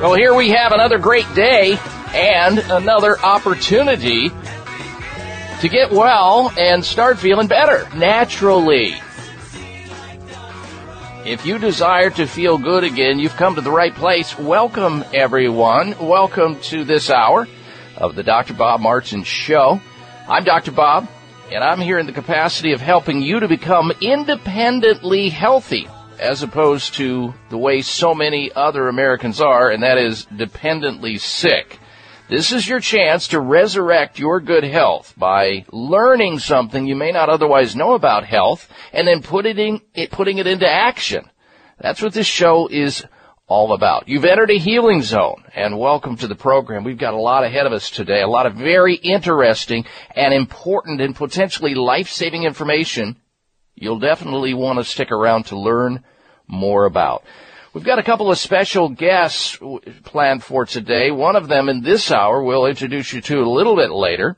Well, here we have another great day and another opportunity to get well and start feeling better naturally. If you desire to feel good again, you've come to the right place. Welcome, everyone. Welcome to this hour of the Dr. Bob Martin Show. I'm Dr. Bob, and I'm here in the capacity of helping you to become independently healthy as opposed to the way so many other Americans are, and that is dependently sick. This is your chance to resurrect your good health by learning something you may not otherwise know about health and then putting it, putting it into action. That's what this show is all about. You've entered a healing zone and welcome to the program. We've got a lot ahead of us today, a lot of very interesting and important and potentially life-saving information you'll definitely want to stick around to learn more about. We've got a couple of special guests planned for today. One of them in this hour we'll introduce you to a little bit later.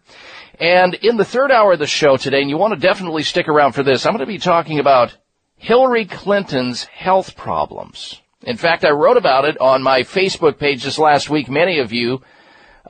And in the third hour of the show today, and you want to definitely stick around for this, I'm going to be talking about Hillary Clinton's health problems. In fact, I wrote about it on my Facebook page this last week. Many of you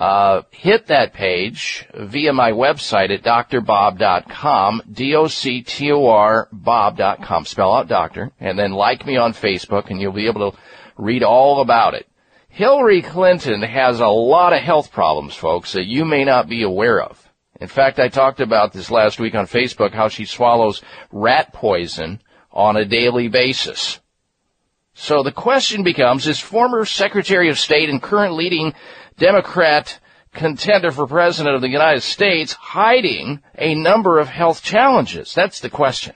uh, hit that page via my website at drbob.com, D-O-C-T-O-R bob.com. Spell out doctor, and then like me on Facebook, and you'll be able to read all about it. Hillary Clinton has a lot of health problems, folks, that you may not be aware of. In fact, I talked about this last week on Facebook, how she swallows rat poison on a daily basis. So the question becomes, is former Secretary of State and current leading Democrat contender for President of the United States hiding a number of health challenges? That's the question.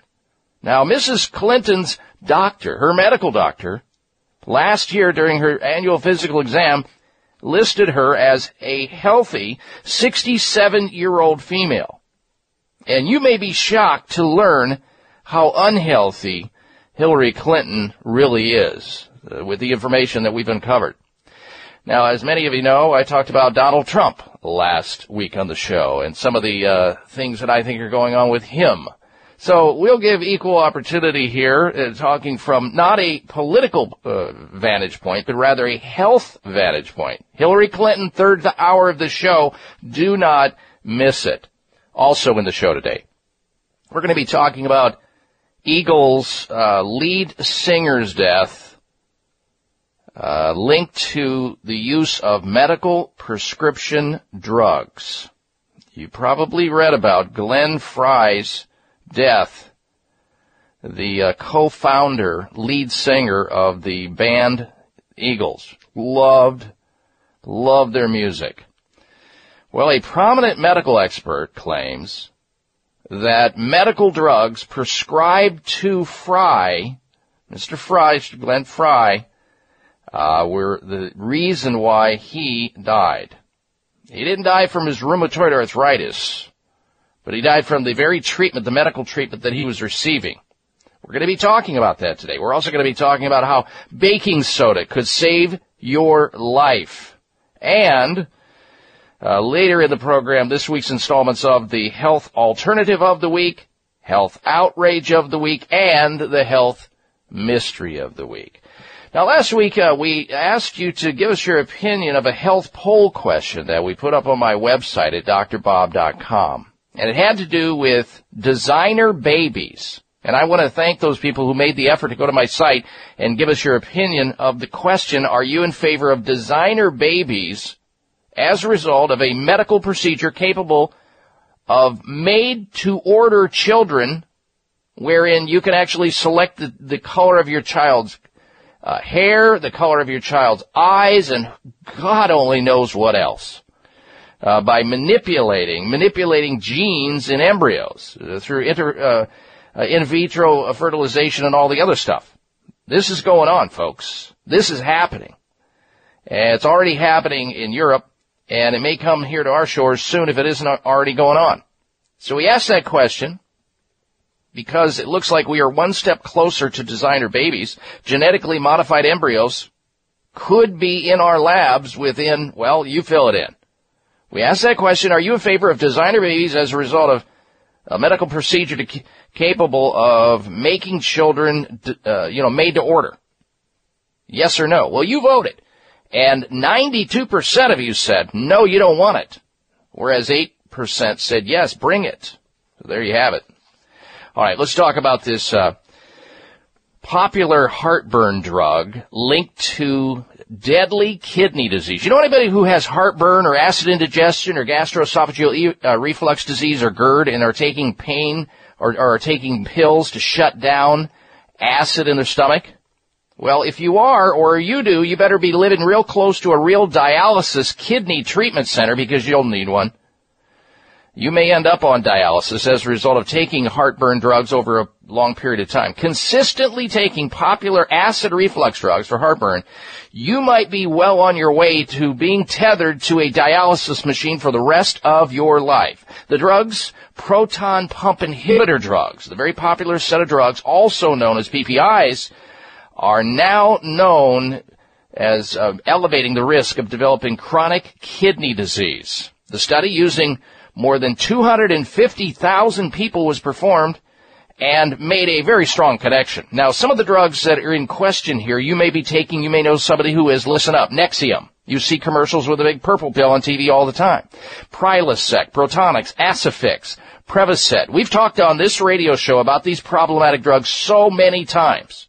Now, Mrs. Clinton's doctor, her medical doctor, last year during her annual physical exam, listed her as a healthy 67 year old female. And you may be shocked to learn how unhealthy Hillary Clinton really is uh, with the information that we've uncovered. Now, as many of you know, I talked about Donald Trump last week on the show and some of the uh, things that I think are going on with him. So we'll give equal opportunity here, uh, talking from not a political uh, vantage point, but rather a health vantage point. Hillary Clinton, third hour of the show. Do not miss it. Also in the show today, we're going to be talking about Eagles' uh, lead singer's death uh, linked to the use of medical prescription drugs. You probably read about Glenn Frey's death, the uh, co-founder, lead singer of the band Eagles. Loved, loved their music. Well, a prominent medical expert claims that medical drugs prescribed to Frey, Mr. Frey, Glenn Frey, uh, were the reason why he died. He didn't die from his rheumatoid arthritis. But he died from the very treatment, the medical treatment that he was receiving. We're going to be talking about that today. We're also going to be talking about how baking soda could save your life. And uh, later in the program, this week's installments of the Health Alternative of the Week, Health Outrage of the Week, and the Health Mystery of the Week. Now, last week uh, we asked you to give us your opinion of a health poll question that we put up on my website at drbob.com. And it had to do with designer babies. And I want to thank those people who made the effort to go to my site and give us your opinion of the question, are you in favor of designer babies as a result of a medical procedure capable of made to order children wherein you can actually select the, the color of your child's uh, hair, the color of your child's eyes, and God only knows what else uh, by manipulating manipulating genes in embryos uh, through inter, uh, uh, in vitro fertilization and all the other stuff. This is going on, folks. This is happening. And it's already happening in Europe, and it may come here to our shores soon if it isn't already going on. So we asked that question because it looks like we are one step closer to designer babies. Genetically modified embryos could be in our labs within, well, you fill it in. We asked that question, are you in favor of designer babies as a result of a medical procedure to, capable of making children, uh, you know, made to order? Yes or no? Well, you voted. And 92% of you said, no, you don't want it. Whereas 8% said, yes, bring it. So there you have it. All right, let's talk about this uh, popular heartburn drug linked to deadly kidney disease. You know anybody who has heartburn or acid indigestion or gastroesophageal uh, reflux disease or GERD and are taking pain or, or are taking pills to shut down acid in their stomach? Well, if you are or you do, you better be living real close to a real dialysis kidney treatment center because you'll need one. You may end up on dialysis as a result of taking heartburn drugs over a long period of time. Consistently taking popular acid reflux drugs for heartburn, you might be well on your way to being tethered to a dialysis machine for the rest of your life. The drugs, proton pump inhibitor drugs, the very popular set of drugs, also known as PPIs, are now known as uh, elevating the risk of developing chronic kidney disease. The study using more than 250,000 people was performed and made a very strong connection. Now, some of the drugs that are in question here, you may be taking, you may know somebody who is, listen up, Nexium. You see commercials with a big purple pill on TV all the time. Prilosec, Protonix, Aciphex, Prevacid. We've talked on this radio show about these problematic drugs so many times.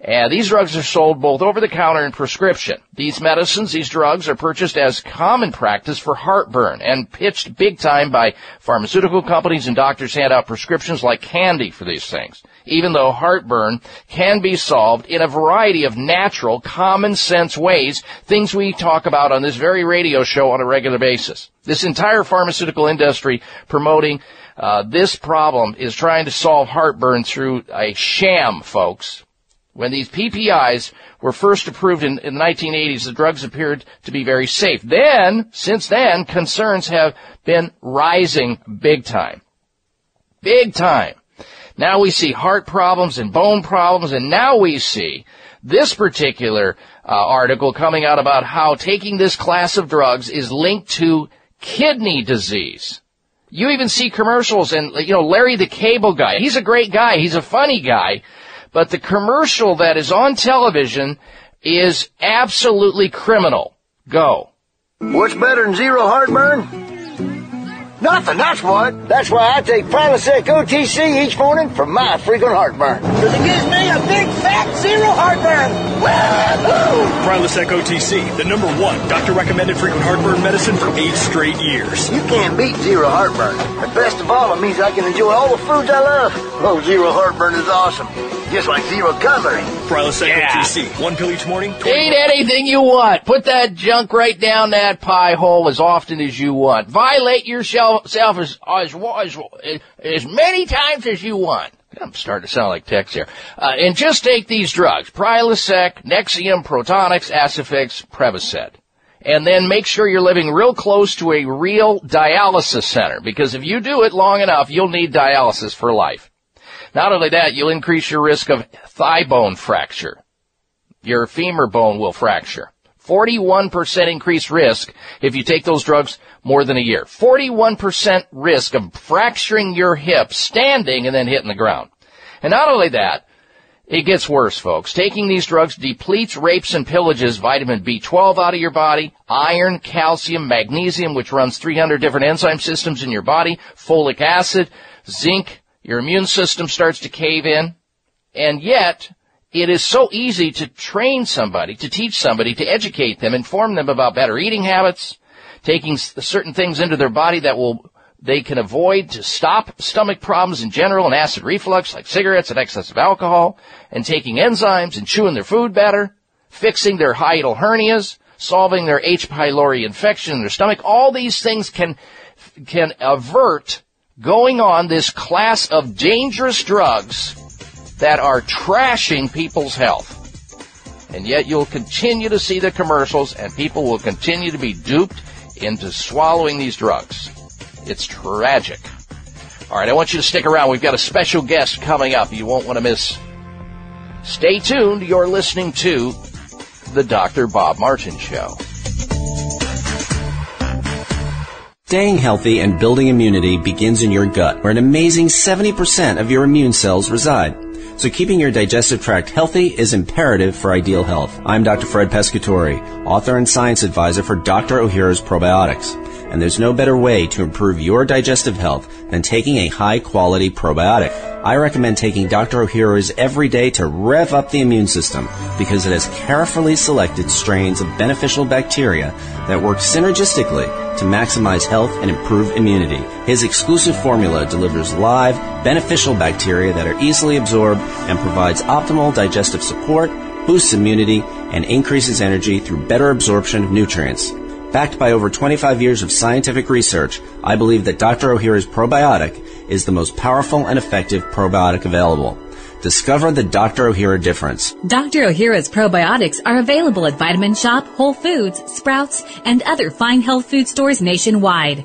And these drugs are sold both over the counter and prescription. These medicines, these drugs are purchased as common practice for heartburn and pitched big time by pharmaceutical companies and doctors hand out prescriptions like candy for these things. Even though heartburn can be solved in a variety of natural, common sense ways, things we talk about on this very radio show on a regular basis. This entire pharmaceutical industry promoting uh, this problem is trying to solve heartburn through a sham, folks. When these PPIs were first approved in, in, the 1980s, the drugs appeared to be very safe. Then, since then, concerns have been rising big time. Big time. Now we see heart problems and bone problems, and now we see this particular uh, article coming out about how taking this class of drugs is linked to kidney disease. You even see commercials and, you know, Larry the Cable Guy. He's a great guy. He's a funny guy. But the commercial that is on television is absolutely criminal. Go. What's better than zero heartburn? Nothing, that's what. That's why I take Prilosec OTC each morning for my frequent heartburn. Because it gives me a big fat zero heartburn. Woo-hoo! Prilosec OTC, the number one doctor recommended frequent heartburn medicine for eight straight years. You can't beat zero heartburn. And best of all, it means I can enjoy all the foods I love. Oh, zero heartburn is awesome. Just like zero cutlery. Prilosec yeah. OTC, one pill each morning. Eat anything you want. Put that junk right down that pie hole as often as you want. Violate yourself yourself as, as, as, as many times as you want. I'm starting to sound like Tex here. Uh, and just take these drugs. Prilosec, Nexium, Protonix, Aciphex, Prevacid. And then make sure you're living real close to a real dialysis center, because if you do it long enough, you'll need dialysis for life. Not only that, you'll increase your risk of thigh bone fracture. Your femur bone will fracture. 41% increased risk if you take those drugs more than a year. 41% risk of fracturing your hip standing and then hitting the ground. And not only that, it gets worse, folks. Taking these drugs depletes, rapes, and pillages vitamin B12 out of your body, iron, calcium, magnesium, which runs 300 different enzyme systems in your body, folic acid, zinc. Your immune system starts to cave in. And yet, it is so easy to train somebody, to teach somebody, to educate them, inform them about better eating habits, taking certain things into their body that will they can avoid to stop stomach problems in general and acid reflux like cigarettes and excessive alcohol, and taking enzymes and chewing their food better, fixing their hiatal hernias, solving their H. pylori infection in their stomach. All these things can can avert going on this class of dangerous drugs that are trashing people's health. And yet you'll continue to see the commercials and people will continue to be duped into swallowing these drugs. It's tragic. All right, I want you to stick around. We've got a special guest coming up you won't want to miss. Stay tuned. You're listening to the Dr. Bob Martin Show. Staying healthy and building immunity begins in your gut, where an amazing 70% of your immune cells reside. So keeping your digestive tract healthy is imperative for ideal health. I'm Dr. Fred Pescatore, author and science advisor for Dr. Ohhira's Probiotics. And there's no better way to improve your digestive health than taking a high quality probiotic. I recommend taking Dr. Ohhira's every day to rev up the immune system because it has carefully selected strains of beneficial bacteria that work synergistically to maximize health and improve immunity. His exclusive formula delivers live, beneficial bacteria that are easily absorbed and provides optimal digestive support, boosts immunity, and increases energy through better absorption of nutrients. Backed by over 25 years of scientific research, I believe that Dr. Ohhira's probiotic is the most powerful and effective probiotic available. Discover the Dr. Ohhira difference. Dr. Ohhira's probiotics are available at Vitamin Shoppe, Whole Foods, Sprouts, and other fine health food stores nationwide.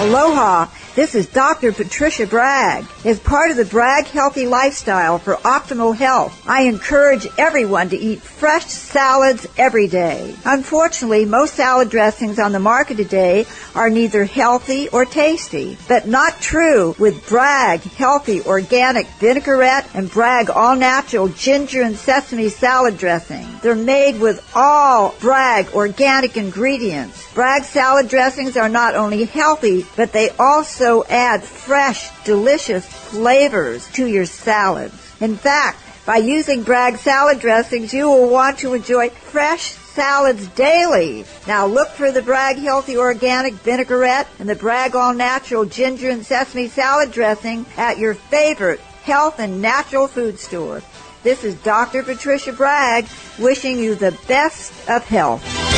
Aloha. This is Dr. Patricia Bragg. As part of the Bragg Healthy Lifestyle for optimal health, I encourage everyone to eat fresh salads every day. Unfortunately, most salad dressings on the market today are neither healthy or tasty, but not true with Bragg Healthy Organic Vinaigrette and Bragg All Natural Ginger and Sesame Salad Dressing. They're made with all Bragg organic ingredients. Bragg salad dressings are not only healthy, but they also also add fresh, delicious flavors to your salads. In fact, by using Bragg salad dressings, you will want to enjoy fresh salads daily. Now look for the Bragg Healthy Organic Vinaigrette and the Bragg All Natural Ginger and Sesame Salad Dressing at your favorite health and natural food store. This is Dr. Patricia Bragg wishing you the best of health.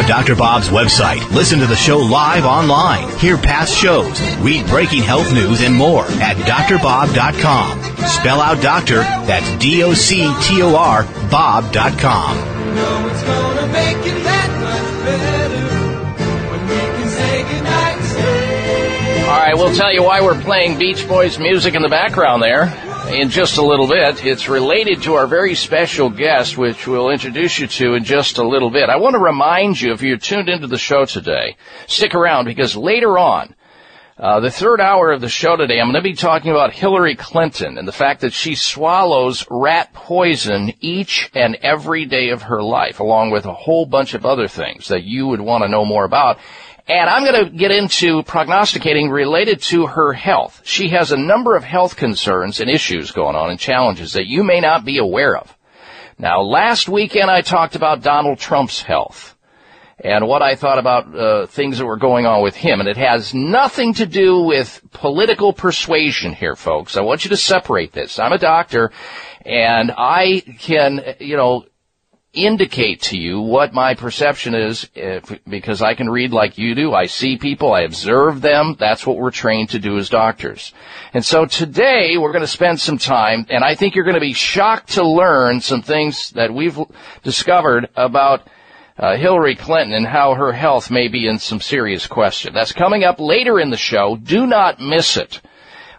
Out Dr. Bob's website. Listen to the show live online. Hear past shows. Read breaking health news and more at drbob.com. Spell out doctor, that's bob.com. It that much better when we can say goodnight All right, we'll tell you why we're playing Beach Boys music in the background there in just a little bit. It's related to our very special guest, which we'll introduce you to in just a little bit. I want to remind you, if you're tuned into the show today, stick around because later on, uh, the third hour of the show today, I'm going to be talking about Hillary Clinton and the fact that she swallows rat poison each and every day of her life, along with a whole bunch of other things that you would want to know more about. And I'm going to get into prognosticating related to her health. She has a number of health concerns and issues going on and challenges that you may not be aware of. Now, last weekend I talked about Donald Trump's health and what I thought about uh, things that were going on with him. And it has nothing to do with political persuasion here, folks. I want you to separate this. I'm a doctor, and I can, you know, indicate to you what my perception is if, because I can read like you do. I see people. I observe them. That's what we're trained to do as doctors. And so today we're going to spend some time and I think you're going to be shocked to learn some things that we've discovered about uh, Hillary Clinton and how her health may be in some serious question. That's coming up later in the show. Do not miss it.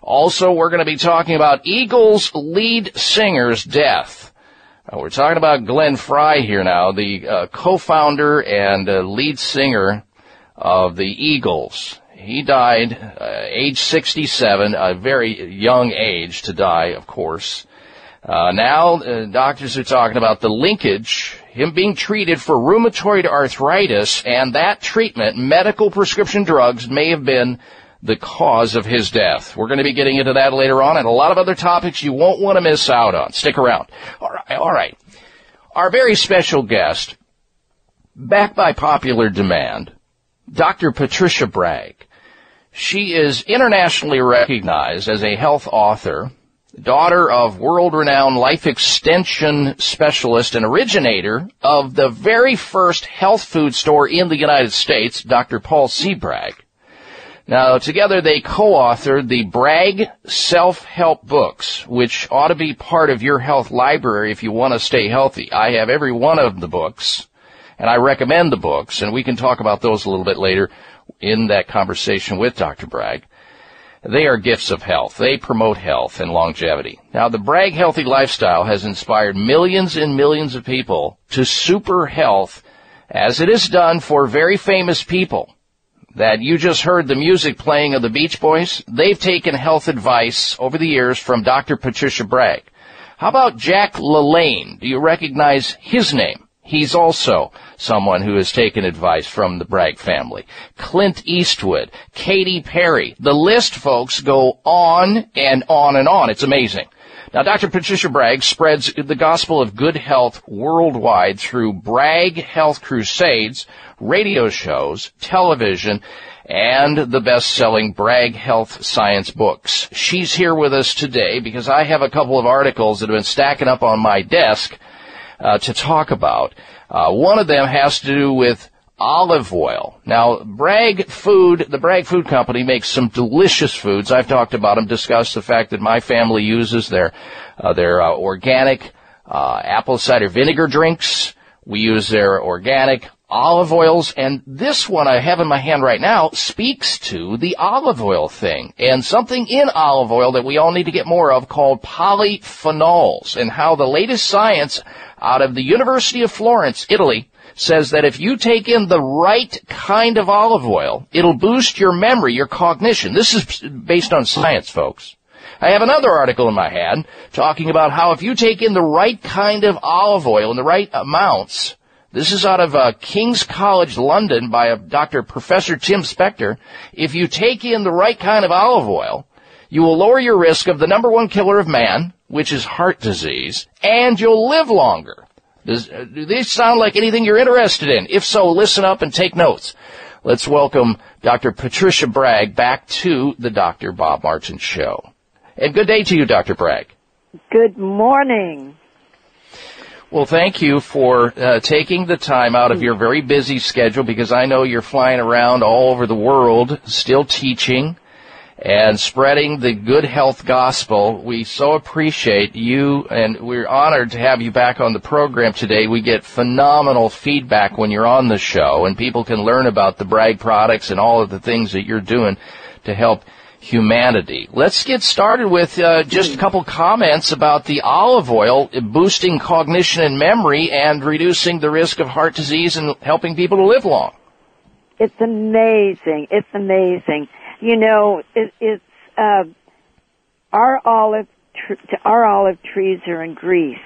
Also, we're going to be talking about Eagles lead singer's death. Uh, we're talking about Glenn Frey here now, the uh, co-founder and uh, lead singer of the Eagles. He died uh, age 67, a very young age to die, of course. Uh, now, uh, doctors are talking about the linkage, him being treated for rheumatoid arthritis, and that treatment, medical prescription drugs, may have been the cause of his death. We're going to be getting into that later on and a lot of other topics you won't want to miss out on. Stick around. All right. All right. Our very special guest, backed by popular demand, Dr. Patricia Bragg. She is internationally recognized as a health author, daughter of world-renowned life extension specialist and originator of the very first health food store in the United States, Dr. Paul C. Bragg. Now, together they co-authored the Bragg Self-Help Books, which ought to be part of your health library if you want to stay healthy. I have every one of the books, and I recommend the books, and we can talk about those a little bit later in that conversation with Dr. Bragg. They are gifts of health. They promote health and longevity. Now, the Bragg Healthy Lifestyle has inspired millions and millions of people to super health as it is done for very famous people that you just heard the music playing of the Beach Boys, they've taken health advice over the years from Dr. Patricia Bragg. How about Jack LaLanne? Do you recognize his name? He's also someone who has taken advice from the Bragg family. Clint Eastwood, Katy Perry. The list, folks, go on and on and on. It's amazing. Now, Dr. Patricia Bragg spreads the gospel of good health worldwide through Bragg Health Crusades, radio shows, television, and the best-selling Bragg Health Science books. She's here with us today because I have a couple of articles that have been stacking up on my desk uh, to talk about. Uh, one of them has to do with olive oil. Now, Bragg Food, the Bragg Food Company makes some delicious foods. I've talked about them, discussed the fact that my family uses their uh, their uh, organic uh, apple cider vinegar drinks. We use their organic olive oils, and this one I have in my hand right now speaks to the olive oil thing and something in olive oil that we all need to get more of called polyphenols and how the latest science out of the University of Florence, Italy, says that if you take in the right kind of olive oil, it'll boost your memory, your cognition. This is based on science, folks. I have another article in my hand talking about how if you take in the right kind of olive oil in the right amounts, this is out of uh, King's College London by a Dr. Professor Tim Spector. If you take in the right kind of olive oil, you will lower your risk of the number one killer of man, which is heart disease, and you'll live longer. Does, uh, do these sound like anything you're interested in? If so, listen up and take notes. Let's welcome Dr. Patricia Bragg back to the Dr. Bob Martin Show. And good day to you, Dr. Bragg. Good morning. Well, thank you for uh, taking the time out of your very busy schedule because I know you're flying around all over the world still teaching and spreading the good health gospel. We so appreciate you and we're honored to have you back on the program today. We get phenomenal feedback when you're on the show and people can learn about the Bragg products and all of the things that you're doing to help humanity. Let's get started with uh, just a couple comments about the olive oil boosting cognition and memory and reducing the risk of heart disease and helping people to live long. It's amazing. It's amazing. You know, it, it's uh, our olive tr- our olive trees are in Greece,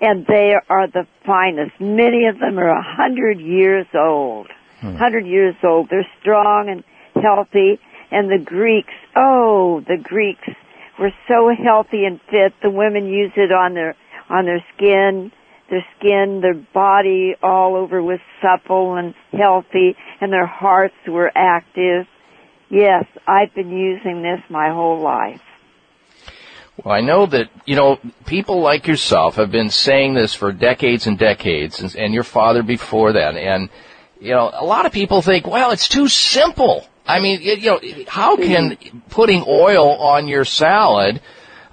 and they are the finest. Many of them are a hundred years old. Hmm. Hundred years old. They're strong and healthy. And the Greeks, oh, the Greeks were so healthy and fit. The women use it on their on their skin their skin, their body all over was supple and healthy, and their hearts were active. Yes, I've been using this my whole life. Well, I know that, you know, people like yourself have been saying this for decades and decades, and, your father before that, and, you know, a lot of people think, well, it's too simple. I mean, you know, how can putting oil on your salad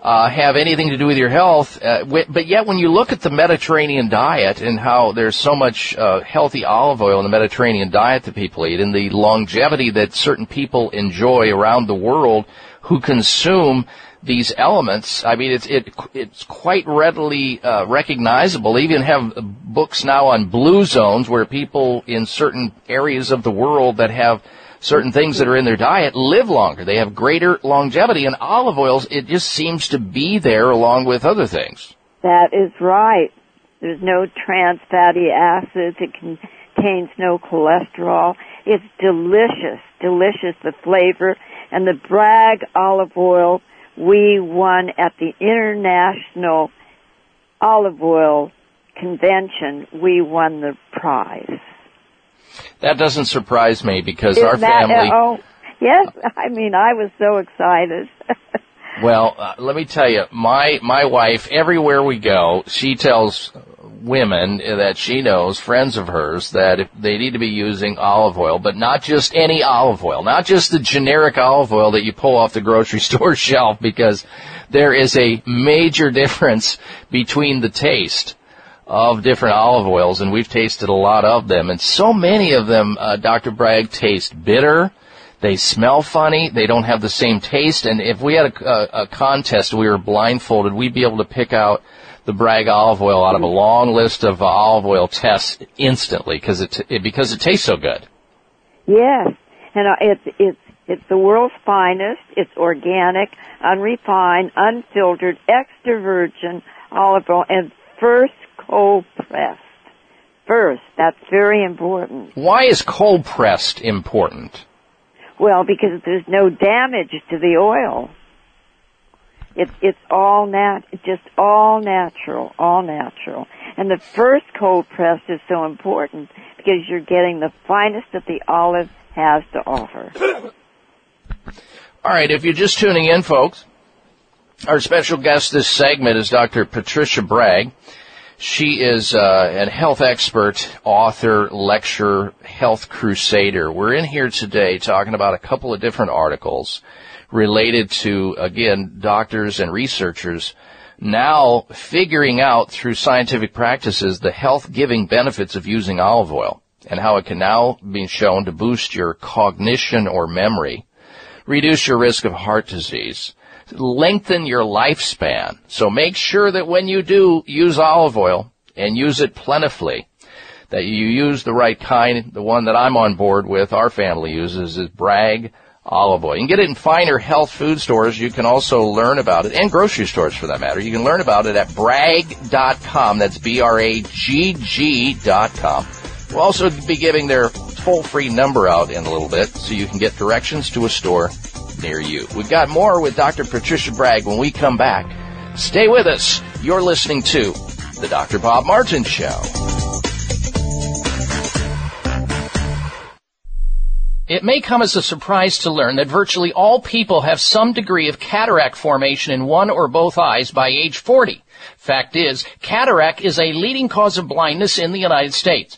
uh, have anything to do with your health. Uh, but yet, when you look at the Mediterranean diet and how there's so much uh, healthy olive oil in the Mediterranean diet that people eat, and the longevity that certain people enjoy around the world who consume these elements, I mean, it's it it's quite readily uh, recognizable. They even have books now on blue zones where people in certain areas of the world that have certain things that are in their diet live longer. They have greater longevity. And olive oils, it just seems to be there along with other things. That is right. There's no trans fatty acids. It contains no cholesterol. It's delicious, delicious, the flavor. And the Bragg olive oil, we won at the International Olive Oil Convention. We won the prize. That doesn't surprise me because Isn't our that, family. Uh, oh, yes. I mean, I was so excited. well, uh, let me tell you, my my wife, everywhere we go, she tells women that she knows, friends of hers, that if they need to be using olive oil, but not just any olive oil, not just the generic olive oil that you pull off the grocery store shelf, because there is a major difference between the taste of different olive oils, and we've tasted a lot of them. And so many of them, uh, Dr. Bragg, taste bitter. They smell funny. They don't have the same taste. And if we had a, a, a contest, we were blindfolded, we'd be able to pick out the Bragg olive oil out of a long list of uh, olive oil tests instantly because it, it because it tastes so good. Yes, and uh, it's it's it's the world's finest. It's organic, unrefined, unfiltered, extra virgin olive oil, and first cold pressed. first. That's very important. Why is cold pressed important? Well, because there's no damage to the oil. It's it's all nat, just all natural, all natural. And the first cold press is so important because you're getting the finest that the olive has to offer. All right, if you're just tuning in, folks, our special guest this segment is Dr. Patricia Bragg. She is uh, a health expert, author, lecturer, health crusader. We're in here today talking about a couple of different articles related to, again, doctors and researchers now figuring out through scientific practices the health giving benefits of using olive oil and how it can now be shown to boost your cognition or memory, reduce your risk of heart disease, lengthen your lifespan. So make sure that when you do use olive oil and use it plentifully, that you use the right kind. The one that I'm on board with, our family uses, is Bragg olive oil. You can get it in finer health food stores. You can also learn about it, and grocery stores for that matter. You can learn about it at bragg.com. That's B-R-A-G-G dot com. We'll also be giving their toll-free number out in a little bit so you can get directions to a store near you. We've got more with Dr. Patricia Bragg when we come back. Stay with us. You're listening to The Dr. Bob Martin Show. It may come as a surprise to learn that virtually all people have some degree of cataract formation in one or both eyes by age 40. Fact is, cataract is a leading cause of blindness in the United States.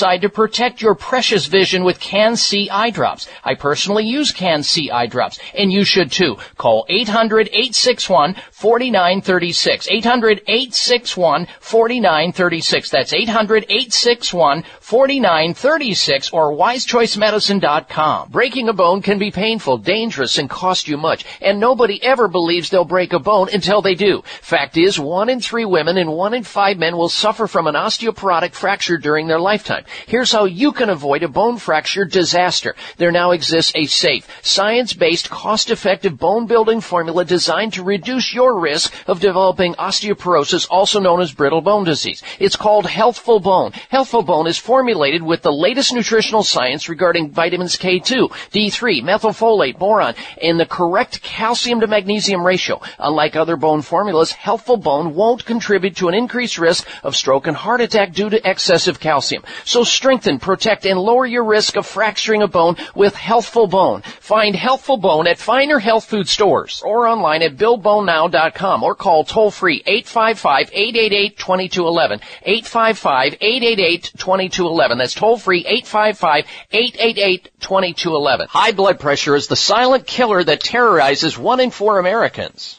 to protect your precious vision with Can-C eye drops. I personally use Can-C eye drops, and you should too. Call 800-861-4936. 800-861-4936. That's 800-861-4936 or wisechoicemedicine.com. Breaking a bone can be painful, dangerous, and cost you much, and nobody ever believes they'll break a bone until they do. Fact is, one in three women and one in five men will suffer from an osteoporotic fracture during their lifetime. Here's how you can avoid a bone fracture disaster. There now exists a safe, science-based, cost-effective bone building formula designed to reduce your risk of developing osteoporosis, also known as brittle bone disease. It's called Healthful Bone. Healthful Bone is formulated with the latest nutritional science regarding vitamins K2, D3, methylfolate, boron, and the correct calcium to magnesium ratio. Unlike other bone formulas, Healthful Bone won't contribute to an increased risk of stroke and heart attack due to excessive calcium. So strengthen, protect, and lower your risk of fracturing a bone with Healthful Bone. Find Healthful Bone at finer health food stores or online at buildbonenow.com or call toll free 855-888-2211. 855-888-2211. That's toll free 855-888-2211. High blood pressure is the silent killer that terrorizes one in four Americans.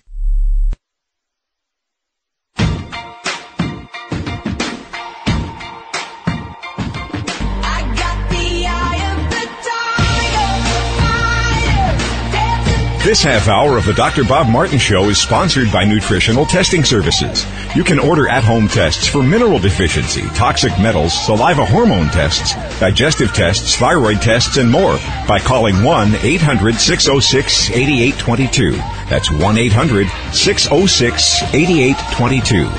This half hour of the Dr. Bob Martin Show is sponsored by Nutritional Testing Services. You can order at-home tests for mineral deficiency, toxic metals, saliva hormone tests, digestive tests, thyroid tests, and more by calling 1-800-606-8822. That's 1-800-606-8822.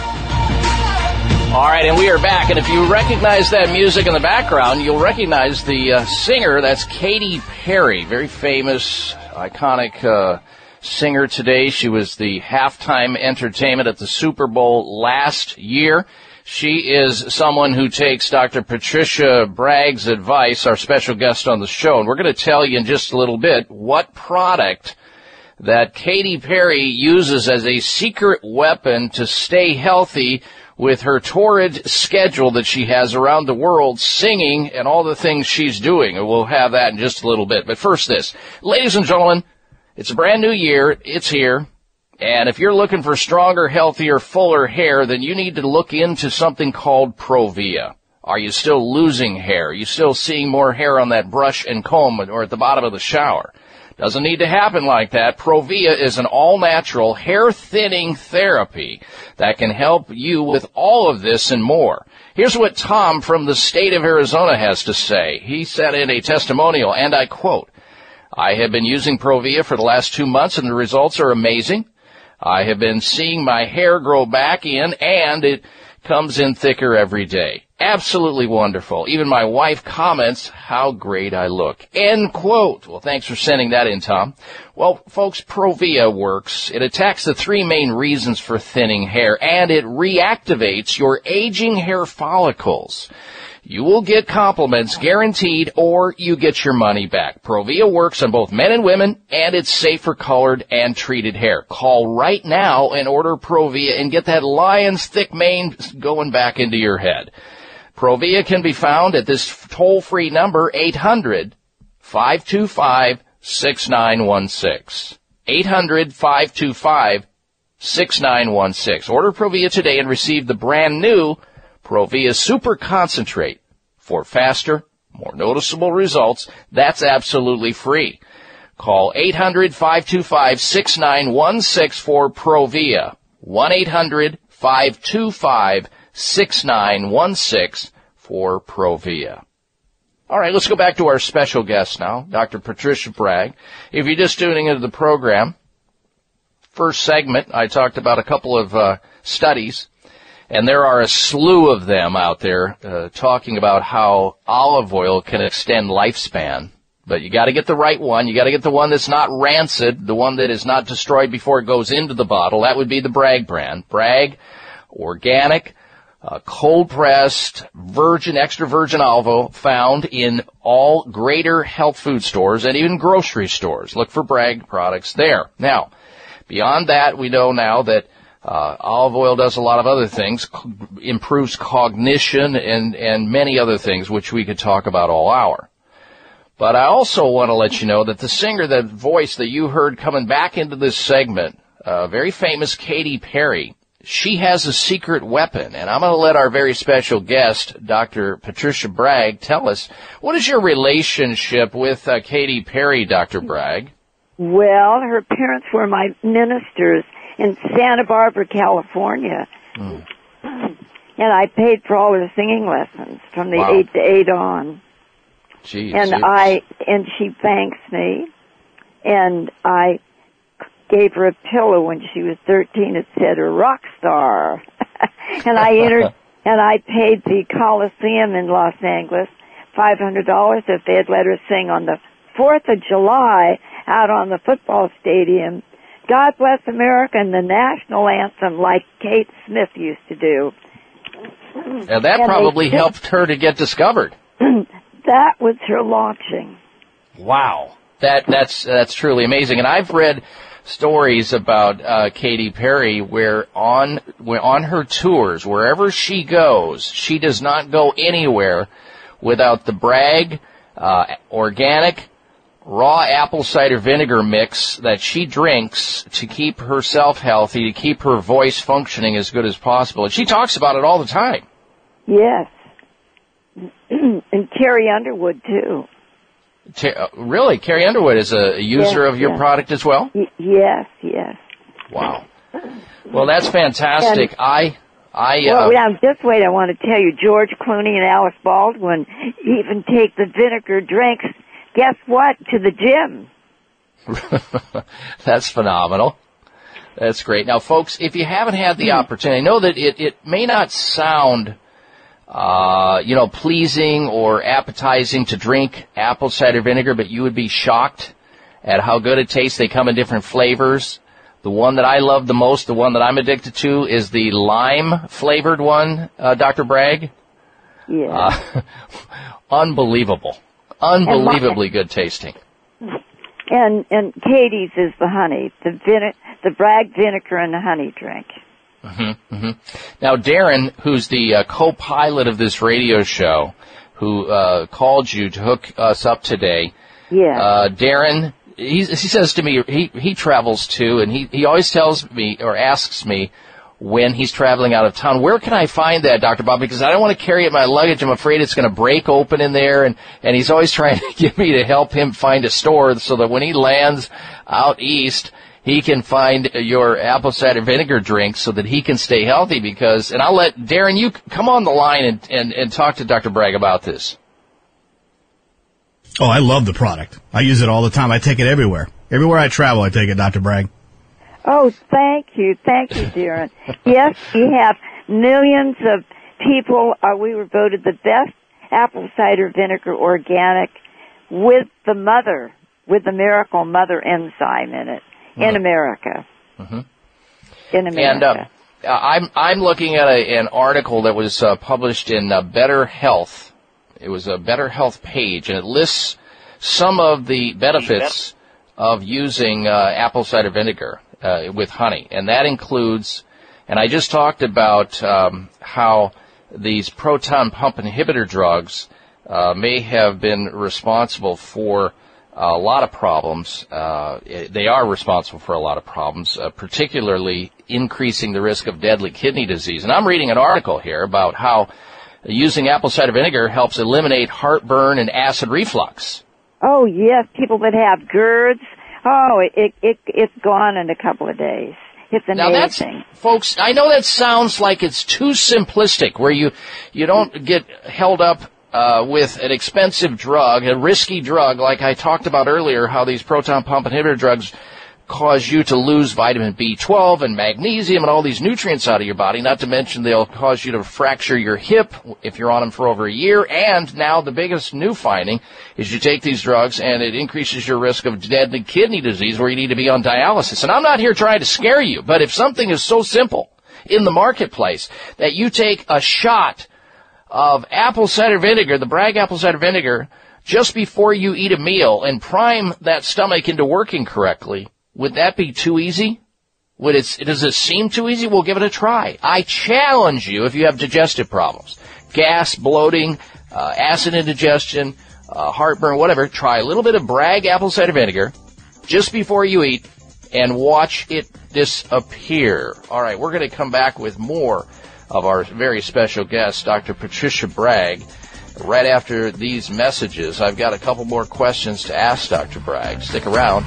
All right, and we are back. And if you recognize that music in the background, you'll recognize the uh, singer. That's Katy Perry, very famous, iconic uh, singer today. She was the halftime entertainment at the Super Bowl last year. She is someone who takes Dr. Patricia Bragg's advice, our special guest on the show. And we're going to tell you in just a little bit what product that Katy Perry uses as a secret weapon to stay healthy with her torrid schedule that she has around the world singing and all the things she's doing. And we'll have that in just a little bit. But first this. Ladies and gentlemen, it's a brand new year. It's here. And if you're looking for stronger, healthier, fuller hair, then you need to look into something called Provia. Are you still losing hair? Are you still seeing more hair on that brush and comb or at the bottom of the shower? Doesn't need to happen like that. Provia is an all-natural hair thinning therapy that can help you with all of this and more. Here's what Tom from the state of Arizona has to say. He said in a testimonial, and I quote, I have been using Provia for the last two months and the results are amazing. I have been seeing my hair grow back in and it comes in thicker every day. Absolutely wonderful. Even my wife comments how great I look. End quote. Well, thanks for sending that in, Tom. Well, folks, Provia works. It attacks the three main reasons for thinning hair and it reactivates your aging hair follicles. You will get compliments guaranteed or you get your money back. Provia works on both men and women and it's safe for colored and treated hair. Call right now and order Provia and get that lion's thick mane going back into your head. Provia can be found at this toll-free number 800 525 6916. 800 525 6916. Order Provia today and receive the brand new Provia Super Concentrate for faster, more noticeable results. That's absolutely free. Call 800-525-6916 for Provia. 1-800-525-6916 for Provia. All right, let's go back to our special guest now, Dr. Patricia Bragg. If you're just tuning into the program, first segment, I talked about a couple of uh, studies and there are a slew of them out there uh, talking about how olive oil can extend lifespan. But you got to get the right one. You got to get the one that's not rancid, the one that is not destroyed before it goes into the bottle. That would be the Bragg brand. Bragg, organic, uh, cold pressed, virgin, extra virgin olive oil found in all greater health food stores and even grocery stores. Look for Bragg products there. Now, beyond that, we know now that uh, olive oil does a lot of other things, c- improves cognition and, and many other things, which we could talk about all hour. But I also want to let you know that the singer, that voice that you heard coming back into this segment, uh, very famous Katy Perry, she has a secret weapon, and I'm going to let our very special guest, Dr. Patricia Bragg, tell us what is your relationship with uh, Katy Perry, Dr. Bragg? Well, her parents were my ministers in Santa Barbara, California. Mm. And I paid for all her singing lessons from the Wow. eight to eight on. Jeez, and you- I and she thanks me. And I gave her a pillow when she was thirteen. It said a rock star. and I entered and I paid the Coliseum in Los Angeles five hundred dollars if they had let her sing on the Fourth of July out on the football stadium. God bless America and the national anthem like Kate Smith used to do. and that And probably still- helped her to get discovered. that was her launching. Wow. That that's that's truly amazing. And I've read stories about uh, Katy Perry where on where on her tours, wherever she goes, she does not go anywhere without the Bragg uh, organic raw apple cider vinegar mix that she drinks to keep herself healthy, to keep her voice functioning as good as possible. And she talks about it all the time. Yes. and Carrie Underwood too. uh, really, Carrie Underwood is a user Yes, of your yes. product as well. Y- yes, yes. Wow. Well, that's fantastic. And- I, I, uh, well, now just wait. I want to tell you, George Clooney and Alec Baldwin even take the vinegar drinks. Guess what? To the gym. That's phenomenal. That's great. Now, folks, if you haven't had the opportunity, I know that it, it may not sound, uh, you know, pleasing or appetizing to drink apple cider vinegar, but you would be shocked at how good it tastes. They come in different flavors. The one that I love the most, the one that I'm addicted to, is the lime flavored one, uh, Dr. Bragg. Yeah. Uh, unbelievable. Unbelievably good tasting. And and Katy's is the honey, the vine- the Bragg vinegar and the honey drink. hmm hmm Now, Darren, who's the uh, co-pilot of this radio show, who uh, called you to hook us up today, Yeah. uh, Darren, he, he says to me, he, he travels too, and he, he always tells me or asks me when he's traveling out of town, where can I find that, Dr. Bob? Because I don't want to carry it in my luggage. I'm afraid it's going to break open in there, and, and he's always trying to get me to help him find a store so that when he lands out east, he can find your apple cider vinegar drink so that he can stay healthy because, and I'll let Darren, you come on the line and, and, and talk to Dr. Bragg about this. Oh, I love the product. I use it all the time. I take it everywhere. Everywhere I travel, I take it, Dr. Bragg. Oh, thank you, thank you, Darren. yes, we have millions of people. Uh, we were voted the best apple cider vinegar organic with the mother, with the miracle mother enzyme in it in Mhm. America. hmm In America. And uh, I'm I'm looking at a, an article that was uh, published in uh, Better Health. It was a Better Health page, and it lists some of the benefits of using uh, apple cider vinegar uh, with honey, and that includes. And I just talked about um, how these proton pump inhibitor drugs uh, may have been responsible for a lot of problems. Uh, they are responsible for a lot of problems, uh, particularly increasing the risk of deadly kidney disease. And I'm reading an article here about how using apple cider vinegar helps eliminate heartburn and acid reflux. Oh yes, people that have GERDs. Oh, it it, it it's gone in a couple of days. It's Now that's, amazing. folks, I know that sounds like it's too simplistic where you, you don't get held up, uh, with an expensive drug, a risky drug, like I talked about earlier, how these proton pump inhibitor drugs cause you to lose vitamin B12 and magnesium and all these nutrients out of your body, not to mention they'll cause you to fracture your hip if you're on them for over a year, and now the biggest new finding is you take these drugs and it increases your risk of deadly kidney disease where you need to be on dialysis. And I'm not here trying to scare you, but if something is so simple in the marketplace that you take a shot of apple cider vinegar, the Bragg apple cider vinegar, just before you eat a meal and prime that stomach into working correctly, would that be too easy? Would it, does it seem too easy? We'll give it a try. I challenge you if you have digestive problems, gas, bloating, uh, acid indigestion, uh, heartburn, whatever, try a little bit of Bragg apple cider vinegar just before you eat and watch it disappear. All right, we're going to come back with more of our very special guest, Dr. Patricia Bragg, right after these messages. I've got a couple more questions to ask Dr. Bragg. Stick around.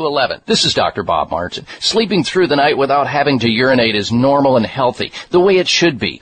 This is Dr. Bob Martin. Sleeping through the night without having to urinate is normal and healthy, the way it should be.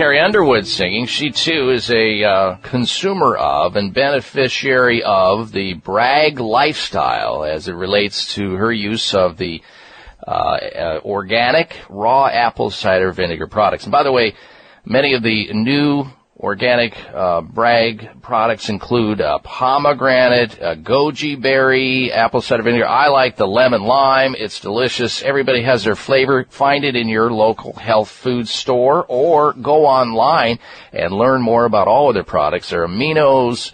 Carrie Underwood singing. She too is a uh, consumer of and beneficiary of the Bragg lifestyle as it relates to her use of the uh, uh, organic raw apple cider vinegar products. And by the way, many of the new organic uh, Bragg products include uh, pomegranate, uh, goji berry, apple cider vinegar. I like the lemon lime. It's delicious. Everybody has their flavor. Find it in your local health food store or go online and learn more about all of their products. Their aminos,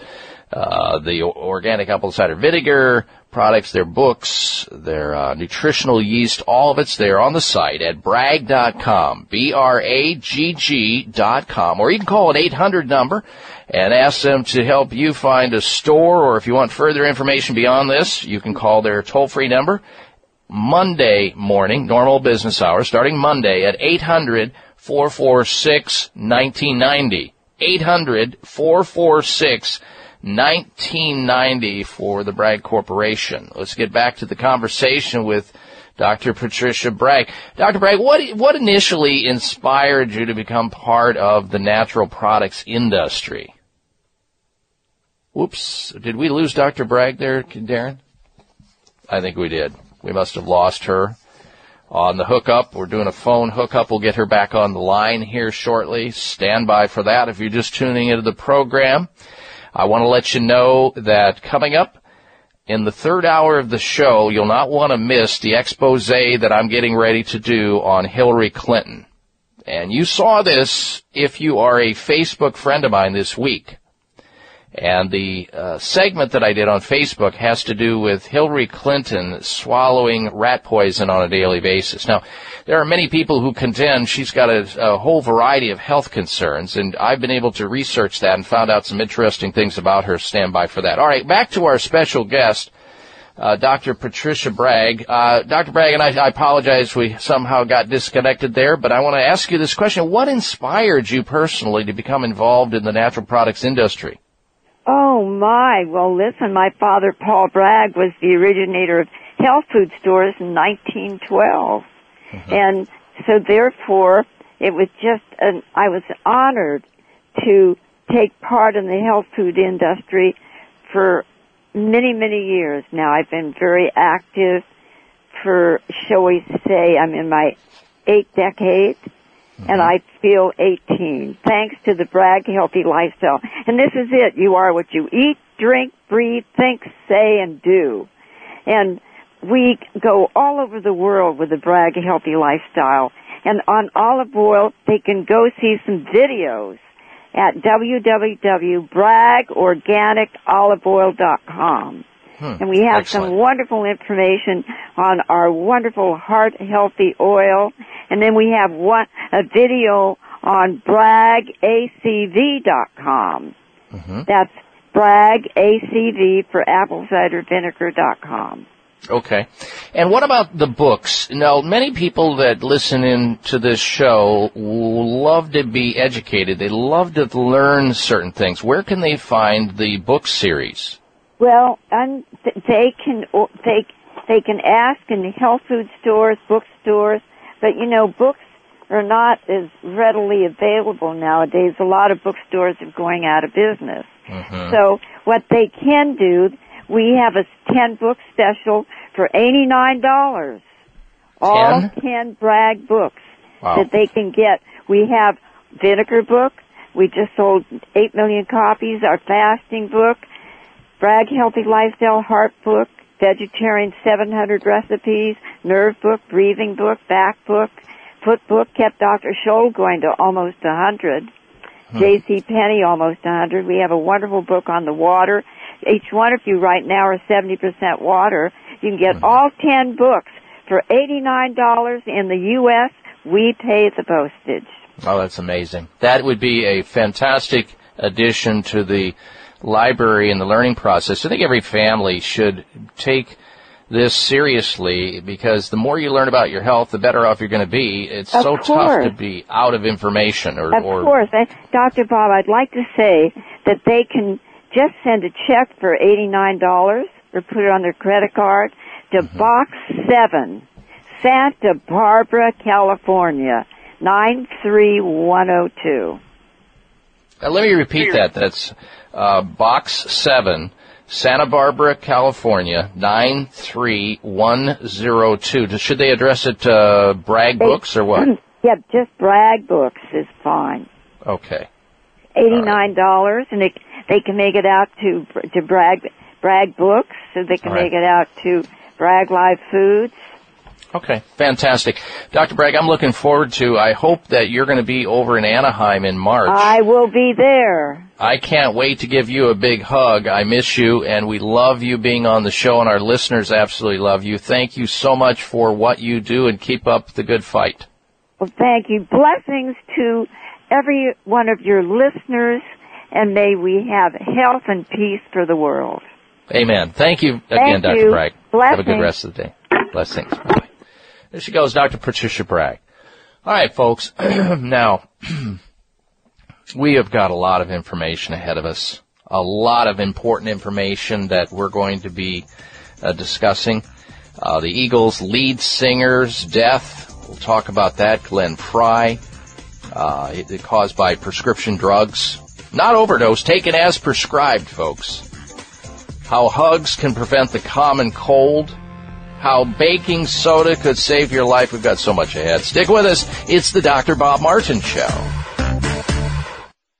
uh, the organic apple cider vinegar products, their books, their uh, nutritional yeast, all of it's there on the site at bragg.com, B-R-A-G-G dot com, or you can call an 800 number and ask them to help you find a store, or if you want further information beyond this, you can call their toll-free number Monday morning, normal business hours, starting Monday at 800 446 1990. 800 446 1990 for the Bragg Corporation. Let's get back to the conversation with Dr. Patricia Bragg. Dr. Bragg, what, what initially inspired you to become part of the natural products industry? Whoops. Did we lose Dr. Bragg there, Darren? I think we did. We must have lost her on the hookup. We're doing a phone hookup. We'll get her back on the line here shortly. Stand by for that if you're just tuning into the program. I want to let you know that coming up in the third hour of the show, you'll not want to miss the expose that I'm getting ready to do on Hillary Clinton. And you saw this if you are a Facebook friend of mine this week. And the uh, segment that I did on Facebook has to do with Hillary Clinton swallowing rat poison on a daily basis. Now, there are many people who contend she's got a, a, whole variety of health concerns, and I've been able to research that and found out some interesting things about her. Stand by for that. All right, back to our special guest, uh, Dr. Patricia Bragg. Uh, Dr. Bragg, and I, I apologize we somehow got disconnected there, but I want to ask you this question. What inspired you personally to become involved in the natural products industry? Oh my, well listen, my father Paul Bragg was the originator of health food stores in 1912. Mm-hmm. And so therefore, it was just an, I was honored to take part in the health food industry for many, many years now. I've been very active for, shall we say, I'm in my eighth And I feel 18, thanks to the Bragg Healthy Lifestyle. And this is it. You are what you eat, drink, breathe, think, say, and do. And we go all over the world with the Bragg Healthy Lifestyle. And on olive oil, they can go see some videos at www.braggorganicoliveoil.com. Hmm. And we have Excellent. some wonderful information on our wonderful heart healthy oil. And then we have one, a video on braggacv.com. Mm-hmm. That's braggacv for apple cider vinegar.com. Okay. And what about the books? Now, many people that listen in to this show love to be educated. They love to learn certain things. Where can they find the book series? Well, um, th- they can they they can ask in the health food stores, bookstores, but you know books are not as readily available nowadays. A lot of bookstores are going out of business. Mm-hmm. So what they can do, we have a ten book special for eighty nine dollars. All Ten? ten Bragg books Wow. that they can get. We have vinegar book. We just sold eight million copies. Our fasting book, Bragg Healthy Lifestyle Heart book, Vegetarian 700 recipes, Nerve book, Breathing book, Back book, Foot book kept Dr. Scholl going to almost a 100. Hmm. J.C. Penney almost a 100. We have a wonderful book on the water. Each one of you right now are 70% water. You can Hmm. get all 10 books for $89 in the U.S. We pay the postage. Oh, that's amazing. That would be a fantastic addition to the library and the learning process. I think every family should take this seriously because the more you learn about your health, the better off you're going to be. It's Of so tough to be out of information or, Of or course. And Dr. Bob, I'd like to say that they can just send a check for $89 or put it on their credit card to Mm-hmm. Box 7, Santa Barbara, California, 93102. Uh, let me repeat that. That's uh, Box 7, Santa Barbara, California, 93102. Should they address it to Bragg Books or what? yeah, just Bragg Books is fine. Okay. Eighty-nine dollars, and they they can make it out to to Bragg Bragg Books, so they can right. make it out to Bragg Live Foods. Okay, fantastic. Dr. Bragg, I'm looking forward to, I hope that you're going to be over in Anaheim in March. I will be there. I can't wait to give you a big hug. I miss you and we love you being on the show and our listeners absolutely love you. Thank you so much for what you do and keep up the good fight. Well, thank you. Blessings to every one of your listeners, and may we have health and peace for the world. Amen. Thank you again, Thank Dr. you. Bragg. Have a good rest of the day. Blessings. Bye. There she goes, Dr. Patricia Bragg. All right, folks. now, we have got a lot of information ahead of us. A lot of important information that we're going to be uh, discussing. Uh, the Eagles' lead singer's death. We'll talk about that. Glenn Frey. Uh, it, it caused by prescription drugs. Not overdose, taken as prescribed, folks how hugs can prevent the common cold, how baking soda could save your life. We've got so much ahead. Stick with us. It's the Dr. Bob Martin Show.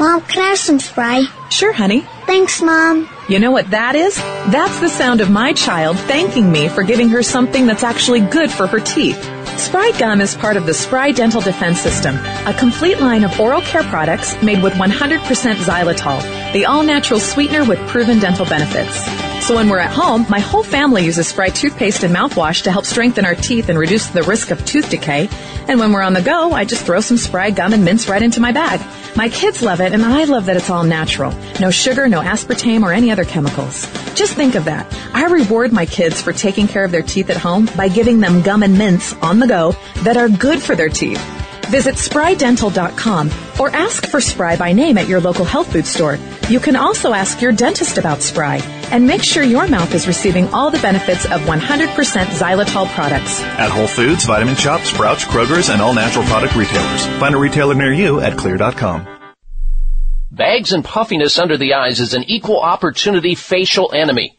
Mom, can I have some spray? Sure, honey. Thanks, Mom. You know what that is? That's the sound of my child thanking me for giving her something that's actually good for her teeth. Spry Gum is part of the Spry Dental Defense System, a complete line of oral care products made with 100% xylitol, the all-natural sweetener with proven dental benefits. So when we're at home, my whole family uses Spry toothpaste and mouthwash to help strengthen our teeth and reduce the risk of tooth decay. And when we're on the go, I just throw some Spry gum and mints right into my bag. My kids love it, and I love that it's all natural. No sugar, no aspartame, or any other chemicals. Just think of that. I reward my kids for taking care of their teeth at home by giving them gum and mints on the go that are good for their teeth. Visit sprydental.com or ask for Spry by name at your local health food store. You can also ask your dentist about Spry and make sure your mouth is receiving all the benefits of 100% xylitol products. At Whole Foods, Vitamin Shoppe, Sprouts, Kroger's, and all natural product retailers. Find a retailer near you at xlear.com. Bags and puffiness under the eyes is an equal opportunity facial enemy.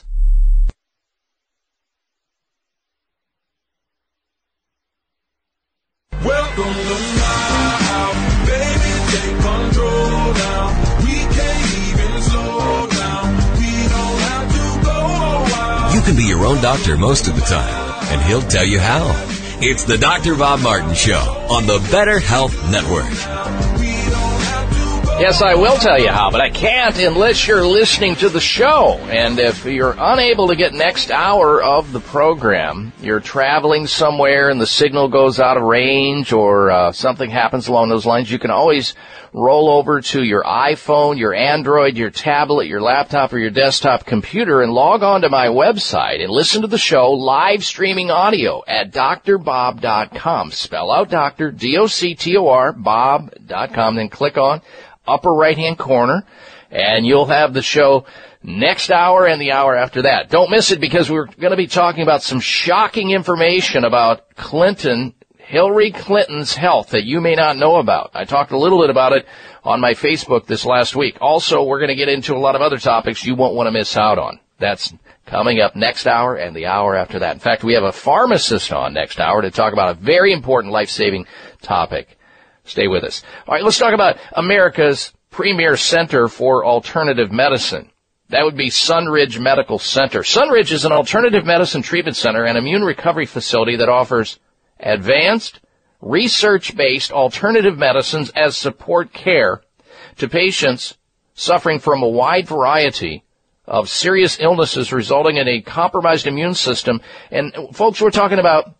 Welcome to my house, baby. Take control now. We can't even slow down. We don't have to go. You can be your own doctor most of the time, and he'll tell you how. It's the Dr. Bob Martin Show on the Better Health Network. Yes, I will tell you how, but I can't unless you're listening to the show. And if you're unable to get next hour of the program, you're traveling somewhere and the signal goes out of range or uh, something happens along those lines, you can always roll over to your iPhone, your Android, your tablet, your laptop, or your desktop computer and log on to my website and listen to the show live streaming audio at drbob.com. Spell out doctor, D-O-C-T-O-R, bob.com, then click on upper right hand corner and you'll have the show next hour and the hour after that. Don't miss it because we're going to be talking about some shocking information about Clinton, Hillary Clinton's health that you may not know about. I talked a little bit about it on my Facebook this last week. Also, we're going to get into a lot of other topics you won't want to miss out on. That's coming up next hour and the hour after that. In fact, we have a pharmacist on next hour to talk about a very important life-saving topic. Stay with us. All right, let's talk about America's premier center for alternative medicine. That would be Sunridge Medical Center. Sunridge is an alternative medicine treatment center and immune recovery facility that offers advanced, research-based alternative medicines as support care to patients suffering from a wide variety of serious illnesses resulting in a compromised immune system. And folks, we're talking about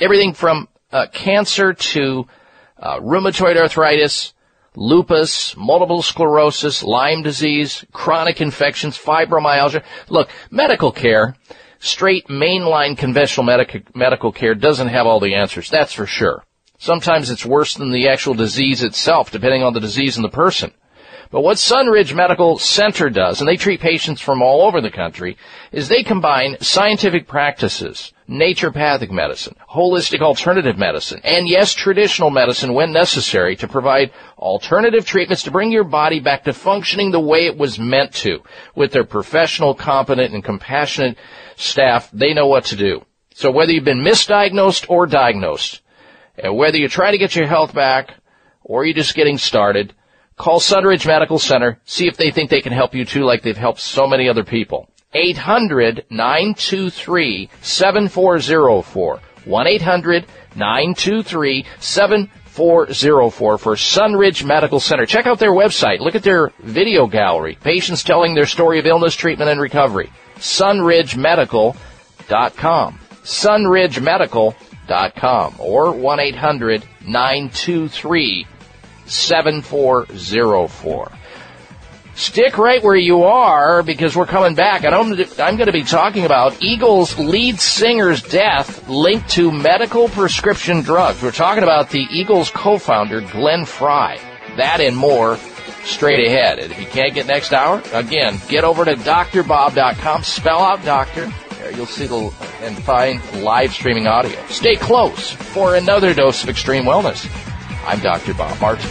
everything from uh, cancer to uh, rheumatoid arthritis, lupus, multiple sclerosis, Lyme disease, chronic infections, fibromyalgia. Look, medical care, straight mainline conventional medic- medical care doesn't have all the answers. That's for sure. Sometimes it's worse than the actual disease itself, depending on the disease and the person. But what Sunridge Medical Center does, and they treat patients from all over the country, is they combine scientific practices, naturopathic medicine, holistic alternative medicine, and yes, traditional medicine when necessary to provide alternative treatments to bring your body back to functioning the way it was meant to. With their professional, competent, and compassionate staff, they know what to do. So whether you've been misdiagnosed or diagnosed, and whether you're trying to get your health back, or you're just getting started, Call Sunridge Medical Center. See if they think they can help you too, like they've helped so many other people. 800-923-7404. 1-800-923-7404. for Sunridge Medical Center. Check out their website. Look at their video gallery. Patients telling their story of illness, treatment, and recovery. sunridgemedical.com. sunridgemedical.com or 1-800-923-7404. Stick right where you are because we're coming back. And I'm, I'm going to be talking about Eagles lead singer's death linked to medical prescription drugs. We're talking about the Eagles co-founder, Glenn Frey. That and more straight ahead. And if you can't get next hour, again, get over to drbob.com, spell out doctor. There you'll see the, and find live streaming audio. Stay close for another dose of extreme wellness. I'm Dr. Bob Martin.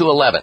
to 11.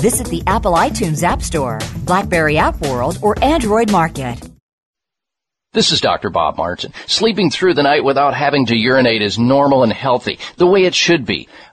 Visit the Apple iTunes App Store, Blackberry App World, or Android Market. This is Dr. Bob Martin. Sleeping through the night without having to urinate is normal and healthy, the way it should be.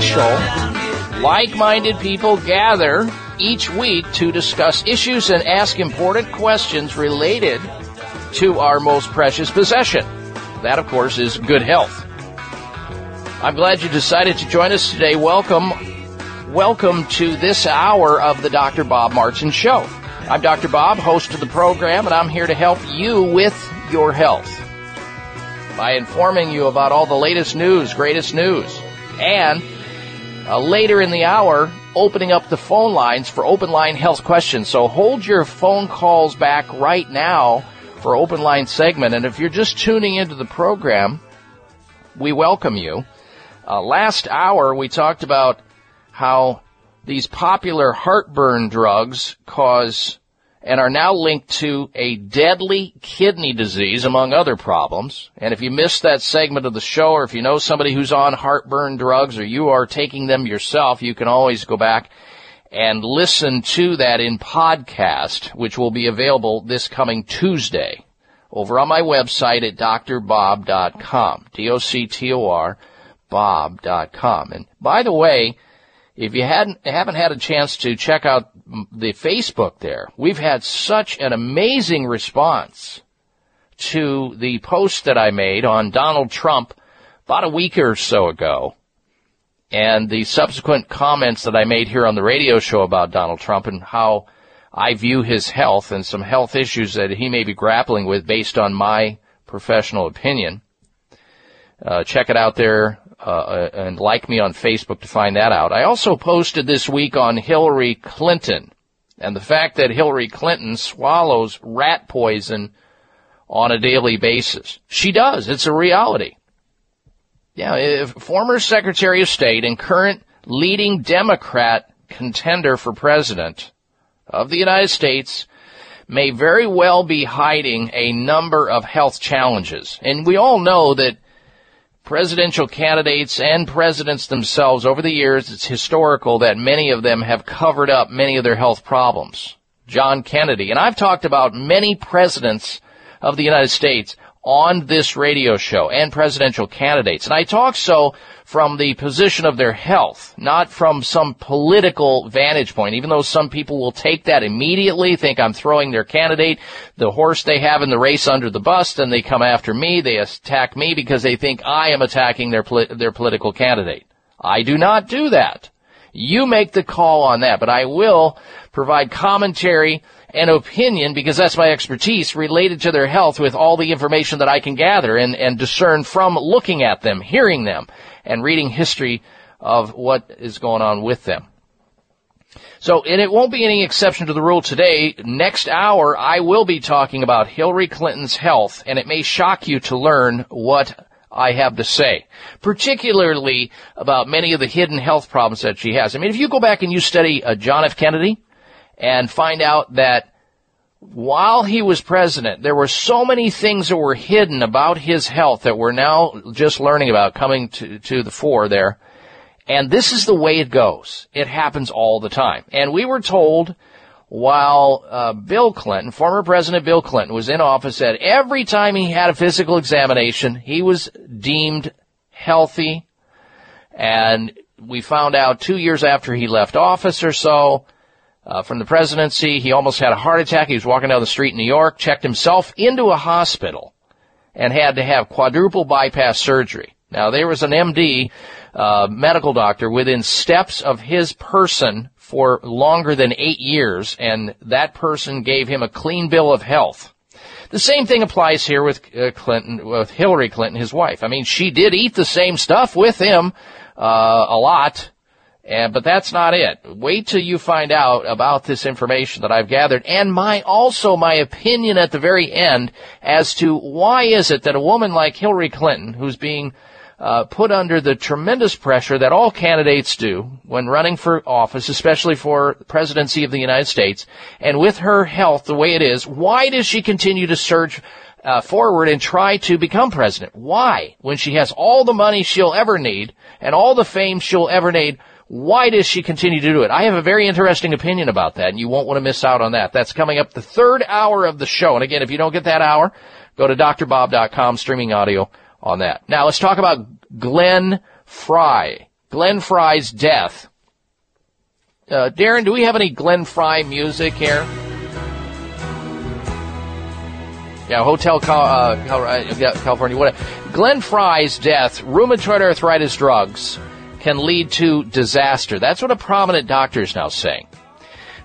Special, like-minded people gather each week to discuss issues and ask important questions related to our most precious possession. That, of course, is good health. I'm glad you decided to join us today. Welcome, welcome to this hour of the Dr. Bob Martin Show. I'm Dr. Bob, host of the program, and I'm here to help you with your health by informing you about all the latest news, greatest news, and uh, later in the hour, opening up the phone lines for open line health questions. So hold your phone calls back right now for open line segment. And if you're just tuning into the program, we welcome you. Uh, last hour, we talked about how these popular heartburn drugs cause and are now linked to a deadly kidney disease, among other problems. And if you missed that segment of the show, or if you know somebody who's on heartburn drugs, or you are taking them yourself, you can always go back and listen to that in podcast, which will be available this coming Tuesday over on my website at drbob.com. D-O-C-T-O-R, bob.com. And by the way, if you hadn't, haven't had a chance to check out the Facebook there, we've had such an amazing response to the post that I made on Donald Trump about a week or so ago and the subsequent comments that I made here on the radio show about Donald Trump and how I view his health and some health issues that he may be grappling with based on my professional opinion. Uh, check it out there uh, and like me on Facebook to find that out. I also posted this week on Hillary Clinton and the fact that Hillary Clinton swallows rat poison on a daily basis. She does. It's a reality. Yeah, if former Secretary of State and current leading Democrat contender for president of the United States may very well be hiding a number of health challenges. And we all know that presidential candidates and presidents themselves over the years, it's historical that many of them have covered up many of their health problems. John Kennedy, and I've talked about many presidents of the United States on this radio show and presidential candidates. And I talk so from the position of their health, not from some political vantage point, even though some people will take that immediately, think I'm throwing their candidate, the horse they have in the race under the bus, and they come after me, they attack me because they think I am attacking their, their political candidate. I do not do that. You make the call on that, but I will provide commentary and opinion because that's my expertise related to their health with all the information that I can gather and, and discern from looking at them, hearing them, and reading history of what is going on with them. So, and it won't be any exception to the rule today. Next hour, I will be talking about Hillary Clinton's health, and it may shock you to learn what I have to say, particularly about many of the hidden health problems that she has. I mean, if you go back and you study uh, John F. Kennedy and find out that while he was president, there were so many things that were hidden about his health that we're now just learning about coming to, to the fore there. And this is the way it goes. It happens all the time. And we were told while uh, Bill Clinton, former President Bill Clinton, was in office that every time he had a physical examination, he was deemed healthy. And we found out two years after he left office or so, uh, from the presidency, he almost had a heart attack. He was walking down the street in New York, checked himself into a hospital, and had to have quadruple bypass surgery. Now there was an MD, uh, medical doctor within steps of his person for longer than eight years, and that person gave him a clean bill of health. The same thing applies here with uh, Clinton, with Hillary Clinton, his wife. I mean, she did eat the same stuff with him uh, a lot, and, but that's not it. Wait till you find out about this information that I've gathered and my, also my opinion at the very end as to why is it that a woman like Hillary Clinton, who's being uh, put under the tremendous pressure that all candidates do when running for office, especially for presidency of the United States, and with her health the way it is, why does she continue to surge uh, forward and try to become president? Why? When she has all the money she'll ever need and all the fame she'll ever need, why does she continue to do it? I have a very interesting opinion about that, and you won't want to miss out on that. That's coming up the third hour of the show. And again, if you don't get that hour, go to drbob.com, streaming audio on that. Now let's talk about Glenn Frey. Glenn Frey's death. Uh, Darren, do we have any Glenn Frey music here? Yeah, Hotel Cal- uh, California. What? Glenn Frey's death, rheumatoid arthritis drugs, can lead to disaster. That's what a prominent doctor is now saying.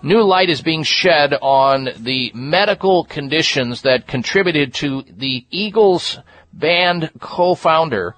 New light is being shed on the medical conditions that contributed to the Eagles band co-founder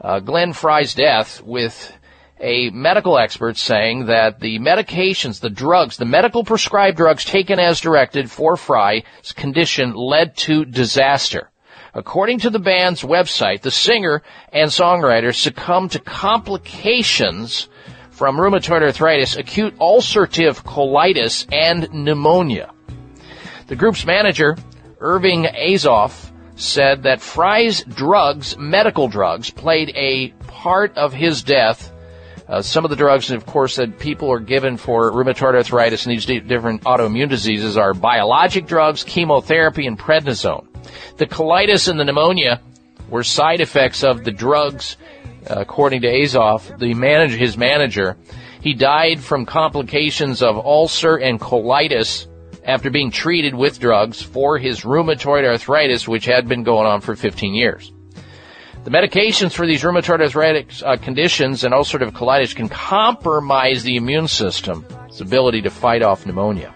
uh, Glenn Frey's death with a medical expert saying that the medications, the drugs, the medical prescribed drugs taken as directed for Frey's condition led to disaster. According to the band's website, the singer and songwriter succumbed to complications from rheumatoid arthritis, acute ulcerative colitis, and pneumonia. The group's manager, Irving Azoff, said that Frey's drugs, medical drugs, played a part of his death. Uh, some of the drugs, of course, that people are given for rheumatoid arthritis and these di- different autoimmune diseases are biologic drugs, chemotherapy, and prednisone. The colitis and the pneumonia were side effects of the drugs, according to Azoff, the manager, his manager. He died from complications of ulcer and colitis after being treated with drugs for his rheumatoid arthritis, which had been going on for 15 years. The medications for these rheumatoid arthritic uh, conditions and ulcerative colitis can compromise the immune system's ability to fight off pneumonia.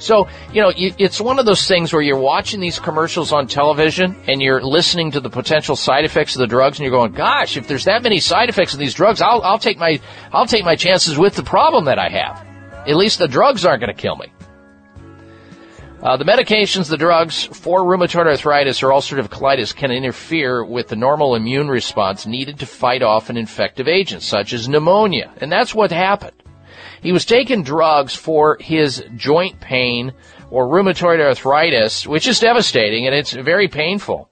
So, you know, it's one of those things where you're watching these commercials on television and you're listening to the potential side effects of the drugs and you're going, gosh, if there's that many side effects of these drugs, I'll, I'll take my, I'll take my chances with the problem that I have. At least the drugs aren't going to kill me. Uh, the medications, the drugs for rheumatoid arthritis or ulcerative colitis can interfere with the normal immune response needed to fight off an infective agent, such as pneumonia. And that's what happened. He was taking drugs for his joint pain or rheumatoid arthritis, which is devastating and it's very painful.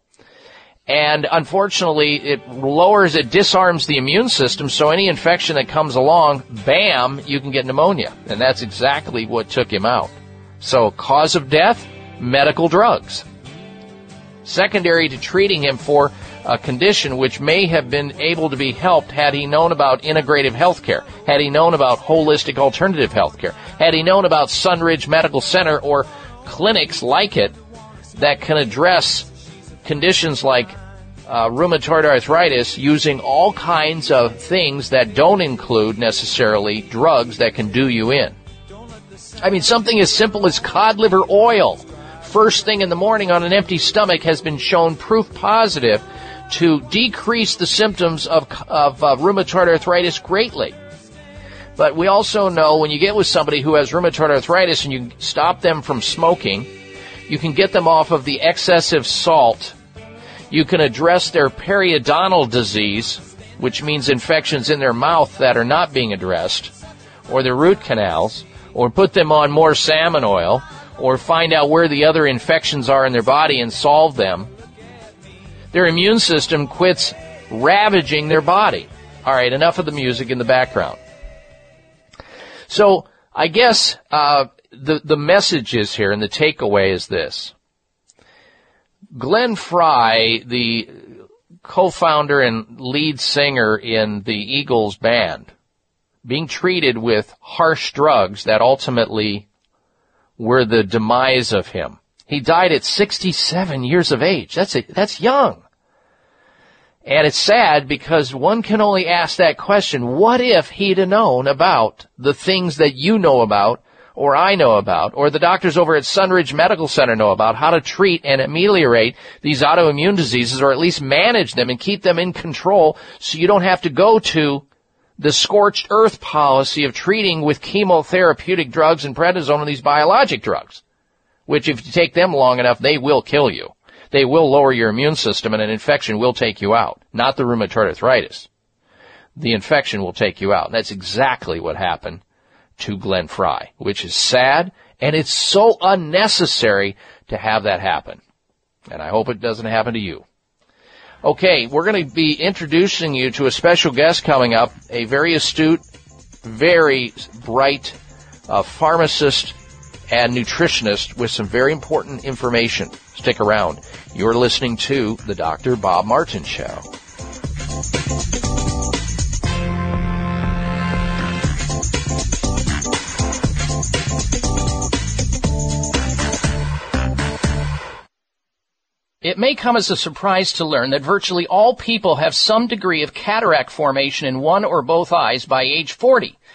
And unfortunately, it lowers, it disarms the immune system, so any infection that comes along, bam, you can get pneumonia. And that's exactly what took him out. So, cause of death, medical drugs. Secondary to treating him for a condition which may have been able to be helped had he known about integrative healthcare, had he known about holistic alternative healthcare, had he known about Sunridge Medical Center or clinics like it that can address conditions like uh, rheumatoid arthritis using all kinds of things that don't include necessarily drugs that can do you in. I mean, something as simple as cod liver oil, first thing in the morning on an empty stomach, has been shown proof positive to decrease the symptoms of, of uh, rheumatoid arthritis greatly. But we also know when you get with somebody who has rheumatoid arthritis and you stop them from smoking, you can get them off of the excessive salt. You can address their periodontal disease, which means infections in their mouth that are not being addressed, or their root canals, or put them on more salmon oil, or find out where the other infections are in their body and solve them their immune system quits ravaging their body. All right, enough of the music in the background. So I guess uh, the the message is here, and the takeaway is this: Glenn Frey, the co-founder and lead singer in the Eagles band, being treated with harsh drugs that ultimately were the demise of him. He died at 67 years of age. That's a, that's young. And it's sad because one can only ask that question, what if he'd have known about the things that you know about, or I know about, or the doctors over at Sunridge Medical Center know about, how to treat and ameliorate these autoimmune diseases, or at least manage them and keep them in control so you don't have to go to the scorched earth policy of treating with chemotherapeutic drugs and prednisone and these biologic drugs which if you take them long enough, they will kill you. They will lower your immune system and an infection will take you out. Not the rheumatoid arthritis. The infection will take you out. That's exactly what happened to Glenn Frey, which is sad and it's so unnecessary to have that happen. And I hope it doesn't happen to you. Okay, we're going to be introducing you to a special guest coming up, a very astute, very bright uh, pharmacist and nutritionist with some very important information. Stick around. You're listening to the Dr. Bob Martin Show. It may come as a surprise to learn that virtually all people have some degree of cataract formation in one or both eyes by age 40.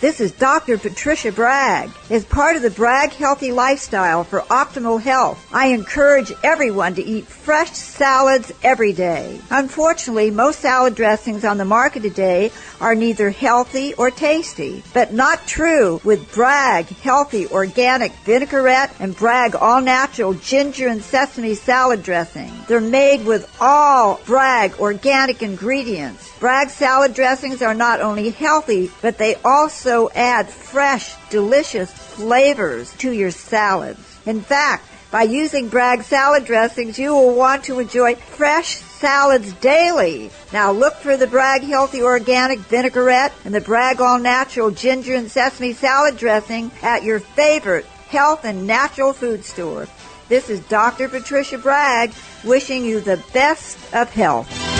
This is Dr. Patricia Bragg. As part of the Bragg Healthy Lifestyle for optimal health, I encourage everyone to eat fresh salads every day. Unfortunately, most salad dressings on the market today are neither healthy or tasty, but not true with Bragg Healthy Organic Vinaigrette and Bragg All Natural Ginger and Sesame Salad Dressing. They're made with all Bragg organic ingredients. Bragg salad dressings are not only healthy, but they also add fresh, delicious flavors to your salads. In fact, by using Bragg salad dressings, you will want to enjoy fresh salads daily. Now look for the Bragg Healthy Organic Vinaigrette and the Bragg All Natural Ginger and Sesame Salad Dressing at your favorite health and natural food store. This is Dr. Patricia Bragg wishing you the best of health.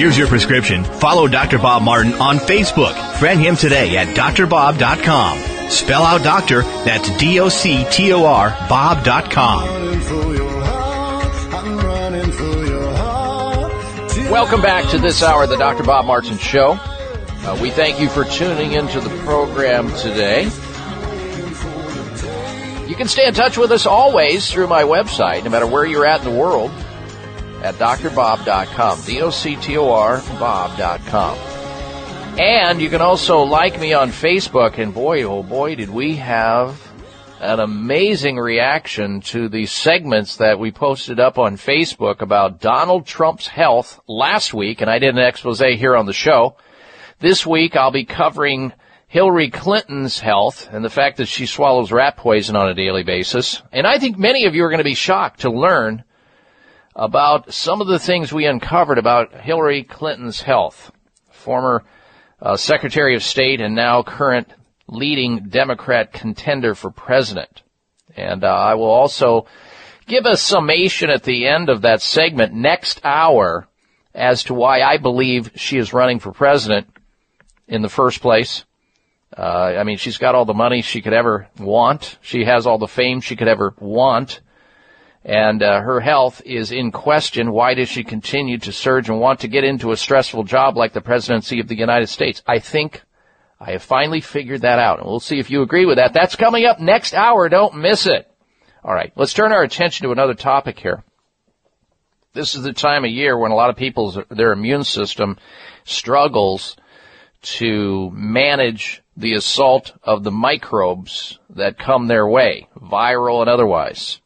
Here's your prescription. Follow Dr. Bob Martin on Facebook. Friend him today at drbob.com. Spell out doctor, that's D-O-C-T-O-R, bob.com. Welcome back to this hour of the Dr. Bob Martin Show. Uh, we thank you for tuning into the program today. You can stay in touch with us always through my website, no matter where you're at in the world, at drbob.com. D-O-C-T-O-R, bob.com. And you can also like me on Facebook, and boy, oh boy, did we have an amazing reaction to the segments that we posted up on Facebook about Donald Trump's health last week, and I did an expose here on the show. This week I'll be covering Hillary Clinton's health and the fact that she swallows rat poison on a daily basis. And I think many of you are going to be shocked to learn about some of the things we uncovered about Hillary Clinton's health. Former uh, Secretary of State and now current leading Democrat contender for president. And uh, I will also give a summation at the end of that segment next hour as to why I believe she is running for president in the first place. Uh, I mean, she's got all the money she could ever want. She has all the fame she could ever want. And uh, her health is in question. Why does she continue to surge and want to get into a stressful job like the presidency of the United States? I think I have finally figured that out. And we'll see if you agree with that. That's coming up next hour. Don't miss it. All right. Let's turn our attention to another topic here. This is the time of year when a lot of people's their immune system struggles to manage the assault of the microbes that come their way, viral and otherwise.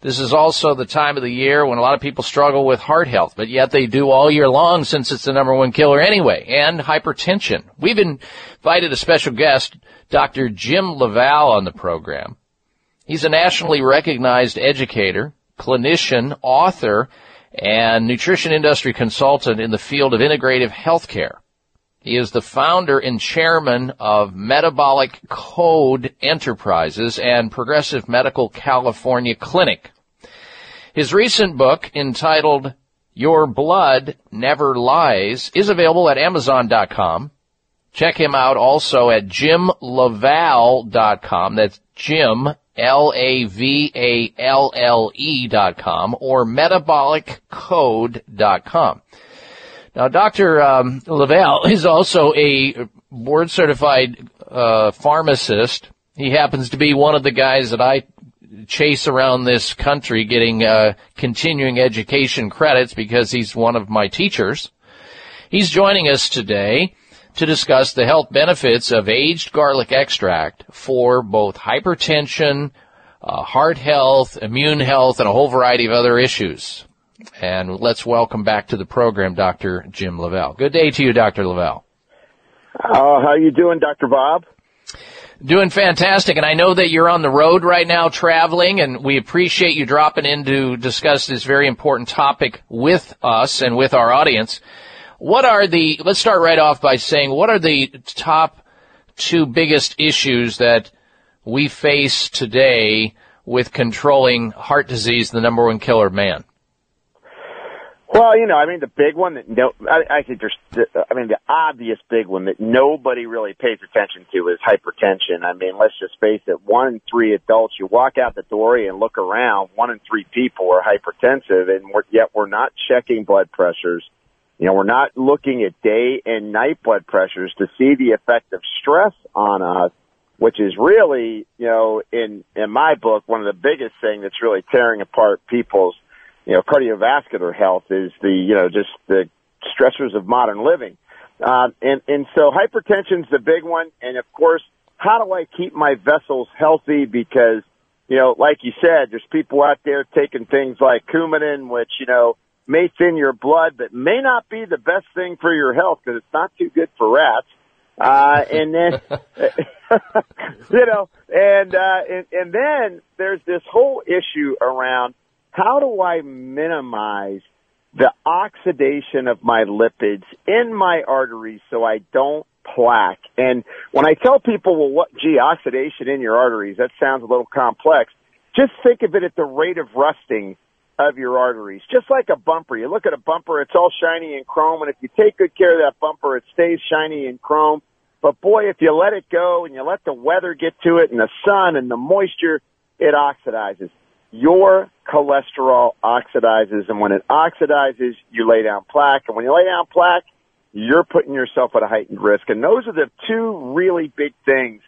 This is also the time of the year when a lot of people struggle with heart health, but yet they do all year long since it's the number one killer anyway, and hypertension. We've invited a special guest, Dr. Jim LaValle, on the program. He's a nationally recognized educator, clinician, author, and nutrition industry consultant in the field of integrative healthcare. He is the founder and chairman of Metabolic Code Enterprises and Progressive Medical California Clinic. His recent book entitled Your Blood Never Lies is available at Amazon.com. Check him out also at jimlavalle.com. That's Jim, L-A-V-A-L-L-E dot com or metaboliccode.com. Now, Dr. Um, LaValle is also a board certified uh, pharmacist. He happens to be one of the guys that I chase around this country getting uh, continuing education credits because he's one of my teachers. He's joining us today to discuss the health benefits of aged garlic extract for both hypertension, uh, heart health, immune health, and a whole variety of other issues. And let's welcome back to the program Dr. Jim LaValle. Good day to you, Dr. LaValle. Uh, how you doing, Dr. Bob? Doing fantastic, and I know that you're on the road right now traveling, and we appreciate you dropping in to discuss this very important topic with us and with our audience. What are the, let's start right off by saying, what are the top two biggest issues that we face today with controlling heart disease, the number one killer of man? Well, you know, I mean, the big one that no, I, I think there's, I mean, the obvious big one that nobody really pays attention to is hypertension. I mean, let's just face it, one in three adults, you walk out the door and look around, one in three people are hypertensive, and we're, yet we're not checking blood pressures. You know, we're not looking at day and night blood pressures to see the effect of stress on us, which is really, you know, in, in my book, one of the biggest thing that's really tearing apart people's you know, cardiovascular health is the, you know, just the stressors of modern living. Um, and, and so hypertension's the big one. And of course, how do I keep my vessels healthy? Because, you know, like you said, there's people out there taking things like Coumadin, which, you know, may thin your blood, but may not be the best thing for your health because it's not too good for rats. Uh, and then, you know, and, uh, and, and then there's this whole issue around how do I minimize the oxidation of my lipids in my arteries so I don't plaque? And when I tell people, well, what, gee, oxidation in your arteries, that sounds a little complex. Just think of it at the rate of rusting of your arteries, just like a bumper. You look at a bumper, it's all shiny and chrome, and if you take good care of that bumper, it stays shiny and chrome. But boy, if you let it go and you let the weather get to it and the sun and the moisture, it oxidizes your cholesterol oxidizes, and when it oxidizes, you lay down plaque, and when you lay down plaque, you're putting yourself at a heightened risk. And those are the two really big things.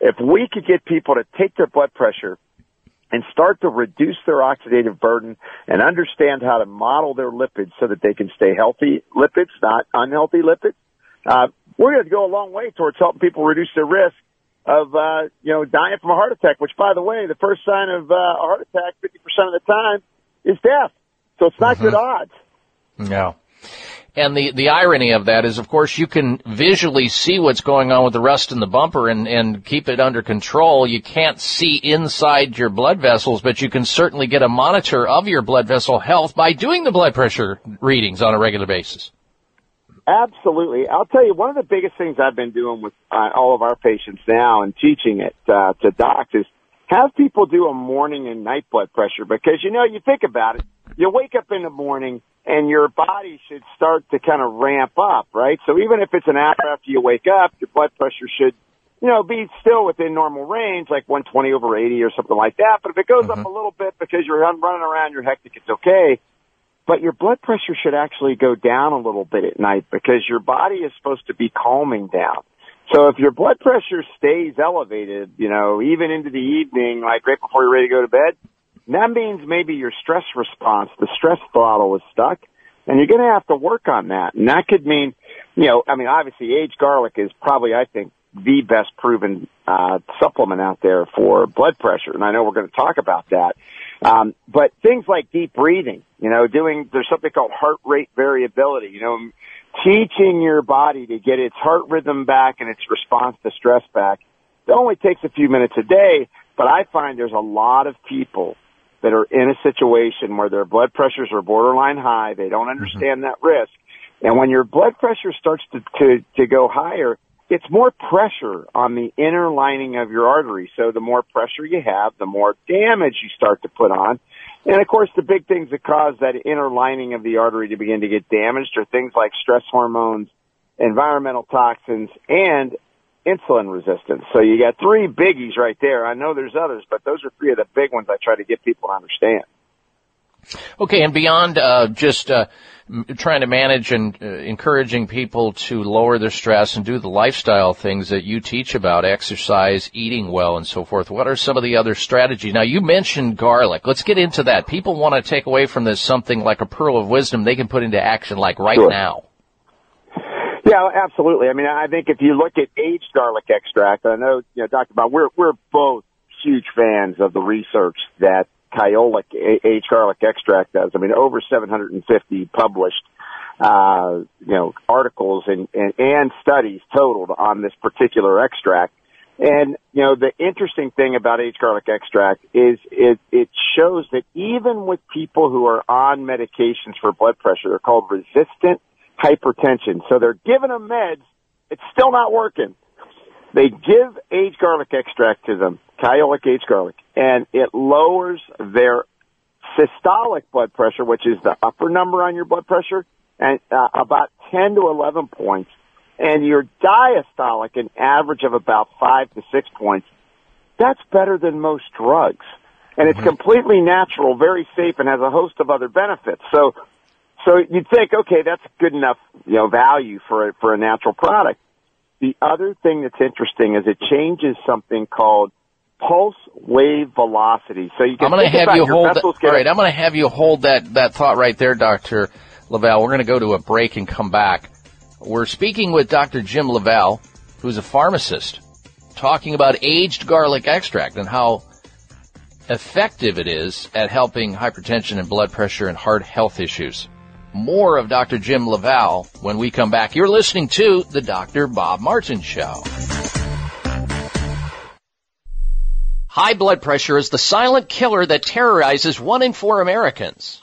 If we could get people to take their blood pressure and start to reduce their oxidative burden and understand how to model their lipids so that they can stay healthy lipids, not unhealthy lipids, uh, we're going to go a long way towards helping people reduce their risk of uh, you know dying from a heart attack. Which, by the way, the first sign of uh, a heart attack, fifty percent of the time, is death. So it's not mm-hmm. good odds. No. And the, the irony of that is, of course, you can visually see what's going on with the rust in the bumper and, and keep it under control. You can't see inside your blood vessels, but you can certainly get a monitor of your blood vessel health by doing the blood pressure readings on a regular basis. Absolutely. I'll tell you, one of the biggest things I've been doing with uh, all of our patients now and teaching it uh, to docs is have people do a morning and night blood pressure because, you know, you think about it, you wake up in the morning and your body should start to kind of ramp up, right? So even if it's an hour after you wake up, your blood pressure should, you know, be still within normal range, like 120 over 80 or something like that. But if it goes mm-hmm. up a little bit because you're running around, you're hectic, it's okay but your blood pressure should actually go down a little bit at night because your body is supposed to be calming down. So if your blood pressure stays elevated, you know, even into the evening, like right before you're ready to go to bed, that means maybe your stress response, the stress throttle is stuck, and you're going to have to work on that. And that could mean, you know, I mean, obviously aged garlic is probably, I think, the best proven uh, supplement out there for blood pressure, and I know we're going to talk about that. Um, but things like deep breathing, you know, doing there's something called heart rate variability. You know, teaching your body to get its heart rhythm back and its response to stress back. It only takes a few minutes a day, but I find there's a lot of people that are in a situation where their blood pressures are borderline high. They don't understand that risk. And when your blood pressure starts to, to, to go higher, it's more pressure on the inner lining of your artery. So the more pressure you have, the more damage you start to put on. And of course, the big things that cause that inner lining of the artery to begin to get damaged are things like stress hormones, environmental toxins, and insulin resistance. So you got three biggies right there. I know there's others, but those are three of the big ones I try to get people to understand. Okay, and beyond uh, just uh, trying to manage and uh, encouraging people to lower their stress and do the lifestyle things that you teach about, exercise, eating well, and so forth, what are some of the other strategies? Now, you mentioned garlic. Let's get into that. People want to take away from this something like a pearl of wisdom they can put into action, like right Sure. now. Yeah, absolutely. I mean, I think if you look at aged garlic extract, I know, you know, Dr. Bob, we're, we're both huge fans of the research that Kyolic a- garlic extract does. I mean, over 750 published, uh, you know, articles and, and, and studies totaled on this particular extract. And, you know, the interesting thing about aged garlic extract is it, it shows that even with people who are on medications for blood pressure, they're called resistant hypertension. So they're giving them meds. It's still not working. They give aged garlic extract to them, Kyolic aged garlic, and it lowers their systolic blood pressure, which is the upper number on your blood pressure, and uh, about 10 to 11 points, and your diastolic, an average of about 5 to 6 points. That's better than most drugs. And it's completely natural, very safe, and has a host of other benefits. So, so you'd think, okay, that's good enough, you know, value for a, for a natural product. The other thing that's interesting is it changes something called pulse wave velocity. So you can I'm going to have you hold. That, all I'm going to have you hold that that thought right there, Doctor LaValle. We're going to go to a break and come back. We're speaking with Dr. Jim LaValle, who's a pharmacist, talking about aged garlic extract and how effective it is at helping hypertension and blood pressure and heart health issues. More of Dr. Jim LaValle when we come back. You're listening to the Dr. Bob Martin Show. High blood pressure is the silent killer that terrorizes one in four Americans.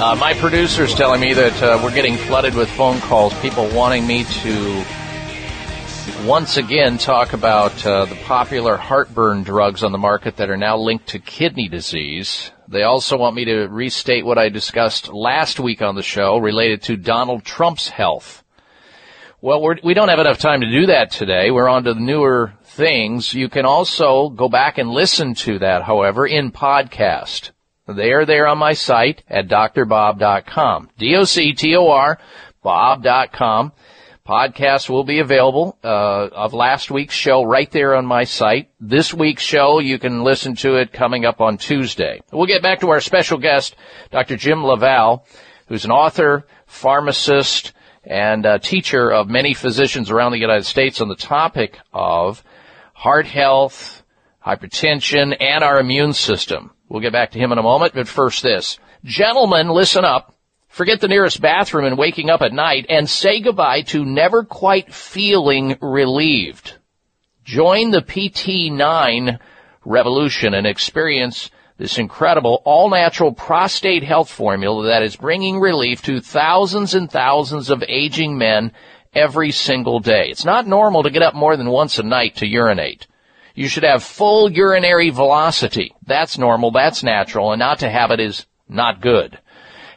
Uh, my producer's telling me that uh, we're getting flooded with phone calls, people wanting me to once again talk about uh, the popular heartburn drugs on the market that are now linked to kidney disease. They also want me to restate what I discussed last week on the show related to Donald Trump's health. Well, we're, we don't have enough time to do that today. We're on to the newer things. You can also go back and listen to that, however, in podcast. They are there on my site at drbob.com. D-O-C-T-O-R, bob.com. Podcast will be available uh, of last week's show right there on my site. This week's show, you can listen to it coming up on Tuesday. We'll get back to our special guest, Dr. Jim LaValle, who's an author, pharmacist, and teacher of many physicians around the United States on the topic of heart health, hypertension, and our immune system. We'll get back to him in a moment, but first this. Gentlemen, listen up. Forget the nearest bathroom and waking up at night and say goodbye to never quite feeling relieved. Join the PT9 revolution and experience this incredible all-natural prostate health formula that is bringing relief to thousands and thousands of aging men every single day. It's not normal to get up more than once a night to urinate. You should have full urinary velocity. That's normal, that's natural, and not to have it is not good.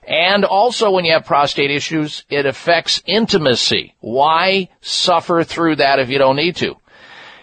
And also when you have prostate issues, it affects intimacy. Why suffer through that if you don't need to?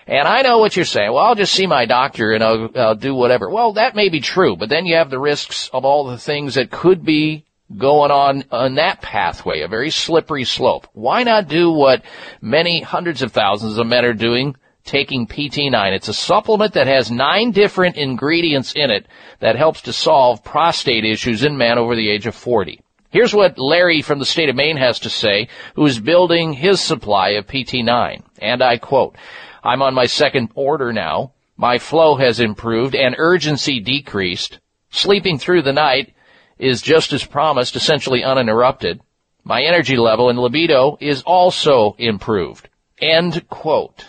And I know what you're saying. Well, I'll just see my doctor and I'll, I'll do whatever. Well, that may be true, but then you have the risks of all the things that could be going on on that pathway, a very slippery slope. Why not do what many hundreds of thousands of men are doing taking PT9. It's a supplement that has nine different ingredients in it that helps to solve prostate issues in men over the age of 40. Here's what Larry from the state of Maine has to say, who is building his supply of PT9. And I quote, I'm on my second order now. My flow has improved and urgency decreased. Sleeping through the night is just as promised, essentially uninterrupted. My energy level and libido is also improved. End quote.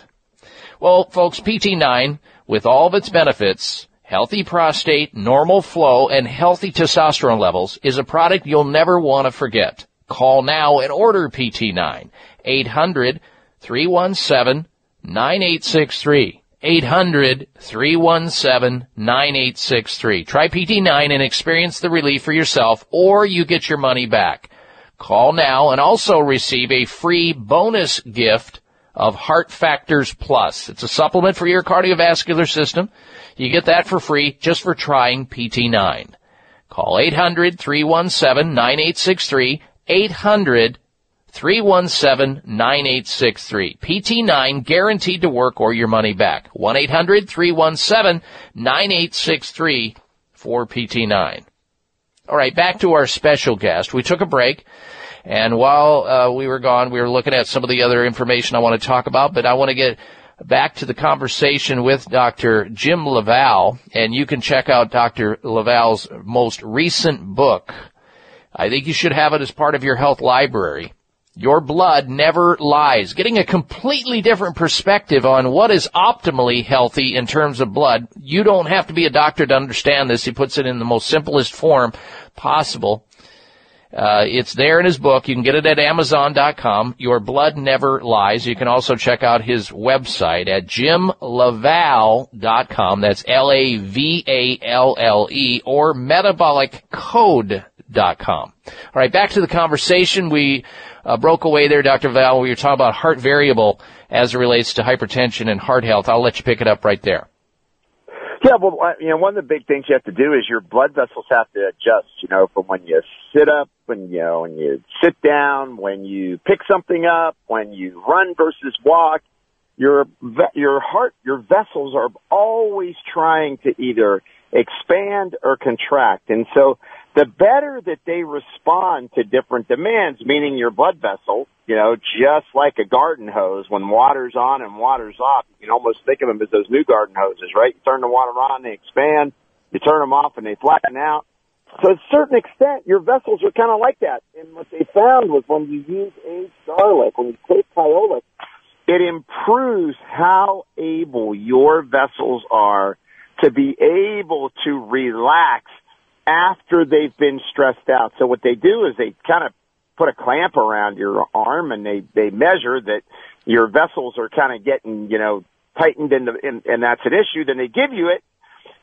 Well, folks, PT9, with all of its benefits, healthy prostate, normal flow, and healthy testosterone levels, is a product you'll never want to forget. Call now and order PT9. 800 317 9863. 800 317 9863. Try PT9 and experience the relief for yourself, or you get your money back. Call now and also receive a free bonus gift of Heart Factors Plus. It's a supplement for your cardiovascular system. You get that for free just for trying PT9. Call 800-317-9863, 800-317-9863. PT9 guaranteed to work or your money back. 1-800-317-9863 for PT9. All right, back to our special guest. We took a break. And while uh, we were gone, we were looking at some of the other information I want to talk about, but I want to get back to the conversation with Dr. Jim LaValle, and you can check out Dr. LaValle's most recent book. I think you should have it as part of your health library. Your blood never lies. Getting a completely different perspective on what is optimally healthy in terms of blood. You don't have to be a doctor to understand this. He puts it in the most simplest form possible. Uh, it's there in his book. You can get it at Amazon.com. Your Blood Never Lies. You can also check out his website at JimLaValle.com. That's L-A-V-A-L-L-E or MetabolicCode.com. All right, back to the conversation. We uh, broke away there, Dr. Val. We were talking about heart variable as it relates to hypertension and heart health. I'll let you pick it up right there. Yeah, well, you know, one of the big things you have to do is your blood vessels have to adjust. You know, from when you sit up, when you know, when you sit down, when you pick something up, when you run versus walk. Your your heart, your vessels are always trying to either expand or contract, and so the better that they respond to different demands, meaning your blood vessel, you know, just like a garden hose, when water's on and water's off, you can almost think of them as those new garden hoses, right? You turn the water on, they expand. You turn them off and they flatten out. So to a certain extent, your vessels are kind of like that. And what they found was when you use aged garlic, when you take Kyolic, it improves how able your vessels are to be able to relax after they've been stressed out. So what they do is they kind of put a clamp around your arm and they, they measure that your vessels are kind of getting, you know, tightened and, and, and that's an issue. Then they give you it.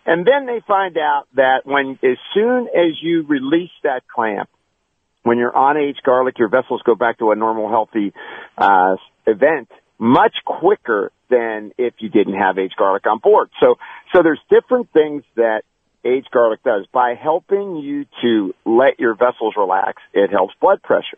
And then they find out that when, as soon as you release that clamp, when you're on aged garlic, your vessels go back to a normal, healthy, uh, event much quicker than if you didn't have aged garlic on board. So, so there's different things that aged garlic does. By helping you to let your vessels relax, it helps blood pressure.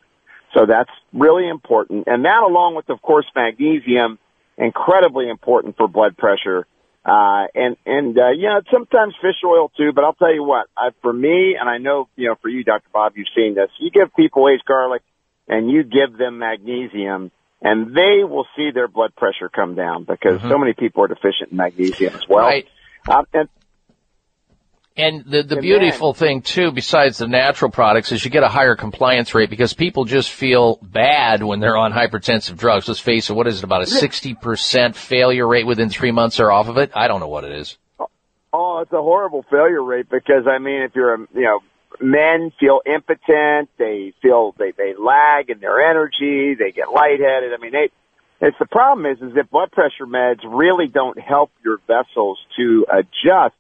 So that's really important. And that along with, of course, magnesium, incredibly important for blood pressure. Uh, and, and, uh, you know, sometimes fish oil too, but I'll tell you what, I, for me, and I know, you know, for you, Dr. Bob, you've seen this, you give people aged garlic and you give them magnesium and they will see their blood pressure come down because so many people are deficient in magnesium as well. Right. Um, and And the, the beautiful thing too, besides the natural products, is you get a higher compliance rate because people just feel bad when they're on hypertensive drugs. Let's face it, what is it, about a 60% failure rate within three months they're off of it? I don't know what it is. Oh, it's a horrible failure rate because I mean, if you're a, you know, men feel impotent, they feel they they lag in their energy, they get lightheaded. I mean, they. It's the problem is is that blood pressure meds really don't help your vessels to adjust.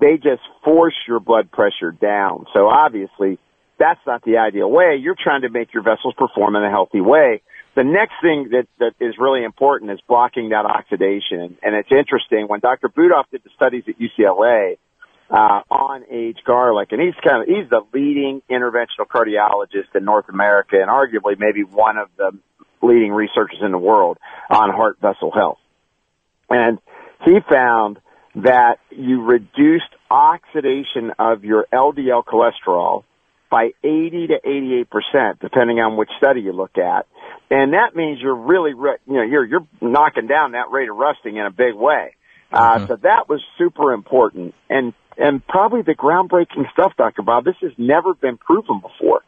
They just force your blood pressure down. So obviously, that's not the ideal way. You're trying to make your vessels perform in a healthy way. The next thing that, that is really important is blocking that oxidation. And it's interesting when Dr. Budoff did the studies at UCLA, uh, on aged garlic, and he's kind of he's the leading interventional cardiologist in North America, and arguably maybe one of the leading researchers in the world on heart vessel health. And he found that you reduced oxidation of your LDL cholesterol by 80 to 88 percent, depending on which study you look at, and that means you're really, re- you know, you're you're knocking down that rate of rusting in a big way. Uh, so that was super important, and and probably the groundbreaking stuff, Dr. Bob. This has never been proven before.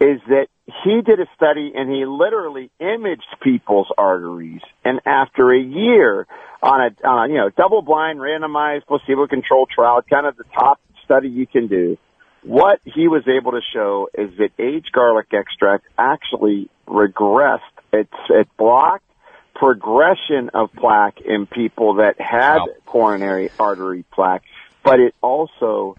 Is that he did a study and he literally imaged people's arteries, and after a year on a, on a you know double blind randomized placebo controlled trial, kind of the top study you can do. What he was able to show is that aged garlic extract actually regressed. It's it blocked progression of plaque in people that had coronary artery plaque, but it also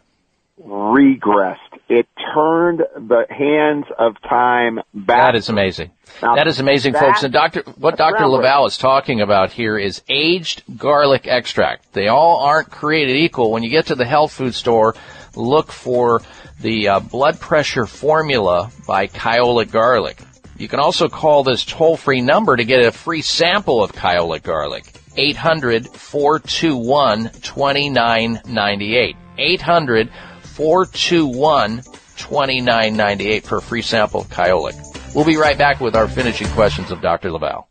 regressed. It turned the hands of time back. That is amazing. Now, that is amazing, that- folks. And Doctor, what Dr. LaValle is talking about here is aged garlic extract. They all aren't created equal. When you get to the health food store, look for the uh, blood pressure formula by Kyolic Garlic. You can also call this toll-free number to get a free sample of Kyolic Garlic. 800-421-2998. 800-421 $29.98 per free sample of Kyolic. We'll be right back with our finishing questions of Dr. LaValle.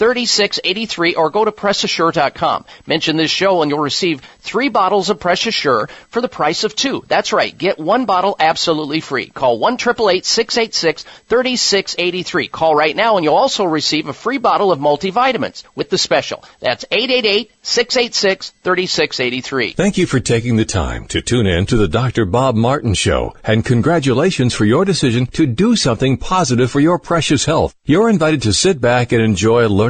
3683 or go to PressAssure.com. Mention this show and you'll receive three bottles of Press Assure for the price of two. That's right. Get one bottle absolutely free. Call 1 686 3683. Call right now and you'll also receive a free bottle of multivitamins with the special. That's 888 686 3683. Thank you for taking the time to tune in to the Dr. Bob Martin Show, and congratulations for your decision to do something positive for your precious health. You're invited to sit back and enjoy learning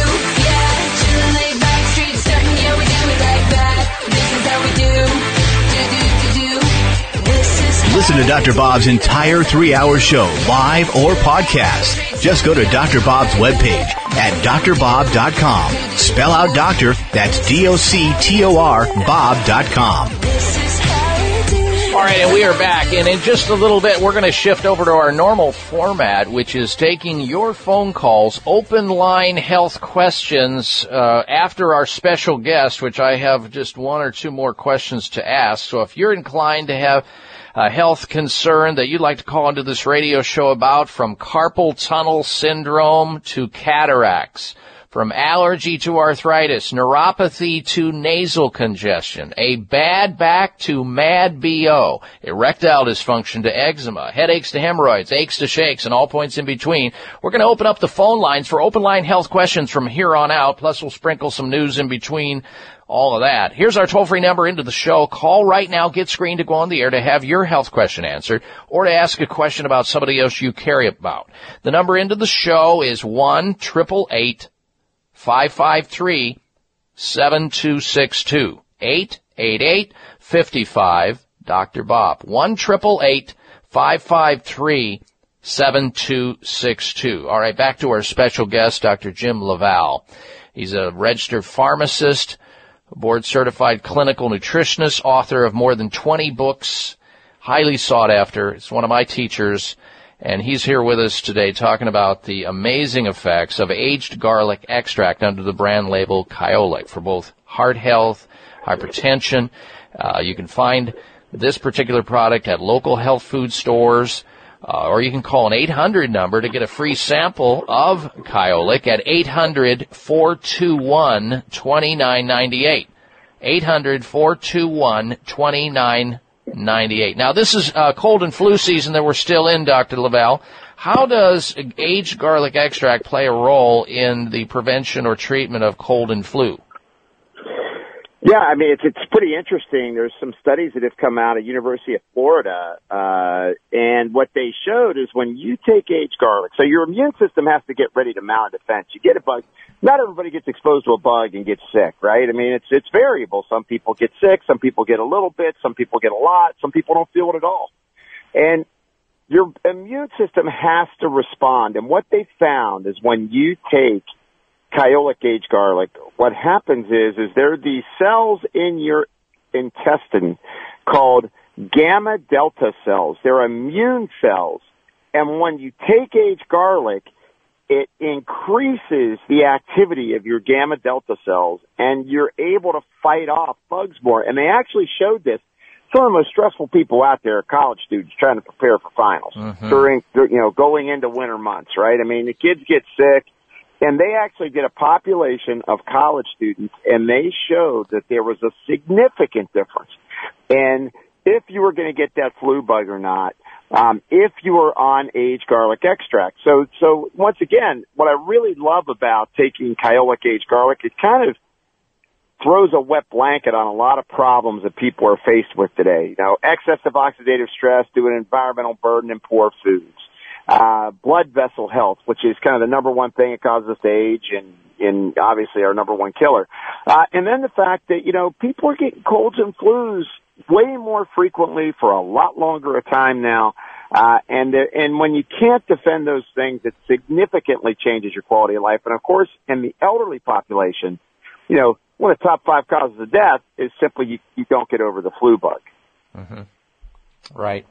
Listen to Dr. Bob's entire three hour show, live or podcast. Just go to Dr. Bob's webpage at drbob.com. Spell out doctor, that's D O C T O R, Bob.com. All right, and we are back. And in just a little bit, we're going to shift over to our normal format, which is taking your phone calls, open line health questions, uh, after our special guest, which I have just one or two more questions to ask. So if you're inclined to have a health concern that you'd like to call into this radio show about, from carpal tunnel syndrome to cataracts, from allergy to arthritis, neuropathy to nasal congestion, a bad back to mad BO, erectile dysfunction to eczema, headaches to hemorrhoids, aches to shakes, and all points in between. We're going to open up the phone lines for open line health questions from here on out, plus we'll sprinkle some news in between all of that. Here's our toll free number into the show. Call right now, get screened to go on the air to have your health question answered or to ask a question about somebody else you care about. The number into the show is 1 553 7262 888 55 Dr. Bob. 1 553 7262. All right, back to our special guest, Dr. Jim LaValle. He's a registered pharmacist, board certified clinical nutritionist, author of more than 20 books, highly sought after. It's one of my teachers, and he's here with us today talking about the amazing effects of aged garlic extract under the brand label Kyolic for both heart health, hypertension. Uh, you can find this particular product at local health food stores. Uh, or you can call an 800 number to get a free sample of Kyolic at 800 421 2998. 800 421 2998. Now, this is uh, cold and flu season that we're still in, Dr. LaValle. How does aged garlic extract play a role in the prevention or treatment of cold and flu? Yeah, I mean it's it's pretty interesting. There's some studies that have come out of University of Florida, uh, and what they showed is when you take aged garlic, so your immune system has to get ready to mount a defense. You get a bug. Not everybody gets exposed to a bug and gets sick, right? I mean it's it's variable. Some people get sick, some people get a little bit, some people get a lot, some people don't feel it at all, and your immune system has to respond. And what they found is when you take Kyolic aged garlic, what happens is, is there are these cells in your intestine called gamma delta cells. They're immune cells. And when you take aged garlic, it increases the activity of your gamma delta cells and you're able to fight off bugs more. And they actually showed this. Some of the most stressful people out there are college students trying to prepare for finals Mhm. during, you know, going into winter months, right? I mean, the kids get sick and they actually did a population of college students and they showed that there was a significant difference. And if you were going to get that flu bug or not, um, if you were on aged garlic extract. So, so once again, what I really love about taking Kyolic aged garlic, it kind of throws a wet blanket on a lot of problems that people are faced with today. You know, excessive oxidative stress due to environmental burden and poor foods uh, blood vessel health, which is kind of the number one thing that causes us to age and, and obviously our number one killer. Uh, and then the fact that, you know, people are getting colds and flus way more frequently for a lot longer a time now. Uh, and, the, and when you can't defend those things, it significantly changes your quality of life. And of course, in the elderly population, you know, one of the top five causes of death is simply you, you don't get over the flu bug. Mm-hmm. Right.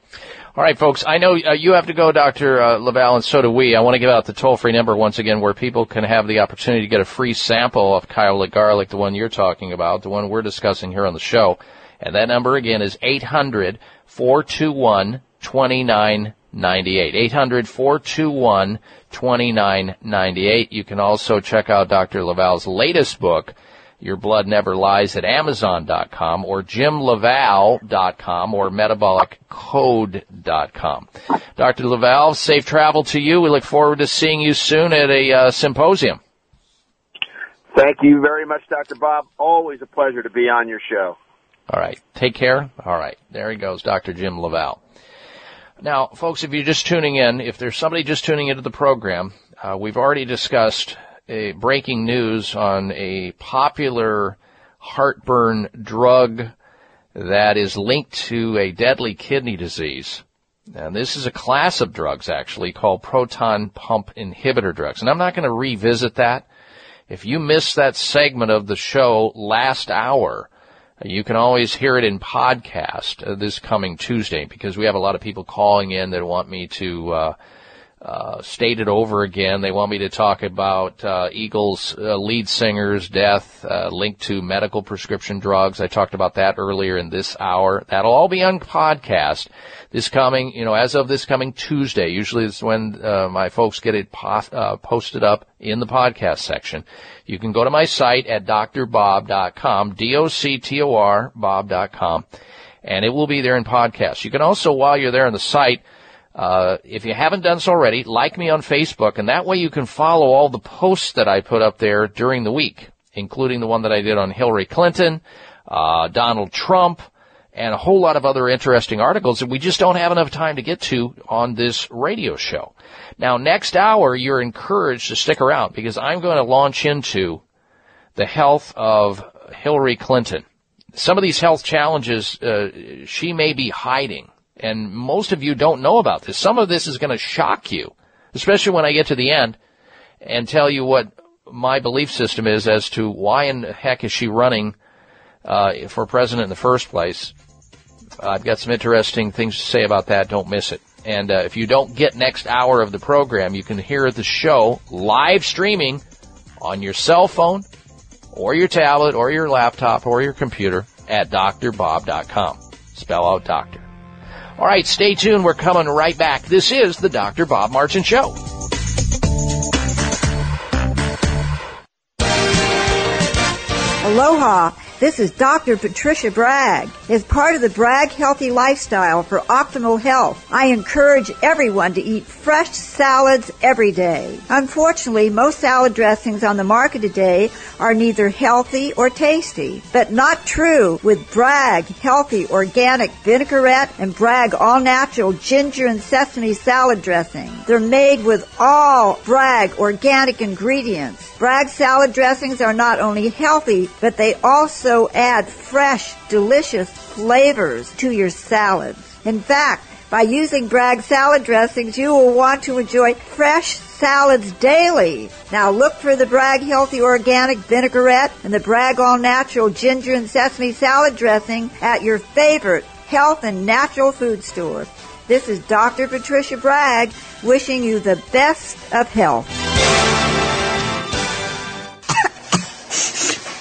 All right, folks. I know uh, you have to go, Dr. Uh, LaValle, and so do we. I want to give out the toll-free number once again where people can have the opportunity to get a free sample of Kyolic garlic, the one you're talking about, the one we're discussing here on the show. And that number again is 800 421 2998. 800 421 2998. You can also check out Dr. LaValle's latest book, your Blood Never Lies at Amazon.com or JimLaValle.com or MetabolicCode.com. Dr. LaValle, safe travel to you. We look forward to seeing you soon at a uh, symposium. Thank you very much, Dr. Bob. Always a pleasure to be on your show. All right. Take care. All right. There he goes, Dr. Jim LaValle. Now, folks, if you're just tuning in, if there's somebody just tuning into the program, uh, we've already discussed a breaking news on a popular heartburn drug that is linked to a deadly kidney disease. And this is a class of drugs actually called proton pump inhibitor drugs. And I'm not going to revisit that. If you missed that segment of the show last hour, you can always hear it in podcast uh, this coming Tuesday because we have a lot of people calling in that want me to uh, uh, state it over again. They want me to talk about uh, Eagles uh, lead singer's death uh, linked to medical prescription drugs. I talked about that earlier in this hour. That'll all be on podcast this coming, you know, as of this coming Tuesday. Usually it's when uh, my folks get it po- uh, posted up in the podcast section. You can go to my site at drbob.com, D-O-C-T-O-R, bob.com, and it will be there in podcast. You can also, while you're there on the site, uh, if you haven't done so already, like me on Facebook, and that way you can follow all the posts that I put up there during the week, including the one that I did on Hillary Clinton, uh, Donald Trump, and a whole lot of other interesting articles that we just don't have enough time to get to on this radio show. Now, next hour, you're encouraged to stick around because I'm going to launch into the health of Hillary Clinton. Some of these health challenges uh, she may be hiding, and most of you don't know about this. Some of this is going to shock you, especially when I get to the end and tell you what my belief system is as to why in the heck is she running uh, for president in the first place. I've got some interesting things to say about that. Don't miss it. And uh, if you don't get next hour of the program, you can hear the show live streaming on your cell phone or your tablet or your laptop or your computer at drbob.com. Spell out doctor. All right, stay tuned. We're coming right back. This is the Dr. Bob Martin Show. Aloha. This is Dr. Patricia Bragg. As part of the Bragg Healthy Lifestyle for optimal health, I encourage everyone to eat fresh salads every day. Unfortunately, most salad dressings on the market today are neither healthy or tasty. But not true with Bragg Healthy Organic Vinaigrette and Bragg All Natural Ginger and Sesame Salad Dressing. They're made with all Bragg organic ingredients. Bragg salad dressings are not only healthy, but they also add fresh, delicious flavors to your salads. In fact, by using Bragg salad dressings, you will want to enjoy fresh salads daily. Now look for the Bragg Healthy Organic Vinaigrette and the Bragg All Natural Ginger and Sesame Salad Dressing at your favorite health and natural food store. This is Dr. Patricia Bragg wishing you the best of health.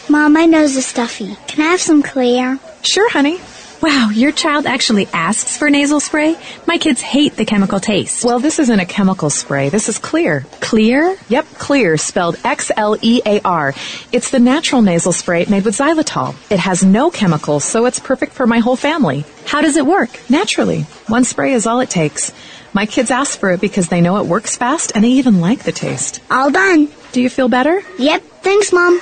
Mom, my nose is stuffy. Can I have some Xlear? Sure, honey. Wow, your child actually asks for nasal spray? My kids hate the chemical taste. Well, this isn't a chemical spray. This is Xlear. Xlear? Yep, Xlear, spelled X-L-E-A-R. It's the natural nasal spray made with xylitol. It has no chemicals, so it's perfect for my whole family. How does it work? Naturally. One spray is all it takes. My kids ask for it because they know it works fast and they even like the taste. All done. Do you feel better? Yep. Thanks, Mom.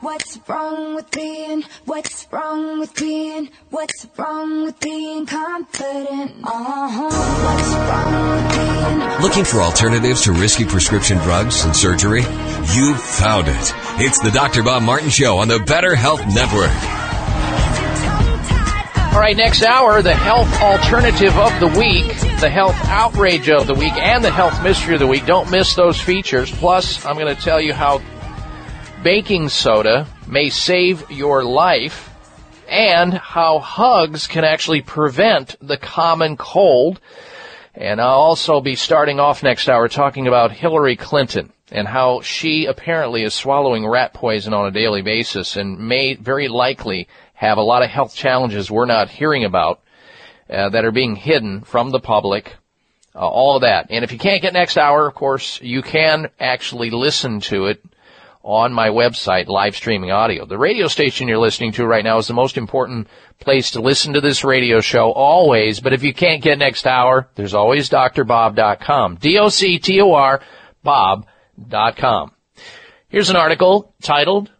What's wrong with being, what's wrong with being, what's wrong with being confident? Uh-huh. What's wrong with being, Looking for alternatives to risky prescription drugs and surgery? You found it. It's the Dr. Bob Martin Show on the Better Health Network. All right, next hour, the health alternative of the week, the health outrage of the week, and the health mystery of the week. Don't miss those features. Plus, I'm going to tell you how baking soda may save your life and how hugs can actually prevent the common cold. And I'll also be starting off next hour talking about Hillary Clinton and how she apparently is swallowing rat poison on a daily basis and may very likely have a lot of health challenges we're not hearing about uh, that are being hidden from the public. Uh, all of that. And if you can't get next hour, of course, you can actually listen to it on my website, live streaming audio. The radio station you're listening to right now is the most important place to listen to this radio show always, but if you can't get next hour, there's always drbob.com. D-O-C-T-O-R, bob.com. Here's an article titled,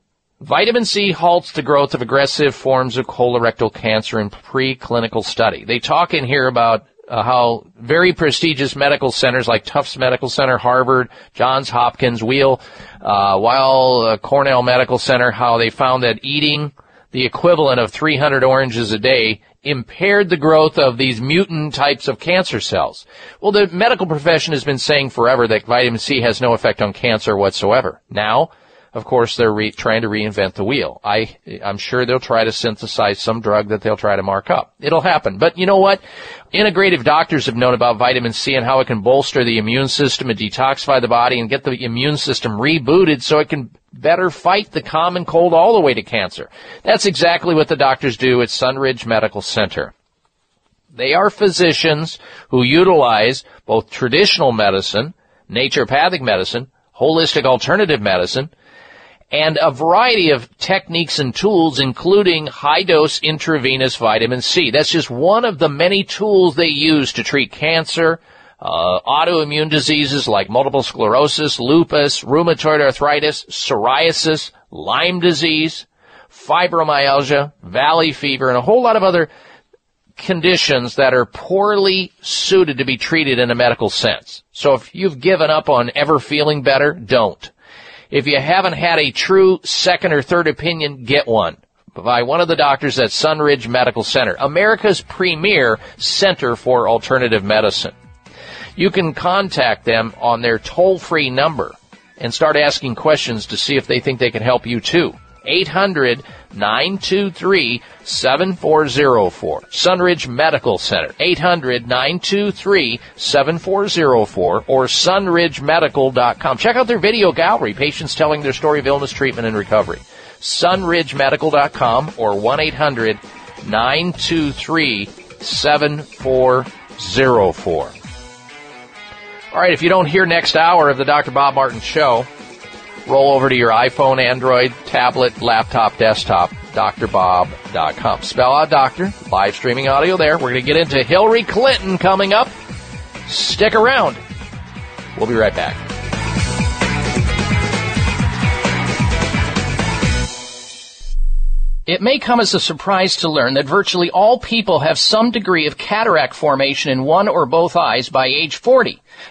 Vitamin C halts the growth of aggressive forms of colorectal cancer in preclinical study. They talk in here about uh, how very prestigious medical centers like Tufts Medical Center, Harvard, Johns Hopkins, Wheel, uh, while uh, Cornell Medical Center, how they found that eating the equivalent of 300 oranges a day impaired the growth of these mutant types of cancer cells. Well, the medical profession has been saying forever that vitamin C has no effect on cancer whatsoever. Now, of course, they're re- trying to reinvent the wheel. I, I'm sure they'll try to synthesize some drug that they'll try to mark up. It'll happen. But you know what? Integrative doctors have known about vitamin C and how it can bolster the immune system and detoxify the body and get the immune system rebooted so it can better fight the common cold all the way to cancer. That's exactly what the doctors do at Sunridge Medical Center. They are physicians who utilize both traditional medicine, naturopathic medicine, holistic alternative medicine, and a variety of techniques and tools, including high dose intravenous vitamin C. That's just one of the many tools they use to treat cancer, uh, autoimmune diseases like multiple sclerosis, lupus, rheumatoid arthritis, psoriasis, Lyme disease, fibromyalgia, valley fever, and a whole lot of other conditions that are poorly suited to be treated in a medical sense. So if you've given up on ever feeling better, don't. If you haven't had a true second or third opinion, get one by one of the doctors at Sunridge Medical Center, America's premier center for alternative medicine. You can contact them on their toll-free number and start asking questions to see if they think they can help you too. 800 923 7404. Sunridge Medical Center. 800 923 7404 or sunridgemedical.com. Check out their video gallery. Patients telling their story of illness, treatment, and recovery. sunridgemedical.com or 1 800 923 7404. All right, if you don't hear next hour of the Dr. Bob Martin Show, roll over to your iPhone, Android, tablet, laptop, desktop, drbob.com. Spell out doctor, live streaming audio there. We're going to get into Hillary Clinton coming up. Stick around. We'll be right back. It may come as a surprise to learn that virtually all people have some degree of cataract formation in one or both eyes by age 40.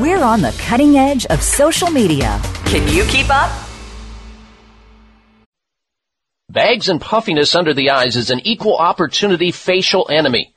We're on the cutting edge of social media. Can you keep up? Bags and puffiness under the eyes is an equal opportunity facial enemy.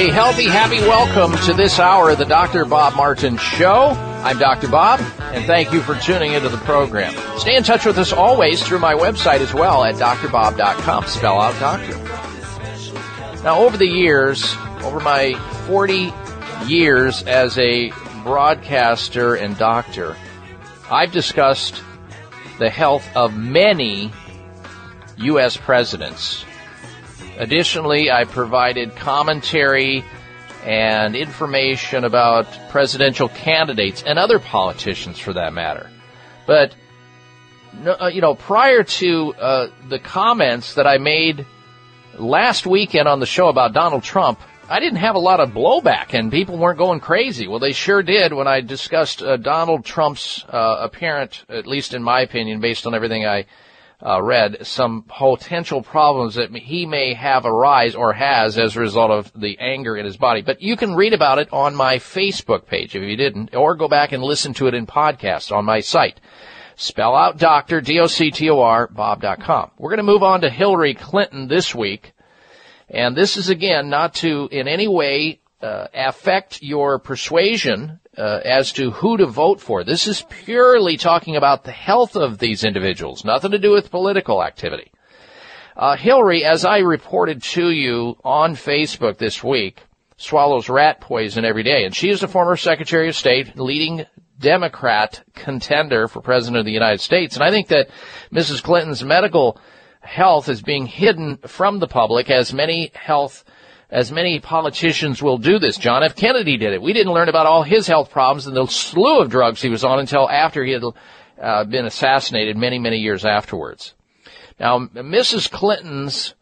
A healthy, happy welcome to this hour of the Dr. Bob Martin Show. I'm Dr. Bob, and thank you for tuning into the program. Stay in touch with us always through my website as well at drbob.com. Spell out doctor. Now, over the years, over my 40 years as a broadcaster and doctor, I've discussed the health of many U.S. presidents. Additionally, I provided commentary and information about presidential candidates and other politicians for that matter. But, uh, you know, prior to uh, the comments that I made last weekend on the show about Donald Trump, I didn't have a lot of blowback and people weren't going crazy. Well, they sure did when I discussed uh, Donald Trump's uh, apparent, at least in my opinion, based on everything I uh, read, some potential problems that he may have arise or has as a result of the anger in his body. But you can read about it on my Facebook page if you didn't, or go back and listen to it in podcast on my site. Spell out doctor, D-O-C-T-O-R, bob.com. We're going to move on to Hillary Clinton this week. And this is again not to in any way uh, affect your persuasion uh, as to who to vote for. This is purely talking about the health of these individuals, nothing to do with political activity. Uh, Hillary, as I reported to you on Facebook this week, swallows rat poison every day, and she is the former Secretary of State, leading Democrat contender for President of the United States. And I think that Mrs. Clinton's medical health is being hidden from the public as many health as many politicians will do this. John F. Kennedy did it. We didn't learn about all his health problems and the slew of drugs he was on until after he had uh, been assassinated many, many years afterwards. Now, Mrs. Clinton's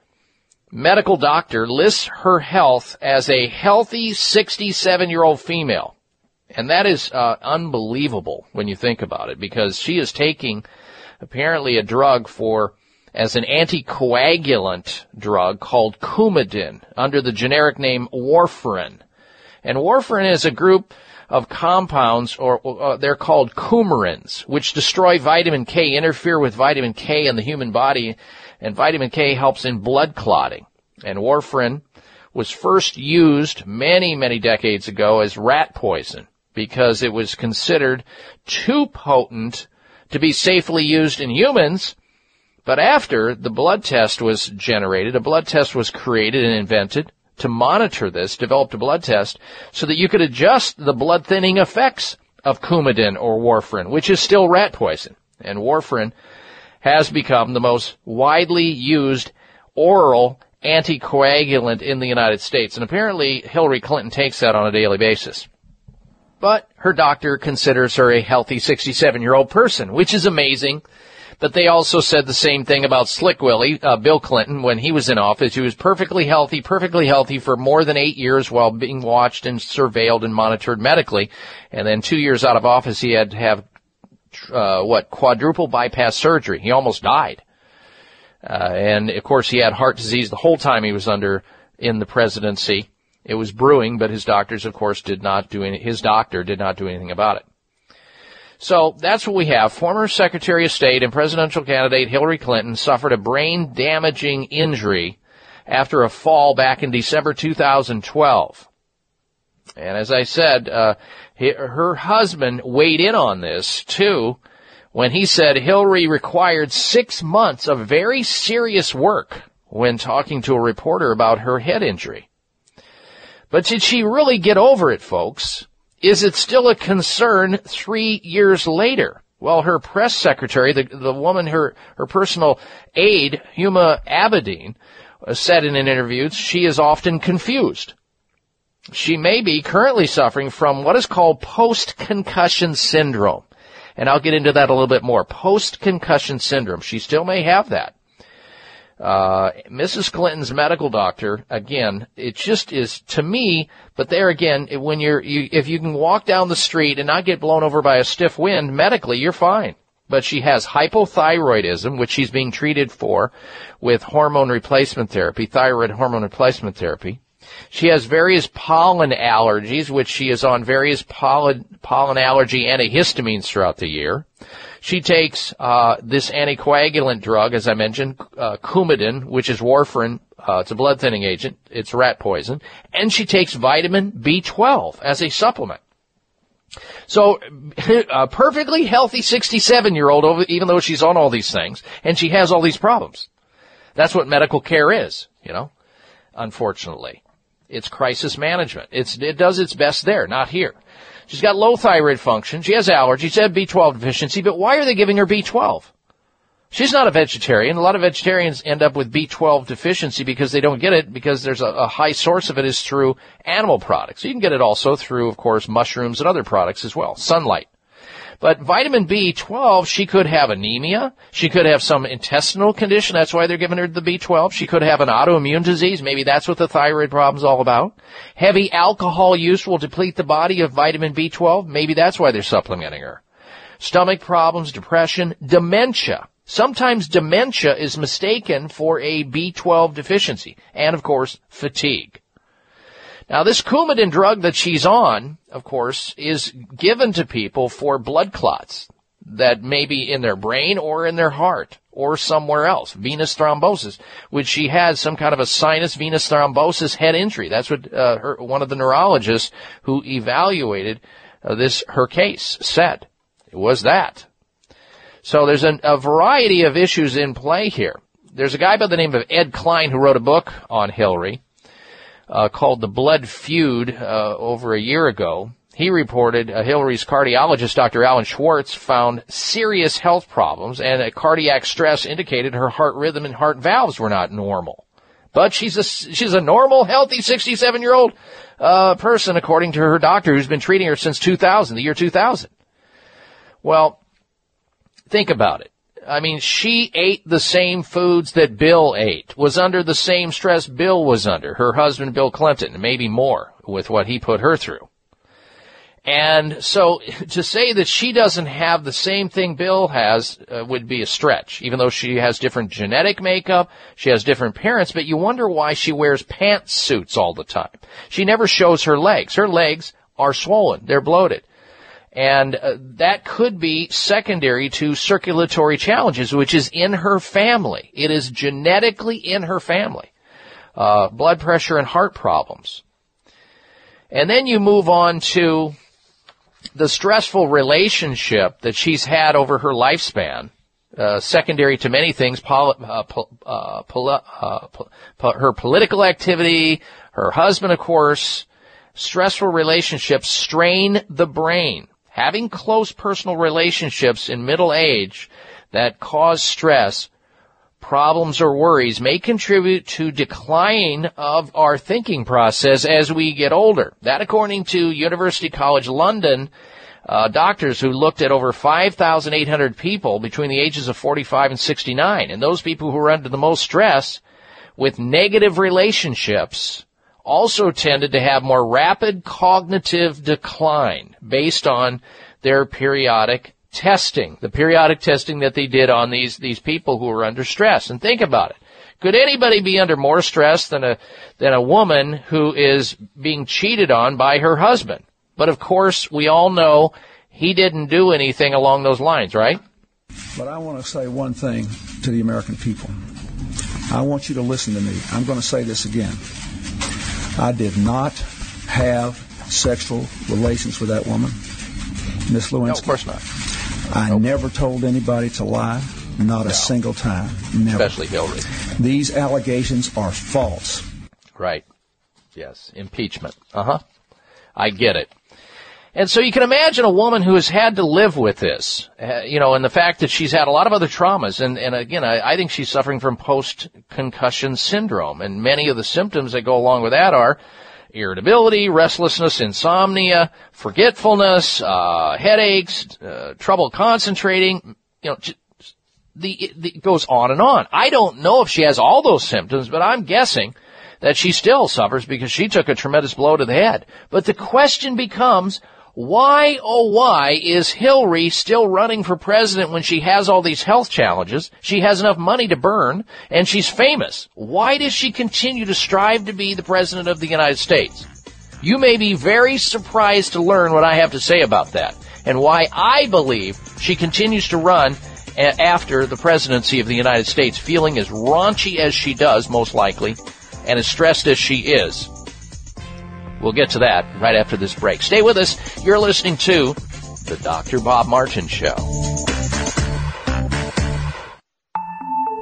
medical doctor lists her health as a healthy 67 year old female. And that is uh, unbelievable when you think about it because she is taking apparently a drug for as an anticoagulant drug called Coumadin under the generic name warfarin. And warfarin is a group of compounds, or uh, they're called coumarins, which destroy vitamin K, interfere with vitamin K in the human body, and vitamin K helps in blood clotting. And warfarin was first used many, many decades ago as rat poison because it was considered too potent to be safely used in humans but after the blood test was generated, a blood test was created and invented to monitor this, developed a blood test so that you could adjust the blood thinning effects of Coumadin or warfarin, which is still rat poison. And warfarin has become the most widely used oral anticoagulant in the United States. And apparently Hillary Clinton takes that on a daily basis. But her doctor considers her a healthy 67 year old person, which is amazing. But they also said the same thing about Slick Willie, uh, Bill Clinton, when he was in office. He was perfectly healthy, perfectly healthy for more than eight years while being watched and surveilled and monitored medically. And then two years out of office, he had to have, uh, what, quadruple bypass surgery. He almost died. Uh, and of course he had heart disease the whole time he was under, in the presidency. It was brewing, but his doctors, of course, did not do any, his doctor did not do anything about it. So that's what we have. Former Secretary of State and presidential candidate Hillary Clinton suffered a brain damaging injury after a fall back in December 2012. And as I said, uh, her husband weighed in on this too when he said Hillary required six months of very serious work when talking to a reporter about her head injury. But did she really get over it, folks? Is it still a concern three years later? Well, her press secretary, the, the woman, her, her personal aide, Huma Abedin, uh, said in an interview she is often confused. She may be currently suffering from what is called post-concussion syndrome. And I'll get into that a little bit more. Post-concussion syndrome. She still may have that. Uh, Mrs. Clinton's medical doctor, again, it just is to me, but there again, when you're, you, if you can walk down the street and not get blown over by a stiff wind, medically, you're fine. But she has hypothyroidism, which she's being treated for with hormone replacement therapy, thyroid hormone replacement therapy. She has various pollen allergies, which she is on various pollen, pollen allergy antihistamines throughout the year. She takes uh, this anticoagulant drug, as I mentioned, uh, Coumadin, which is warfarin. Uh, it's a blood thinning agent. It's rat poison, and she takes vitamin B12 as a supplement. So, a perfectly healthy 67 year old, even though she's on all these things, and she has all these problems. That's what medical care is, you know, unfortunately. It's crisis management. It's, it does its best there, not here. She's got low thyroid function. She has allergies. She has B12 deficiency. But why are they giving her B12? She's not a vegetarian. A lot of vegetarians end up with B12 deficiency because they don't get it because there's a, a, high source of it is through animal products. You can get it also through, of course, mushrooms and other products as well. Sunlight. But vitamin B12, she could have anemia. She could have some intestinal condition. That's why they're giving her the B12. She could have an autoimmune disease. Maybe that's what the thyroid problem's all about. Heavy alcohol use will deplete the body of vitamin B12. Maybe that's why they're supplementing her. Stomach problems, depression, dementia. Sometimes dementia is mistaken for a B12 deficiency. And of course, fatigue. Now this Coumadin drug that she's on, of course, is given to people for blood clots that may be in their brain or in their heart or somewhere else. Venous thrombosis, which she had some kind of a sinus venous thrombosis head injury. That's what uh, her, one of the neurologists who evaluated uh, this her case said. It was that. So there's an, a variety of issues in play here. There's a guy by the name of Ed Klein who wrote a book on Hillary uh, called The Blood Feud uh, over a year ago. He reported uh, Hillary's cardiologist, Dr. Alan Schwartz, found serious health problems and a cardiac stress indicated her heart rhythm and heart valves were not normal. But she's a, she's a normal, healthy 67 year old, uh, person according to her doctor who's been treating her since 2000, the year 2000. Well, think about it. I mean, she ate the same foods that Bill ate, was under the same stress Bill was under, her husband Bill Clinton, maybe more with what he put her through. And so to say that she doesn't have the same thing Bill has uh, would be a stretch, even though she has different genetic makeup, she has different parents, but you wonder why she wears pantsuits all the time. She never shows her legs. Her legs are swollen. They're bloated. And uh, that could be secondary to circulatory challenges, which is in her family. It is genetically in her family. Uh, blood pressure and heart problems. And then you move on to the stressful relationship that she's had over her lifespan, uh, secondary to many things, pol- uh, uh, uh, her political activity, her husband, of course, stressful relationships strain the brain. Having close personal relationships in middle age that cause stress, problems or worries may contribute to decline of our thinking process as we get older. That according to University College London, uh, doctors who looked at over 5,800 people between the ages of 45 and 69. And those people who were under the most stress with negative relationships also tended to have more rapid cognitive decline based on their periodic testing, the periodic testing that they did on these, these people who were under stress. And think about it. Could anybody be under more stress than a, than a woman who is being cheated on by her husband? But of course, we all know he didn't do anything along those lines, right? But I want to say one thing to the American people. I want you to listen to me. I'm going to say this again. I did not have sexual relations with that woman, Miss Lewinsky. No, of course not. I nope. never told anybody to lie, not no. a single time. Never. Especially Hillary. These allegations are false. Right. Yes. Impeachment. Uh huh. I get it. And so you can imagine a woman who has had to live with this, uh, you know, and the fact that she's had a lot of other traumas. And, and again, I, I think she's suffering from post-concussion syndrome. And many of the symptoms that go along with that are irritability, restlessness, insomnia, forgetfulness, uh, headaches, uh, trouble concentrating, you know, the, it, it goes on and on. I don't know if she has all those symptoms, but I'm guessing that she still suffers because she took a tremendous blow to the head. But the question becomes, why, oh why, is Hillary still running for president when she has all these health challenges? She has enough money to burn, and she's famous. Why does she continue to strive to be the president of the United States? You may be very surprised to learn what I have to say about that, and why I believe she continues to run after the presidency of the United States, feeling as raunchy as she does, most likely, and as stressed as she is. We'll get to that right after this break. Stay with us. You're listening to The Dr. Bob Martin Show.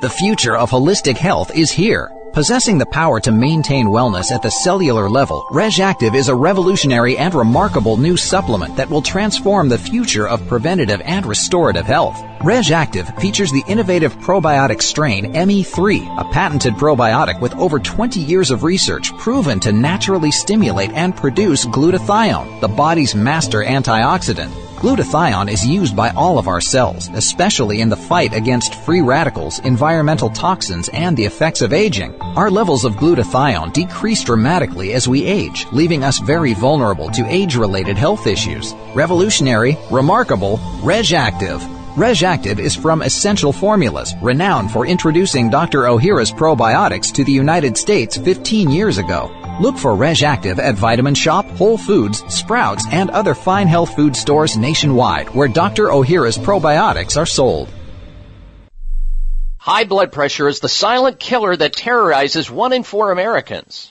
The future of holistic health is here. Possessing the power to maintain wellness at the cellular level, RegActive is a revolutionary and remarkable new supplement that will transform the future of preventative and restorative health. RegActive features the innovative probiotic strain ME3, a patented probiotic with over 20 years of research proven to naturally stimulate and produce glutathione, the body's master antioxidant. Glutathione is used by all of our cells, especially in the fight against free radicals, environmental toxins, and the effects of aging. Our levels of glutathione decrease dramatically as we age, leaving us very vulnerable to age-related health issues. Revolutionary, remarkable, RegActive. RegActive is from Essential Formulas, renowned for introducing Dr. Ohhira's probiotics to the United States 15 years ago. Look for RegActive at Vitamin Shoppe, Whole Foods, Sprouts, and other fine health food stores nationwide where Dr. Ohhira's probiotics are sold. High blood pressure is the silent killer that terrorizes one in four Americans.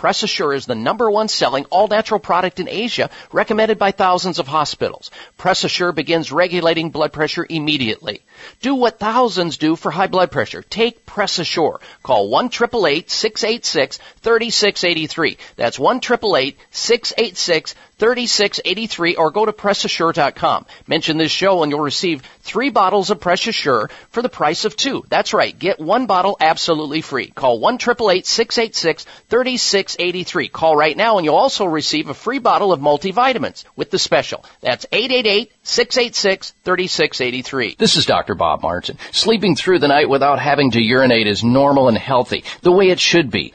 Press Assure is the number one selling all natural product in Asia, recommended by thousands of hospitals. Press Assure begins regulating blood pressure immediately. Do what thousands do for high blood pressure. Take Press Assure. Call 1 686 3683. That's 1 686 3683 or go to PressAssure.com. Mention this show and you'll receive three bottles of Press Assure for the price of two. That's right. Get one bottle absolutely free. Call 1 686 3683. Call right now and you'll also receive a free bottle of multivitamins with the special. That's 888 686 3683. This is Dr. Bob Martin. Sleeping through the night without having to urinate is normal and healthy, the way it should be.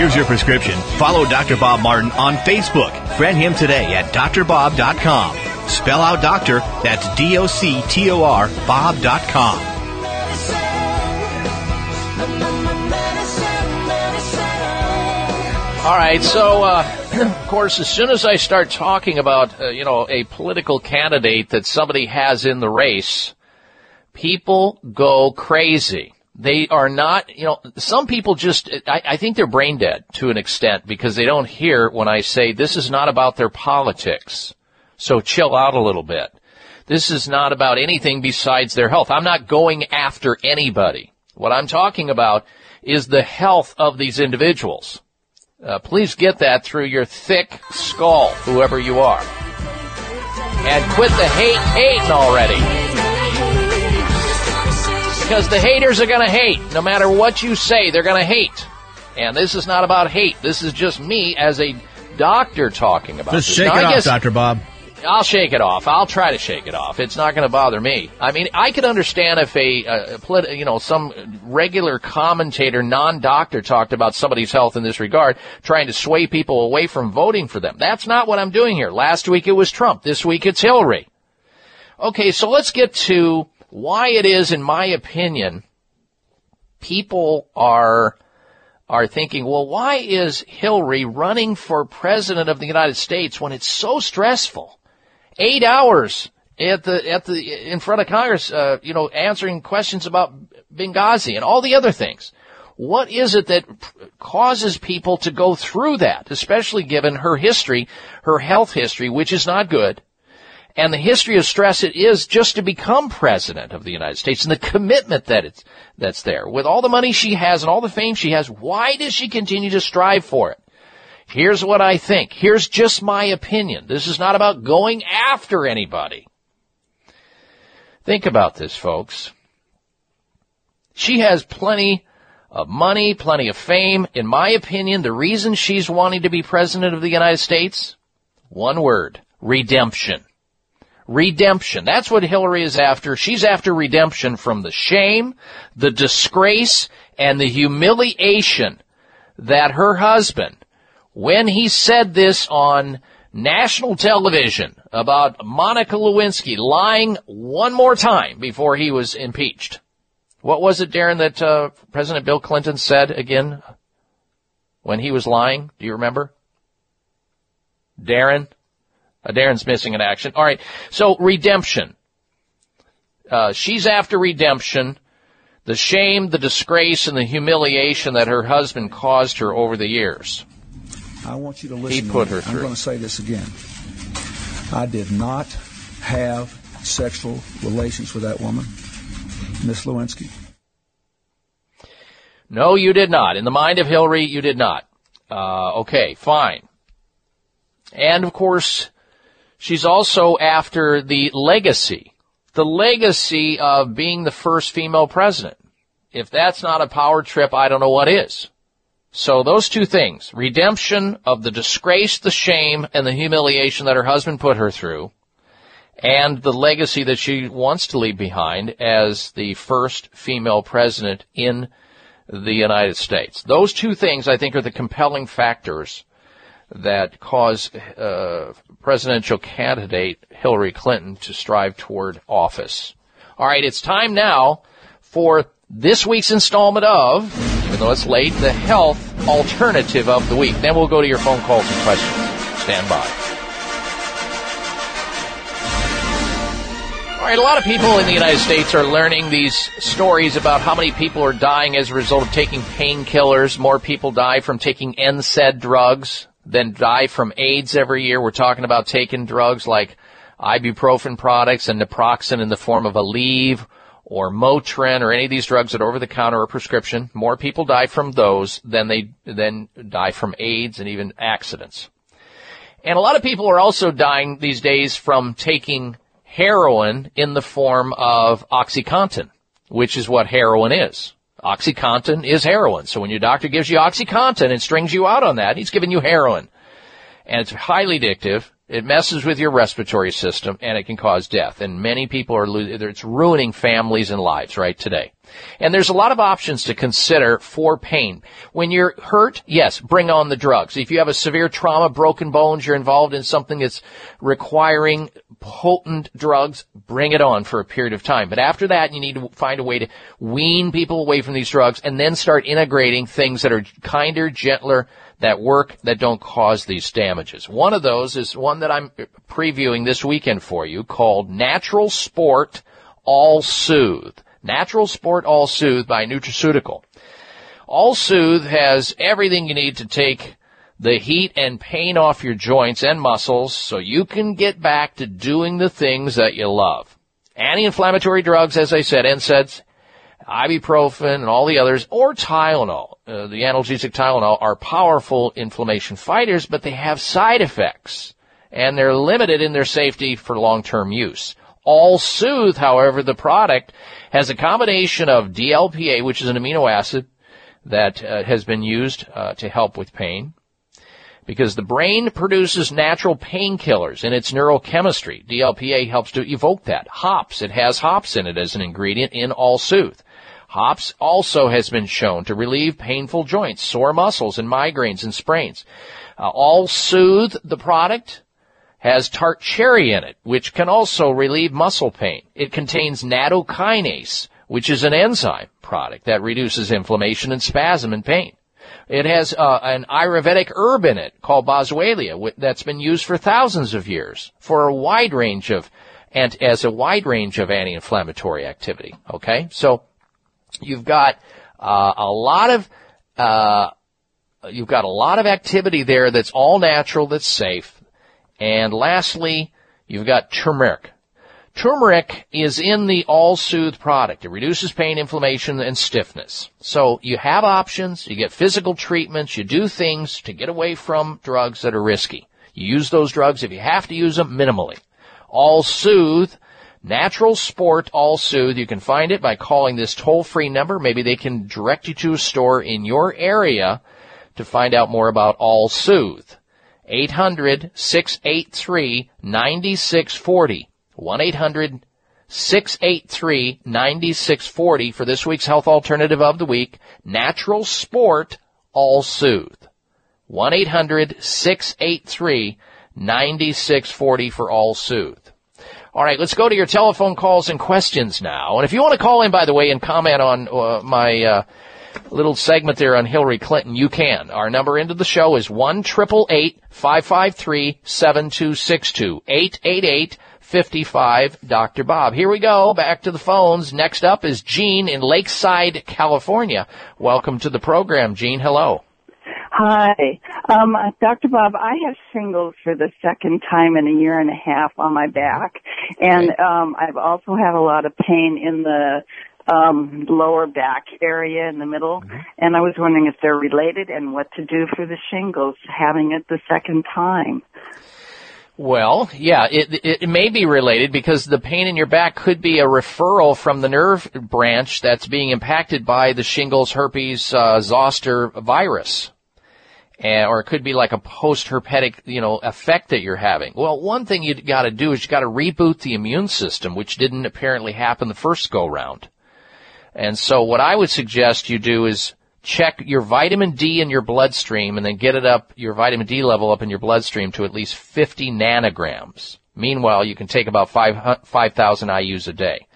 Here's your prescription. Follow Dr. Bob Martin on Facebook. Friend him today at drbob.com. Spell out doctor, that's D O C T O R, Bob.com. All right, so uh, of course, as soon as I start talking about uh, you know a political candidate that somebody has in the race, people go crazy. They are not, you know, some people just, I, I think they're brain dead to an extent because they don't hear when I say this is not about their politics. So chill out a little bit. This is not about anything besides their health. I'm not going after anybody. What I'm talking about is the health of these individuals. Uh, please get that through your thick skull, whoever you are. And quit the hate hating already. Because the haters are gonna hate. No matter what you say, they're gonna hate. And this is not about hate. This is just me as a doctor talking about Just this. shake Now, it I off, guess- Dr. Bob. I'll shake it off. I'll try to shake it off. It's not going to bother me. I mean, I could understand if a, uh polit- you know, some regular commentator, non-doctor talked about somebody's health in this regard, trying to sway people away from voting for them. That's not what I'm doing here. Last week it was Trump. This week it's Hillary. Okay, so let's get to why it is, in my opinion, people are are thinking, well, why is Hillary running for president of the United States when it's so stressful? Eight hours at the at the in front of Congress, uh, you know, answering questions about Benghazi and all the other things. What is it that causes people to go through that, especially given her history, her health history, which is not good, and the history of stress it is just to become president of the United States and the commitment that it's, that's there. With all the money she has and all the fame she has, why does she continue to strive for it? Here's what I think. Here's just my opinion. This is not about going after anybody. Think about this, folks. She has plenty of money, plenty of fame. In my opinion, the reason she's wanting to be president of the United States, one word, redemption. Redemption. That's what Hillary is after. She's after redemption from the shame, the disgrace, and the humiliation that her husband, when he said this on national television about Monica Lewinsky lying one more time before he was impeached. What was it, Darren, that uh, President Bill Clinton said again when he was lying? Do you remember? Darren? Uh, Darren's missing in action. All right. So redemption. Uh, she's after redemption. The shame, the disgrace, and the humiliation that her husband caused her over the years. I want you to listen. He put her I'm through. going to say this again. I did not have sexual relations with that woman, Miss Lewinsky. No, you did not. In the mind of Hillary, you did not. Uh, okay, fine. And of course, she's also after the legacy. The legacy of being the first female president. If that's not a power trip, I don't know what is. So those two things, redemption of the disgrace, the shame, and the humiliation that her husband put her through, and the legacy that she wants to leave behind as the first female president in the United States. Those two things, I think, are the compelling factors that cause uh, presidential candidate Hillary Clinton to strive toward office. All right, it's time now for this week's installment of, even though it's late, the health alternative of the week. Then we'll go to your phone calls and questions. Stand by. All right, a lot of people in the United States are learning these stories about how many people are dying as a result of taking painkillers. More people die from taking NSAID drugs than die from AIDS every year. We're talking about taking drugs like ibuprofen products and naproxen in the form of Aleve or Motrin or any of these drugs that are over the counter or prescription. More people die from those than they than die from AIDS and even accidents. And a lot of people are also dying these days from taking heroin in the form of OxyContin, which is what heroin is. OxyContin is heroin. So when your doctor gives you OxyContin and strings you out on that, he's giving you heroin. And it's highly addictive. It messes with your respiratory system and it can cause death. And many people are losing, it's ruining families and lives right today. And there's a lot of options to consider for pain. When you're hurt, yes, bring on the drugs. If you have a severe trauma, broken bones, you're involved in something that's requiring potent drugs, bring it on for a period of time. But after that, you need to find a way to wean people away from these drugs and then start integrating things that are kinder, gentler, that work, that don't cause these damages. One of those is one that I'm previewing this weekend for you called Natural Sport All Soothe. Natural Sport All Soothe by Nutraceutical. All Soothe has everything you need to take the heat and pain off your joints and muscles so you can get back to doing the things that you love. Anti-inflammatory drugs, as I said, NSAIDs, ibuprofen and all the others, or Tylenol, uh, the analgesic Tylenol are powerful inflammation fighters, but they have side effects and they're limited in their safety for long-term use. All Soothe, however, the product has a combination of DLPA, which is an amino acid that uh, has been used uh, to help with pain, because the brain produces natural painkillers in its neurochemistry. DLPA helps to evoke that. Hops, it has hops in it as an ingredient in All Soothe. Hops also has been shown to relieve painful joints, sore muscles, and migraines and sprains. Uh, All Soothe, the product, has tart cherry in it, which can also relieve muscle pain. It contains nattokinase, which is an enzyme product that reduces inflammation and spasm and pain. It has uh, an Ayurvedic herb in it called boswellia that's been used for thousands of years for a wide range of and as a wide range of anti-inflammatory activity. Okay, so you've got uh, a lot of uh, you've got a lot of activity there that's all natural, that's safe, and lastly, you've got turmeric. Turmeric is in the All Soothe product. It reduces pain, inflammation, and stiffness. So you have options, you get physical treatments, you do things to get away from drugs that are risky. You use those drugs if you have to use them minimally. All Soothe, Natural Sport All Soothe. You can find it by calling this toll-free number. Maybe they can direct you to a store in your area to find out more about All Soothe. 800-683-9640. 1-800-683-9640 for this week's health alternative of the week. Natural Sport All Soothe. 1-800-683-9640 for All Soothe. All right, let's go to your telephone calls and questions now. And if you want to call in, by the way, and comment on uh, my uh, little segment there on Hillary Clinton, you can. Our number into the show is one triple eight five five three seven two six two eight eight eight fifty five. Dr. Bob. Here we go. Back to the phones. Next up is Gene in Lakeside, California. Welcome to the program, Gene. Hello. Hi. Um, Dr. Bob, I have shingles for the second time in a year and a half on my back. And um, I've also had a lot of pain in the um, lower back area in the middle. And I was wondering if they're related and what to do for the shingles having it the second time. Well, yeah, it, it, it may be related because the pain in your back could be a referral from the nerve branch that's being impacted by the shingles, herpes, uh, zoster virus. And, or it could be like a post-herpetic, you know, effect that you're having. Well, one thing you've got to do is you've got to reboot the immune system, which didn't apparently happen the first go round. And so what I would suggest you do is check your vitamin D in your bloodstream and then get it up, your vitamin D level up in your bloodstream to at least 50 nanograms. Meanwhile, you can take about 5,000 5, IUs a day.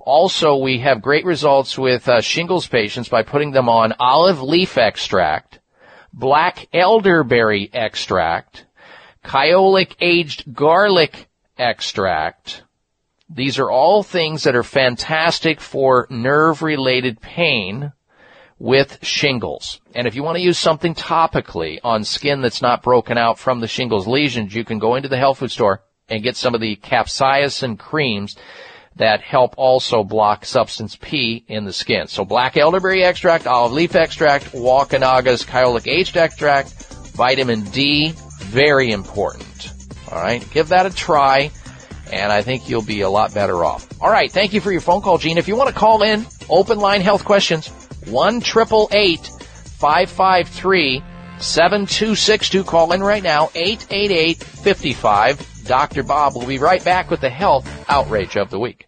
Also, we have great results with uh, shingles patients by putting them on olive leaf extract, black elderberry extract, kyolic aged garlic extract. These are all things that are fantastic for nerve related pain with shingles. And if you want to use something topically on skin that's not broken out from the shingles lesions, you can go into the health food store and get some of the capsaicin creams that help also block substance P in the skin. So black elderberry extract, olive leaf extract, Wakunaga's kyolic aged extract, vitamin D, very important. All right, give that a try, and I think you'll be a lot better off. All right, thank you for your phone call, Gene. If you want to call in, open line health questions, one triple eight five five three seven two six two. Call in right now, eight eight eight fifty five. Dr. Bob will be right back with the health outrage of the week.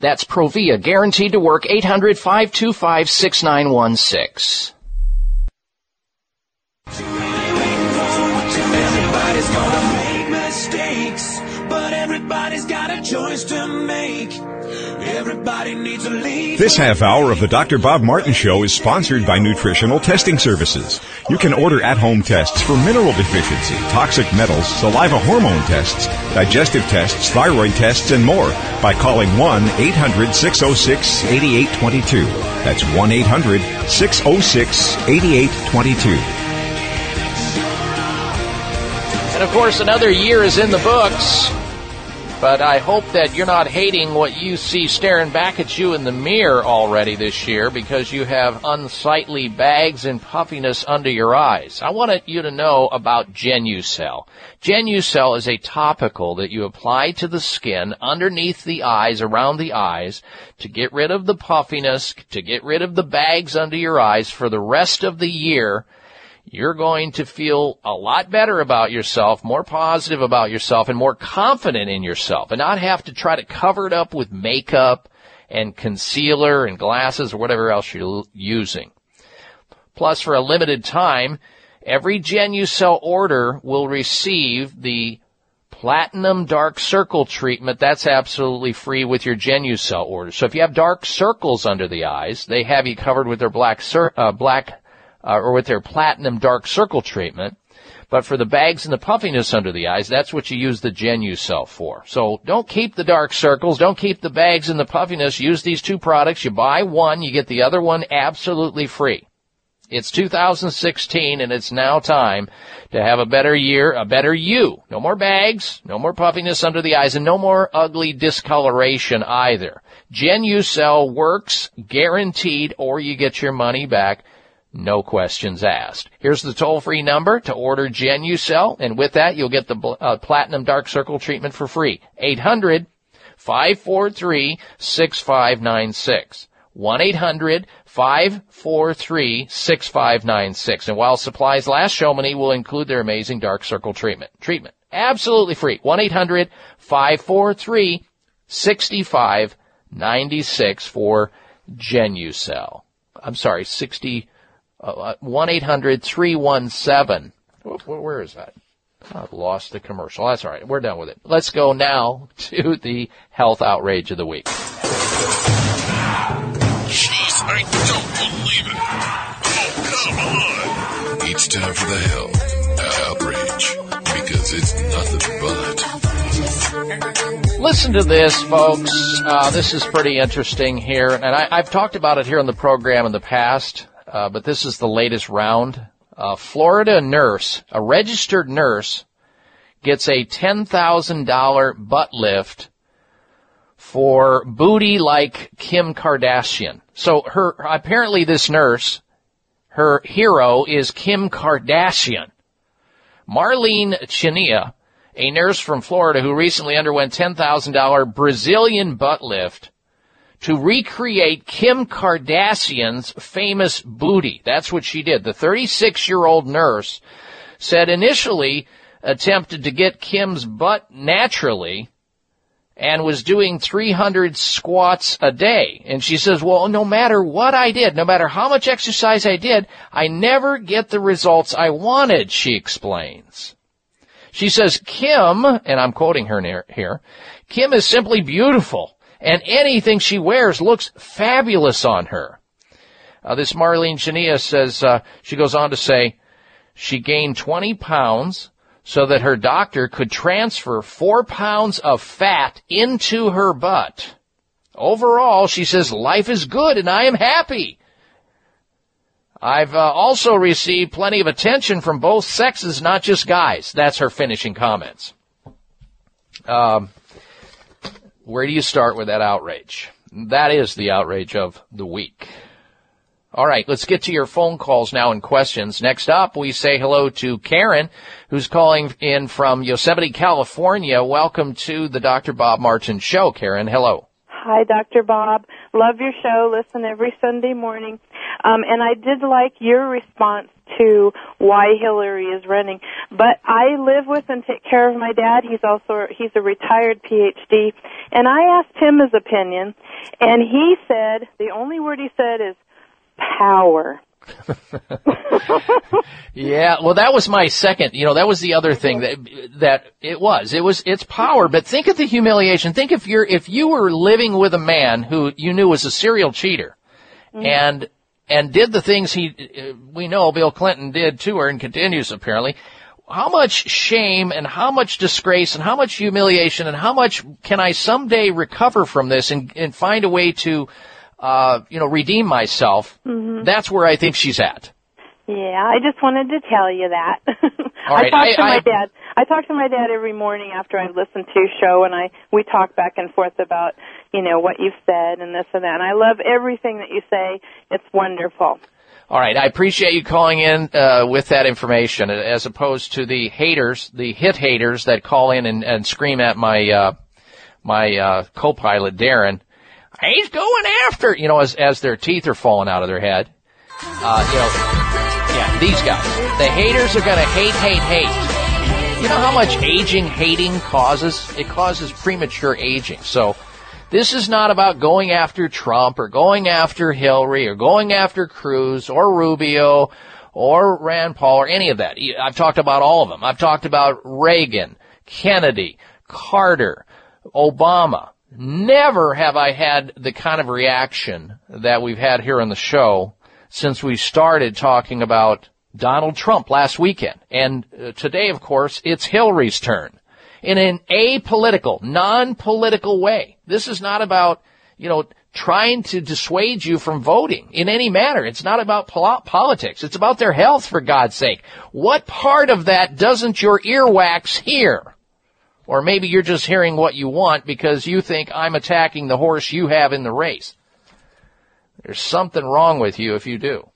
That's Provia, guaranteed to work 800-525-6916. Everybody's gonna make mistakes, but everybody's got a choice to make. This half hour of the Dr. Bob Martin Show is sponsored by Nutritional Testing Services. You can order at-home tests for mineral deficiency, toxic metals, saliva hormone tests, digestive tests, thyroid tests, and more by calling 1-800-606-8822. That's 1-800-606-8822. And of course, another year is in the books. But I hope that you're not hating what you see staring back at you in the mirror already this year because you have unsightly bags and puffiness under your eyes. I wanted you to know about Genucell. Genucell is a topical that you apply to the skin underneath the eyes, around the eyes, to get rid of the puffiness, to get rid of the bags under your eyes for the rest of the year you're going to feel a lot better about yourself, more positive about yourself, and more confident in yourself, and not have to try to cover it up with makeup and concealer and glasses or whatever else you're using. Plus, for a limited time, every Gen Genucell order will receive the Platinum Dark Circle treatment. That's absolutely free with your Genucell order. So if you have dark circles under the eyes, they have you covered with their black, cir- uh, black uh, or with their platinum dark circle treatment. But for the bags and the puffiness under the eyes, that's what you use the Genucell for. So don't keep the dark circles, don't keep the bags and the puffiness. Use these two products. You buy one, you get the other one absolutely free. It's 2016 and it's now time to have a better year, a better you. No more bags, no more puffiness under the eyes, and no more ugly discoloration either. Genucell works, guaranteed, or you get your money back. No questions asked. Here's the toll-free number to order Genucell, and with that, you'll get the uh, Platinum Dark Circle treatment for free. 800 543 6596. 1 800 543 6596. And while supplies last, Chamonix will include their amazing Dark Circle treatment. Treatment. Absolutely free. 1 800 543 6596 for Genucell. I'm sorry, 60. Uh, one eight hundred three one seven. Where is that? I've lost the commercial. That's all right. We're done with it. Let's go now to the health outrage of the week. Jeez, I don't believe it. Oh, come on. It's time for the health outrage because it's nothing but. Listen to this, folks. Uh, this is pretty interesting here, and I, I've talked about it here on the program in the past uh, but this is the latest round. A Florida nurse, a registered nurse, gets a $10,000 butt lift for booty like Kim Kardashian. So her, apparently this nurse, her hero is Kim Kardashian. Marlene Chania, a nurse from Florida who recently underwent $10,000 Brazilian butt lift to recreate Kim Kardashian's famous booty. That's what she did. The 36 year old nurse said initially attempted to get Kim's butt naturally and was doing 300 squats a day. And she says, well, no matter what I did, no matter how much exercise I did, I never get the results I wanted, she explains. She says, Kim, and I'm quoting her here, Kim is simply beautiful and anything she wears looks fabulous on her. Uh, this Marlene Chania says, uh, she goes on to say, she gained 20 pounds so that her doctor could transfer four pounds of fat into her butt. Overall, she says, life is good and I am happy. I've uh, also received plenty of attention from both sexes, not just guys. That's her finishing comments. Um, where do you start with that outrage? That is the outrage of the week. All right, let's get to your phone calls now and questions. Next up, we say hello to Karen, who's calling in from Yosemite, California. Welcome to the Dr. Bob Martin Show, Karen. Hello. Hi, Dr. Bob. Love your show. Listen every Sunday morning. Um, and I did like your response to why Hillary is running. But I live with and take care of my dad. He's also he's a retired PhD, and I asked him his opinion, and he said the only word he said is power. Yeah, well, that was my second. You know, that was the other thing that that it was. It was it's power, but think of the humiliation. Think if you're if you were living with a man who you knew was a serial cheater, mm-hmm. and and did the things he we know Bill Clinton did to her and continues apparently. How much shame and how much disgrace and how much humiliation and how much can I someday recover from this and, and find a way to, uh, you know, redeem myself? Mhm. That's where I think she's at. Yeah, I just wanted to tell you that. I talk I- to my I- dad. I talk to my dad every morning after I listen to your show, and I we talk back and forth about you know what you've said and this and that. And I love everything that you say. It's wonderful. All right, I appreciate you calling in uh, with that information, as opposed to the haters, the hit haters that call in and, and scream at my uh, my uh, co-pilot Darren. He's going after you know as as their teeth are falling out of their head. Uh, you know, yeah, these guys. The haters are going to hate, hate, hate. You know how much aging hating causes? It causes premature aging. So this is not about going after Trump or going after Hillary or going after Cruz or Rubio or Rand Paul or any of that. I've talked about all of them. I've talked about Reagan, Kennedy, Carter, Obama. Never have I had the kind of reaction that we've had here on the show since we started talking about Donald Trump last weekend. And uh, today, of course, it's Hillary's turn in an apolitical, non-political way. This is not about, you know, trying to dissuade you from voting in any manner. It's not about politics. It's about their health, for God's sake. What part of that doesn't your earwax hear? Or maybe you're just hearing what you want because you think I'm attacking the horse you have in the race. There's something wrong with you if you do.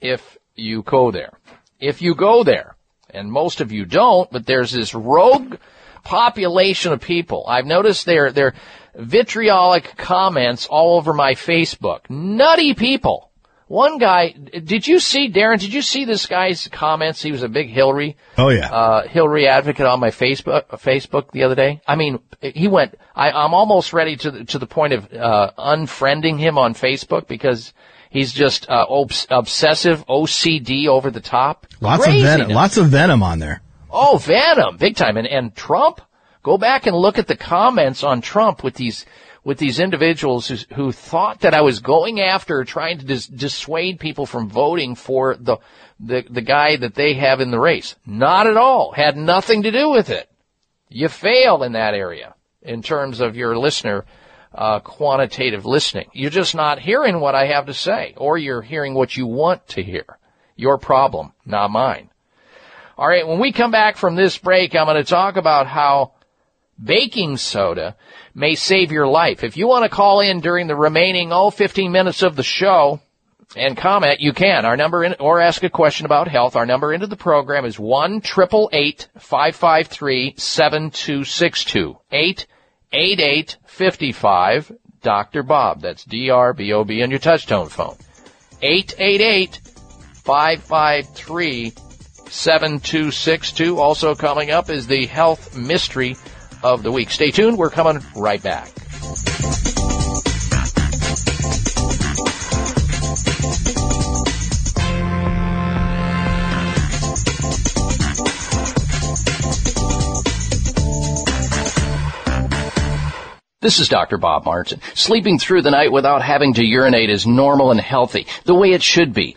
If you go there. If you go there, and most of you don't, but there's this rogue population of people. I've noticed their, their vitriolic comments all over my Facebook. Nutty people. One guy, did you see, Darren, did you see this guy's comments? He was a big Hillary, Oh yeah. uh, Hillary advocate on my Facebook, Facebook the other day. I mean, he went, I, I'm almost ready to the, to the point of, uh, unfriending him on Facebook because he's just, uh, obs- obsessive OCD over the top. Lots of venom. Lots of venom on there. Oh, Venom, big time. And, and Trump, go back and look at the comments on Trump with these, with these individuals who, who thought that I was going after trying to dis- dissuade people from voting for the, the, the guy that they have in the race. Not at all. Had nothing to do with it. You fail in that area in terms of your listener, uh, quantitative listening. You're just not hearing what I have to say or you're hearing what you want to hear. Your problem, not mine. All right, when we come back from this break, I'm going to talk about how baking soda may save your life. If you want to call in during the remaining, oh, 15 minutes of the show and comment, you can. Our number in, or ask a question about health. Our number into the program is 1 553 7262 888 55 Dr. Bob. That's D-R-B-O-B on your touchtone phone. 888 553 7262. Also coming up is the health mystery of the week. Stay tuned. We're coming right back. This is Dr. Bob Martin. Sleeping through the night without having to urinate is normal and healthy, the way it should be.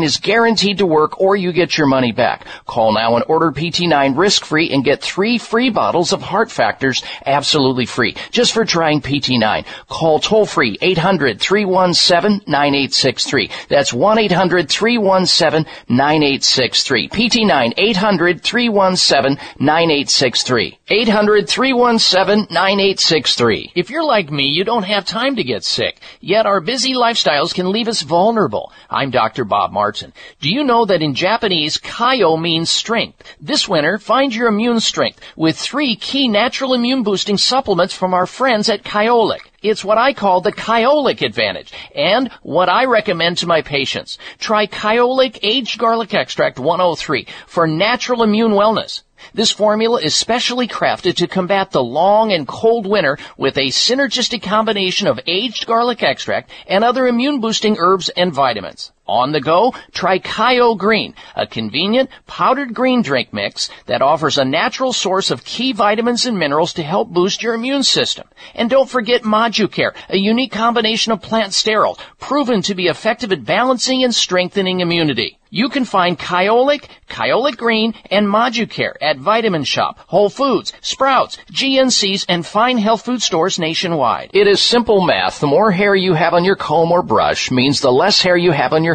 is guaranteed to work or you get your money back. Call now and order PT9 risk-free and get three free bottles of heart factors absolutely free just for trying PT9. Call toll free 800-317-9863. That's 1-800-317-9863. PT9 800-317-9863. 800-317-9863. If you're like me, you don't have time to get sick. Yet our busy lifestyles can leave us vulnerable. I'm Dr. Bob Martin. Do you know that in Japanese, Kyo means strength? This winter, find your immune strength with three key natural immune boosting supplements from our friends at Kyolic. It's what I call the Kyolic advantage and what I recommend to my patients. Try Kyolic Aged Garlic Extract 103 for natural immune wellness. This formula is specially crafted to combat the long and cold winter with a synergistic combination of aged garlic extract and other immune boosting herbs and vitamins. On the go, try Kyo Green, a convenient powdered green drink mix that offers a natural source of key vitamins and minerals to help boost your immune system. And don't forget Moducare, a unique combination of plant sterols, proven to be effective at balancing and strengthening immunity. You can find Kyolic, Kyolic Green, and Moducare at Vitamin Shoppe, Whole Foods, Sprouts, GNCs, and fine health food stores nationwide. It is simple math. The more hair you have on your comb or brush means the less hair you have on your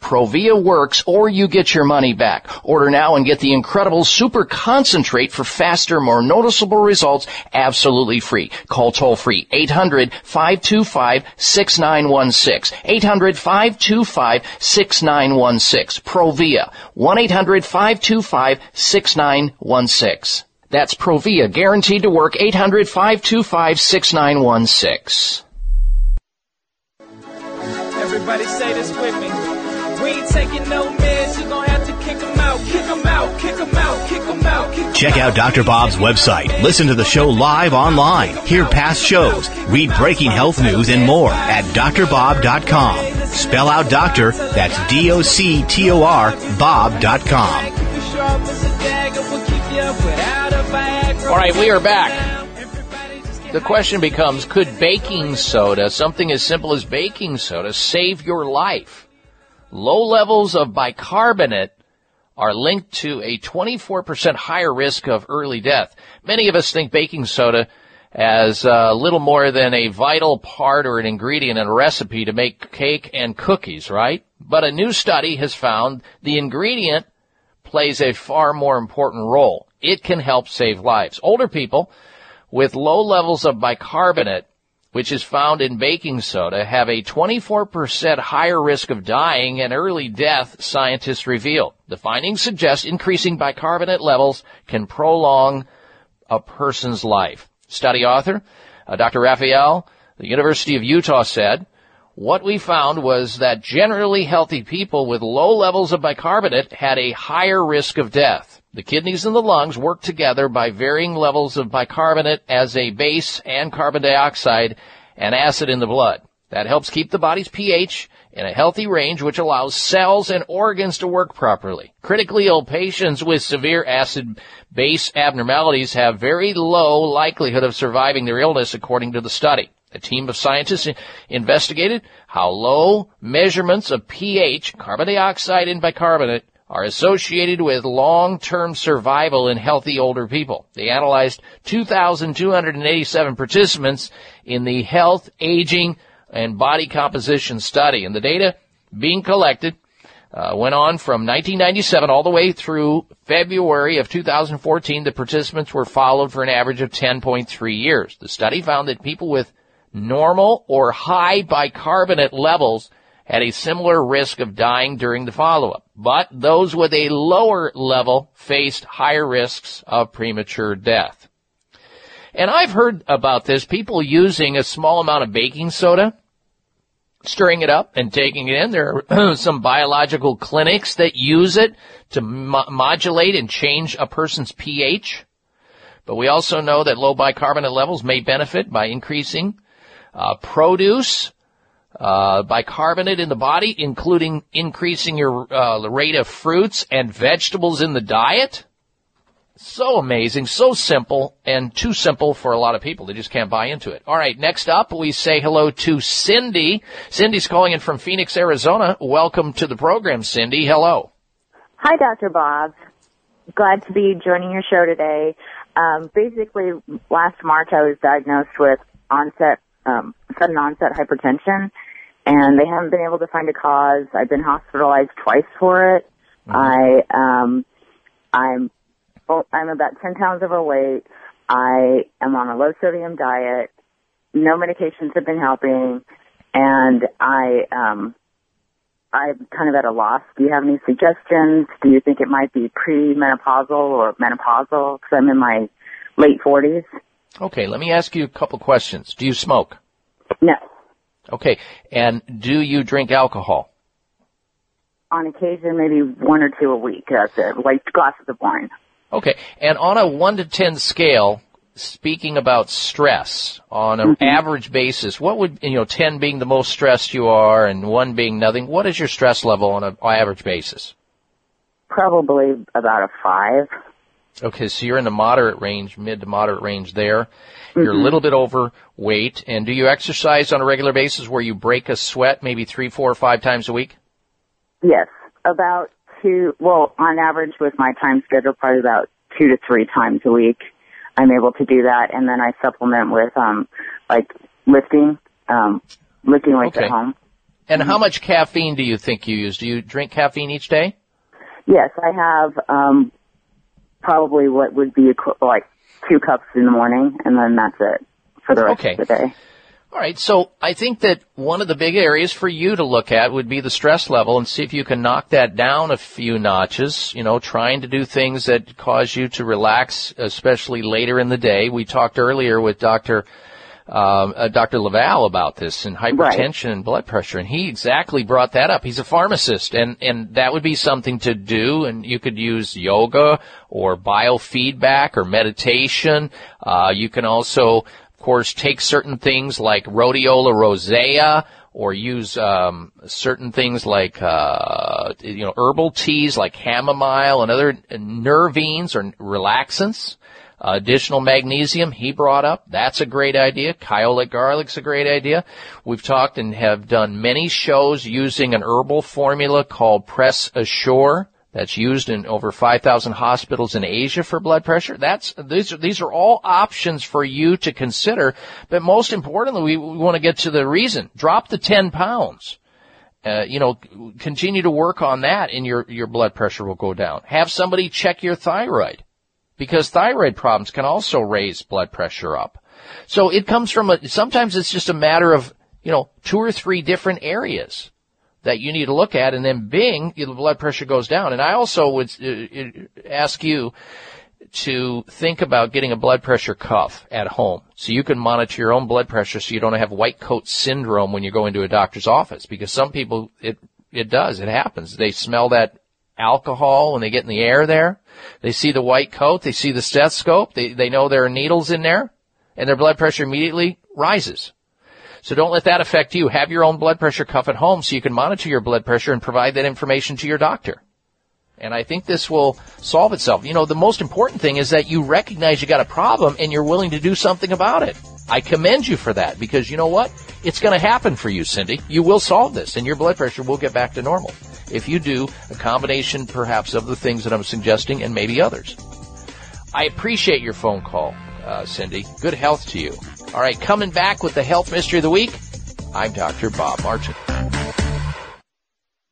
Provia works or you get your money back. Order now and get the incredible super concentrate for faster, more noticeable results absolutely free. Call toll free 800-525-6916. 800-525-6916. Provia 1-800-525-6916. That's Provia guaranteed to work 800-525-6916. Everybody say this with me. We ain't taking no meds, you gon' have to kick 'em out, kick 'em out, kick 'em out, kick 'em out, kick 'em Check out Dr. Bob's website. Listen to the show live online. Hear past shows. Read breaking health news and more at drbob.com. Spell out doctor, that's D-O-C-T-O-R, bob.com. All right, we are back. The question becomes, could baking soda, something as simple as baking soda, save your life? Low levels of bicarbonate are linked to a 24% higher risk of early death. Many of us think baking soda as uh, little more than a vital part or an ingredient in a recipe to make cake and cookies, right? But a new study has found the ingredient plays a far more important role. It can help save lives. Older people with low levels of bicarbonate which is found in baking soda, have a 24% higher risk of dying and early death, scientists revealed. The findings suggest increasing bicarbonate levels can prolong a person's life. Study author, uh, Dr. Raphael, the University of Utah said, what we found was that generally healthy people with low levels of bicarbonate had a higher risk of death. The kidneys and the lungs work together by varying levels of bicarbonate as a base and carbon dioxide and acid in the blood. That helps keep the body's pH in a healthy range, which allows cells and organs to work properly. Critically ill patients with severe acid base abnormalities have very low likelihood of surviving their illness, according to the study. A team of scientists investigated how low measurements of pH, carbon dioxide and bicarbonate are associated with long-term survival in healthy older people. They analyzed 2,287 participants in the health, aging, and body composition study, and the data being collected uh, went on from 1997 all the way through February of 2014. The participants were followed for an average of 10.3 years. The study found that people with normal or high bicarbonate levels had a similar risk of dying during the follow-up. But those with a lower level faced higher risks of premature death. And I've heard about this, people using a small amount of baking soda, stirring it up and taking it in. There are some biological clinics that use it to mo- modulate and change a person's pH. But we also know that low bicarbonate levels may benefit by increasing uh, produce, uh, bicarbonate in the body, including increasing your uh, rate of fruits and vegetables in the diet. So amazing, so simple, and too simple for a lot of people. They just can't buy into it. All right, next up, we say hello to Cindy. Cindy's calling in from Phoenix, Arizona. Welcome to the program, Cindy. Hello. Hi, Dr. Bob. Glad to be joining your show today. Um, basically, last March I was diagnosed with onset, um, sudden onset hypertension, and they haven't been able to find a cause. I've been hospitalized twice for it. I, um, I'm, oh, I'm about 10 pounds overweight. I am on a low sodium diet. No medications have been helping, and I, um, I'm kind of at a loss. Do you have any suggestions? Do you think it might be premenopausal or menopausal? Because I'm in my late 40s. Okay, let me ask you a couple questions. Do you smoke? No. Okay, and do you drink alcohol? On occasion, maybe one or two a week. Uh, That's it. Like glasses of wine. Okay, and on a 1 to 10 scale, speaking about stress, on an mm-hmm. average basis, what would, you know, 10 being the most stressed you are and 1 being nothing, what is your stress level on an average basis? Probably about a five. Okay, so you're in the moderate range, mid to moderate range there. You're a Mhm. little bit overweight, and do you exercise on a regular basis where you break a sweat maybe three, four, or five times a week? Yes, about two. Well, on average, with my time schedule, probably about two to three times a week. I'm able to do that, and then I supplement with um like lifting, um lifting weights Okay. at home. And how much caffeine do you think you use? Do you drink caffeine each day? Yes, I have um probably what would be like two cups in the morning, and then that's it for the rest Okay. of the day. All right, so I think that one of the big areas for you to look at would be the stress level and see if you can knock that down a few notches, you know, trying to do things that cause you to relax, especially later in the day. We talked earlier with Dr. Um, uh, Dr. LaValle about this and hypertension and blood pressure, and he exactly brought that up. He's a pharmacist, and and that would be something to do. And you could use yoga or biofeedback or meditation. Uh, you can also, of course, take certain things like rhodiola rosea or use um, certain things like uh, you know herbal teas like chamomile and other nervines or relaxants. Additional magnesium he brought up. That's a great idea. Kyolic garlic's a great idea. We've talked and have done many shows using an herbal formula called Press Assure. That's used in over 5,000 hospitals in Asia for blood pressure. That's, these are, these are all options for you to consider. But most importantly, we, we want to get to the reason. Drop the 10 pounds. Uh, you know, continue to work on that and your, your blood pressure will go down. Have somebody check your thyroid because thyroid problems can also raise blood pressure up. So it comes from a, sometimes it's just a matter of, you know, two or three different areas that you need to look at and then bing, your blood pressure goes down. And I also would uh, ask you to think about getting a blood pressure cuff at home so you can monitor your own blood pressure so you don't have white coat syndrome when you go into a doctor's office because some people it it does it happens they smell that alcohol when they get in the air there they see the white coat they see the stethoscope they they know there are needles in there and their blood pressure immediately rises so don't let that affect you have your own blood pressure cuff at home so you can monitor your blood pressure and provide that information to your doctor and I think this will solve itself. You know, the most important thing is that you recognize you got a problem and you're willing to do something about it. I commend you for that because you know what? It's going to happen for you, Cindy. You will solve this and your blood pressure will get back to normal. If you do a combination perhaps of the things that I'm suggesting and maybe others. I appreciate your phone call, uh, Cindy. Good health to you. All right, coming back with the health mystery of the week. I'm Dr. Bob Martin.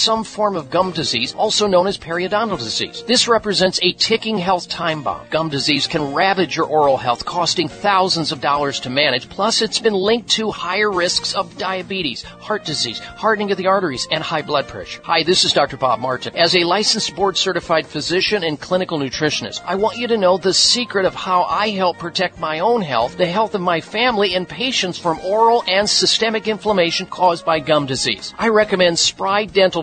some form of gum disease, also known as periodontal disease. This represents a ticking health time bomb. Gum disease can ravage your oral health, costing thousands of dollars to manage. Plus, it's been linked to higher risks of diabetes, heart disease, hardening of the arteries, and high blood pressure. Hi, this is Dr. Bob Martin. As a licensed board certified physician and clinical nutritionist, I want you to know the secret of how I help protect my own health, the health of my family, and patients from oral and systemic inflammation caused by gum disease. I recommend Spry Dental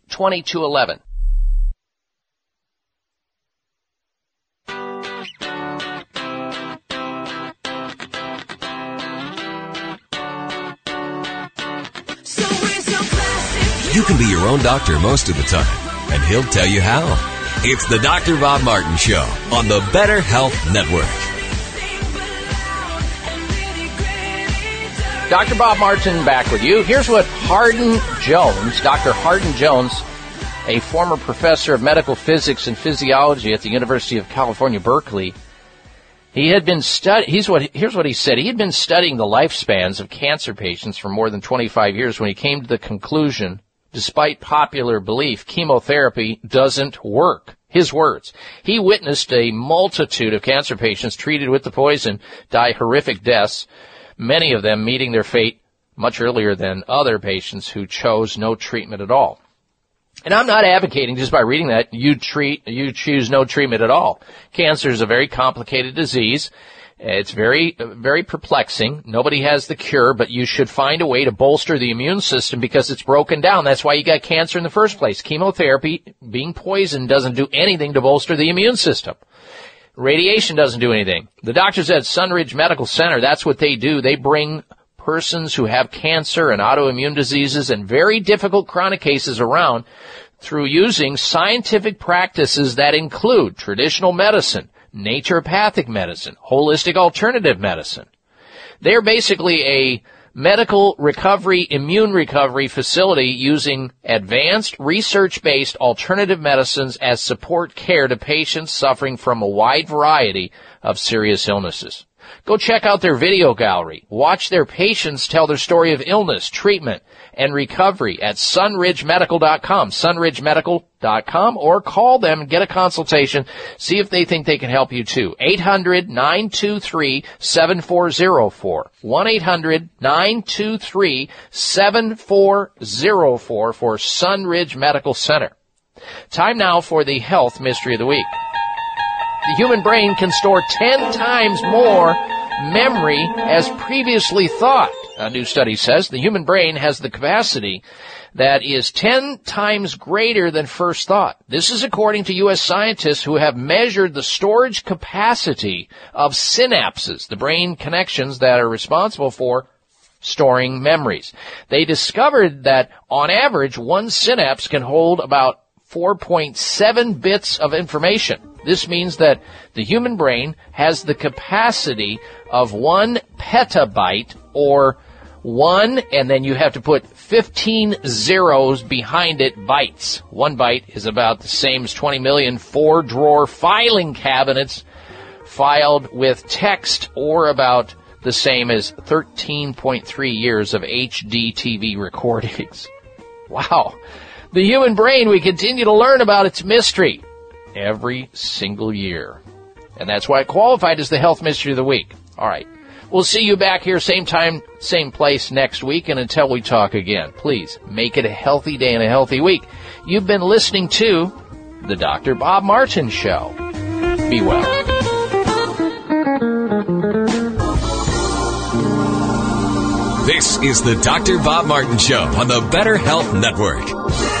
855-888-2211. You can be your own doctor most of the time, and he'll tell you how. It's the Dr. Bob Martin Show on the Better Health Network. Dr. Bob Martin back with you. Here's what Hardin Jones, Dr. Hardin Jones, a former professor of medical physics and physiology at the University of California, Berkeley, he had been study. He's what. Here's what he said. He had been studying the lifespans of cancer patients for more than 25 years when he came to the conclusion, despite popular belief, chemotherapy doesn't work. His words. He witnessed a multitude of cancer patients treated with the poison die horrific deaths, many of them meeting their fate much earlier than other patients who chose no treatment at all. And I'm not advocating just by reading that you treat, you choose no treatment at all. Cancer is a very complicated disease. It's very, very perplexing. Nobody has the cure, but you should find a way to bolster the immune system because it's broken down. That's why you got cancer in the first place. Chemotherapy, being poisoned, doesn't do anything to bolster the immune system. Radiation doesn't do anything. The doctors at Sunridge Medical Center, that's what they do. They bring persons who have cancer and autoimmune diseases and very difficult chronic cases around through using scientific practices that include traditional medicine, naturopathic medicine, holistic alternative medicine. They're basically a medical recovery, immune recovery facility using advanced research-based alternative medicines as support care to patients suffering from a wide variety of serious illnesses. Go check out their video gallery. Watch their patients tell their story of illness, treatment, and recovery at sunridgemedical.com, sunridgemedical.com, or call them and get a consultation. See if they think they can help you too. 800-923-7404. 1-800-923-7404 for Sunridge Medical Center. Time now for the health mystery of the week. The human brain can store 10 times more memory as previously thought. A new study says the human brain has the capacity that is 10 times greater than first thought. This is according to U.S. scientists who have measured the storage capacity of synapses, the brain connections that are responsible for storing memories. They discovered that on average, one synapse can hold about 4.7 bits of information. This means that the human brain has the capacity of one petabyte or one, and then you have to put 15 zeros behind it bytes. One byte is about the same as 20 million four drawer filing cabinets filed with text or about the same as 13.3 years of HD TV recordings. Wow. The human brain, we continue to learn about its mystery every single year. And that's why it qualified as the health mystery of the week. All right. We'll see you back here same time, same place next week. And until we talk again, please make it a healthy day and a healthy week. You've been listening to the Dr. Bob Martin Show. Be well. This is the Dr. Bob Martin Show on the Better Health Network.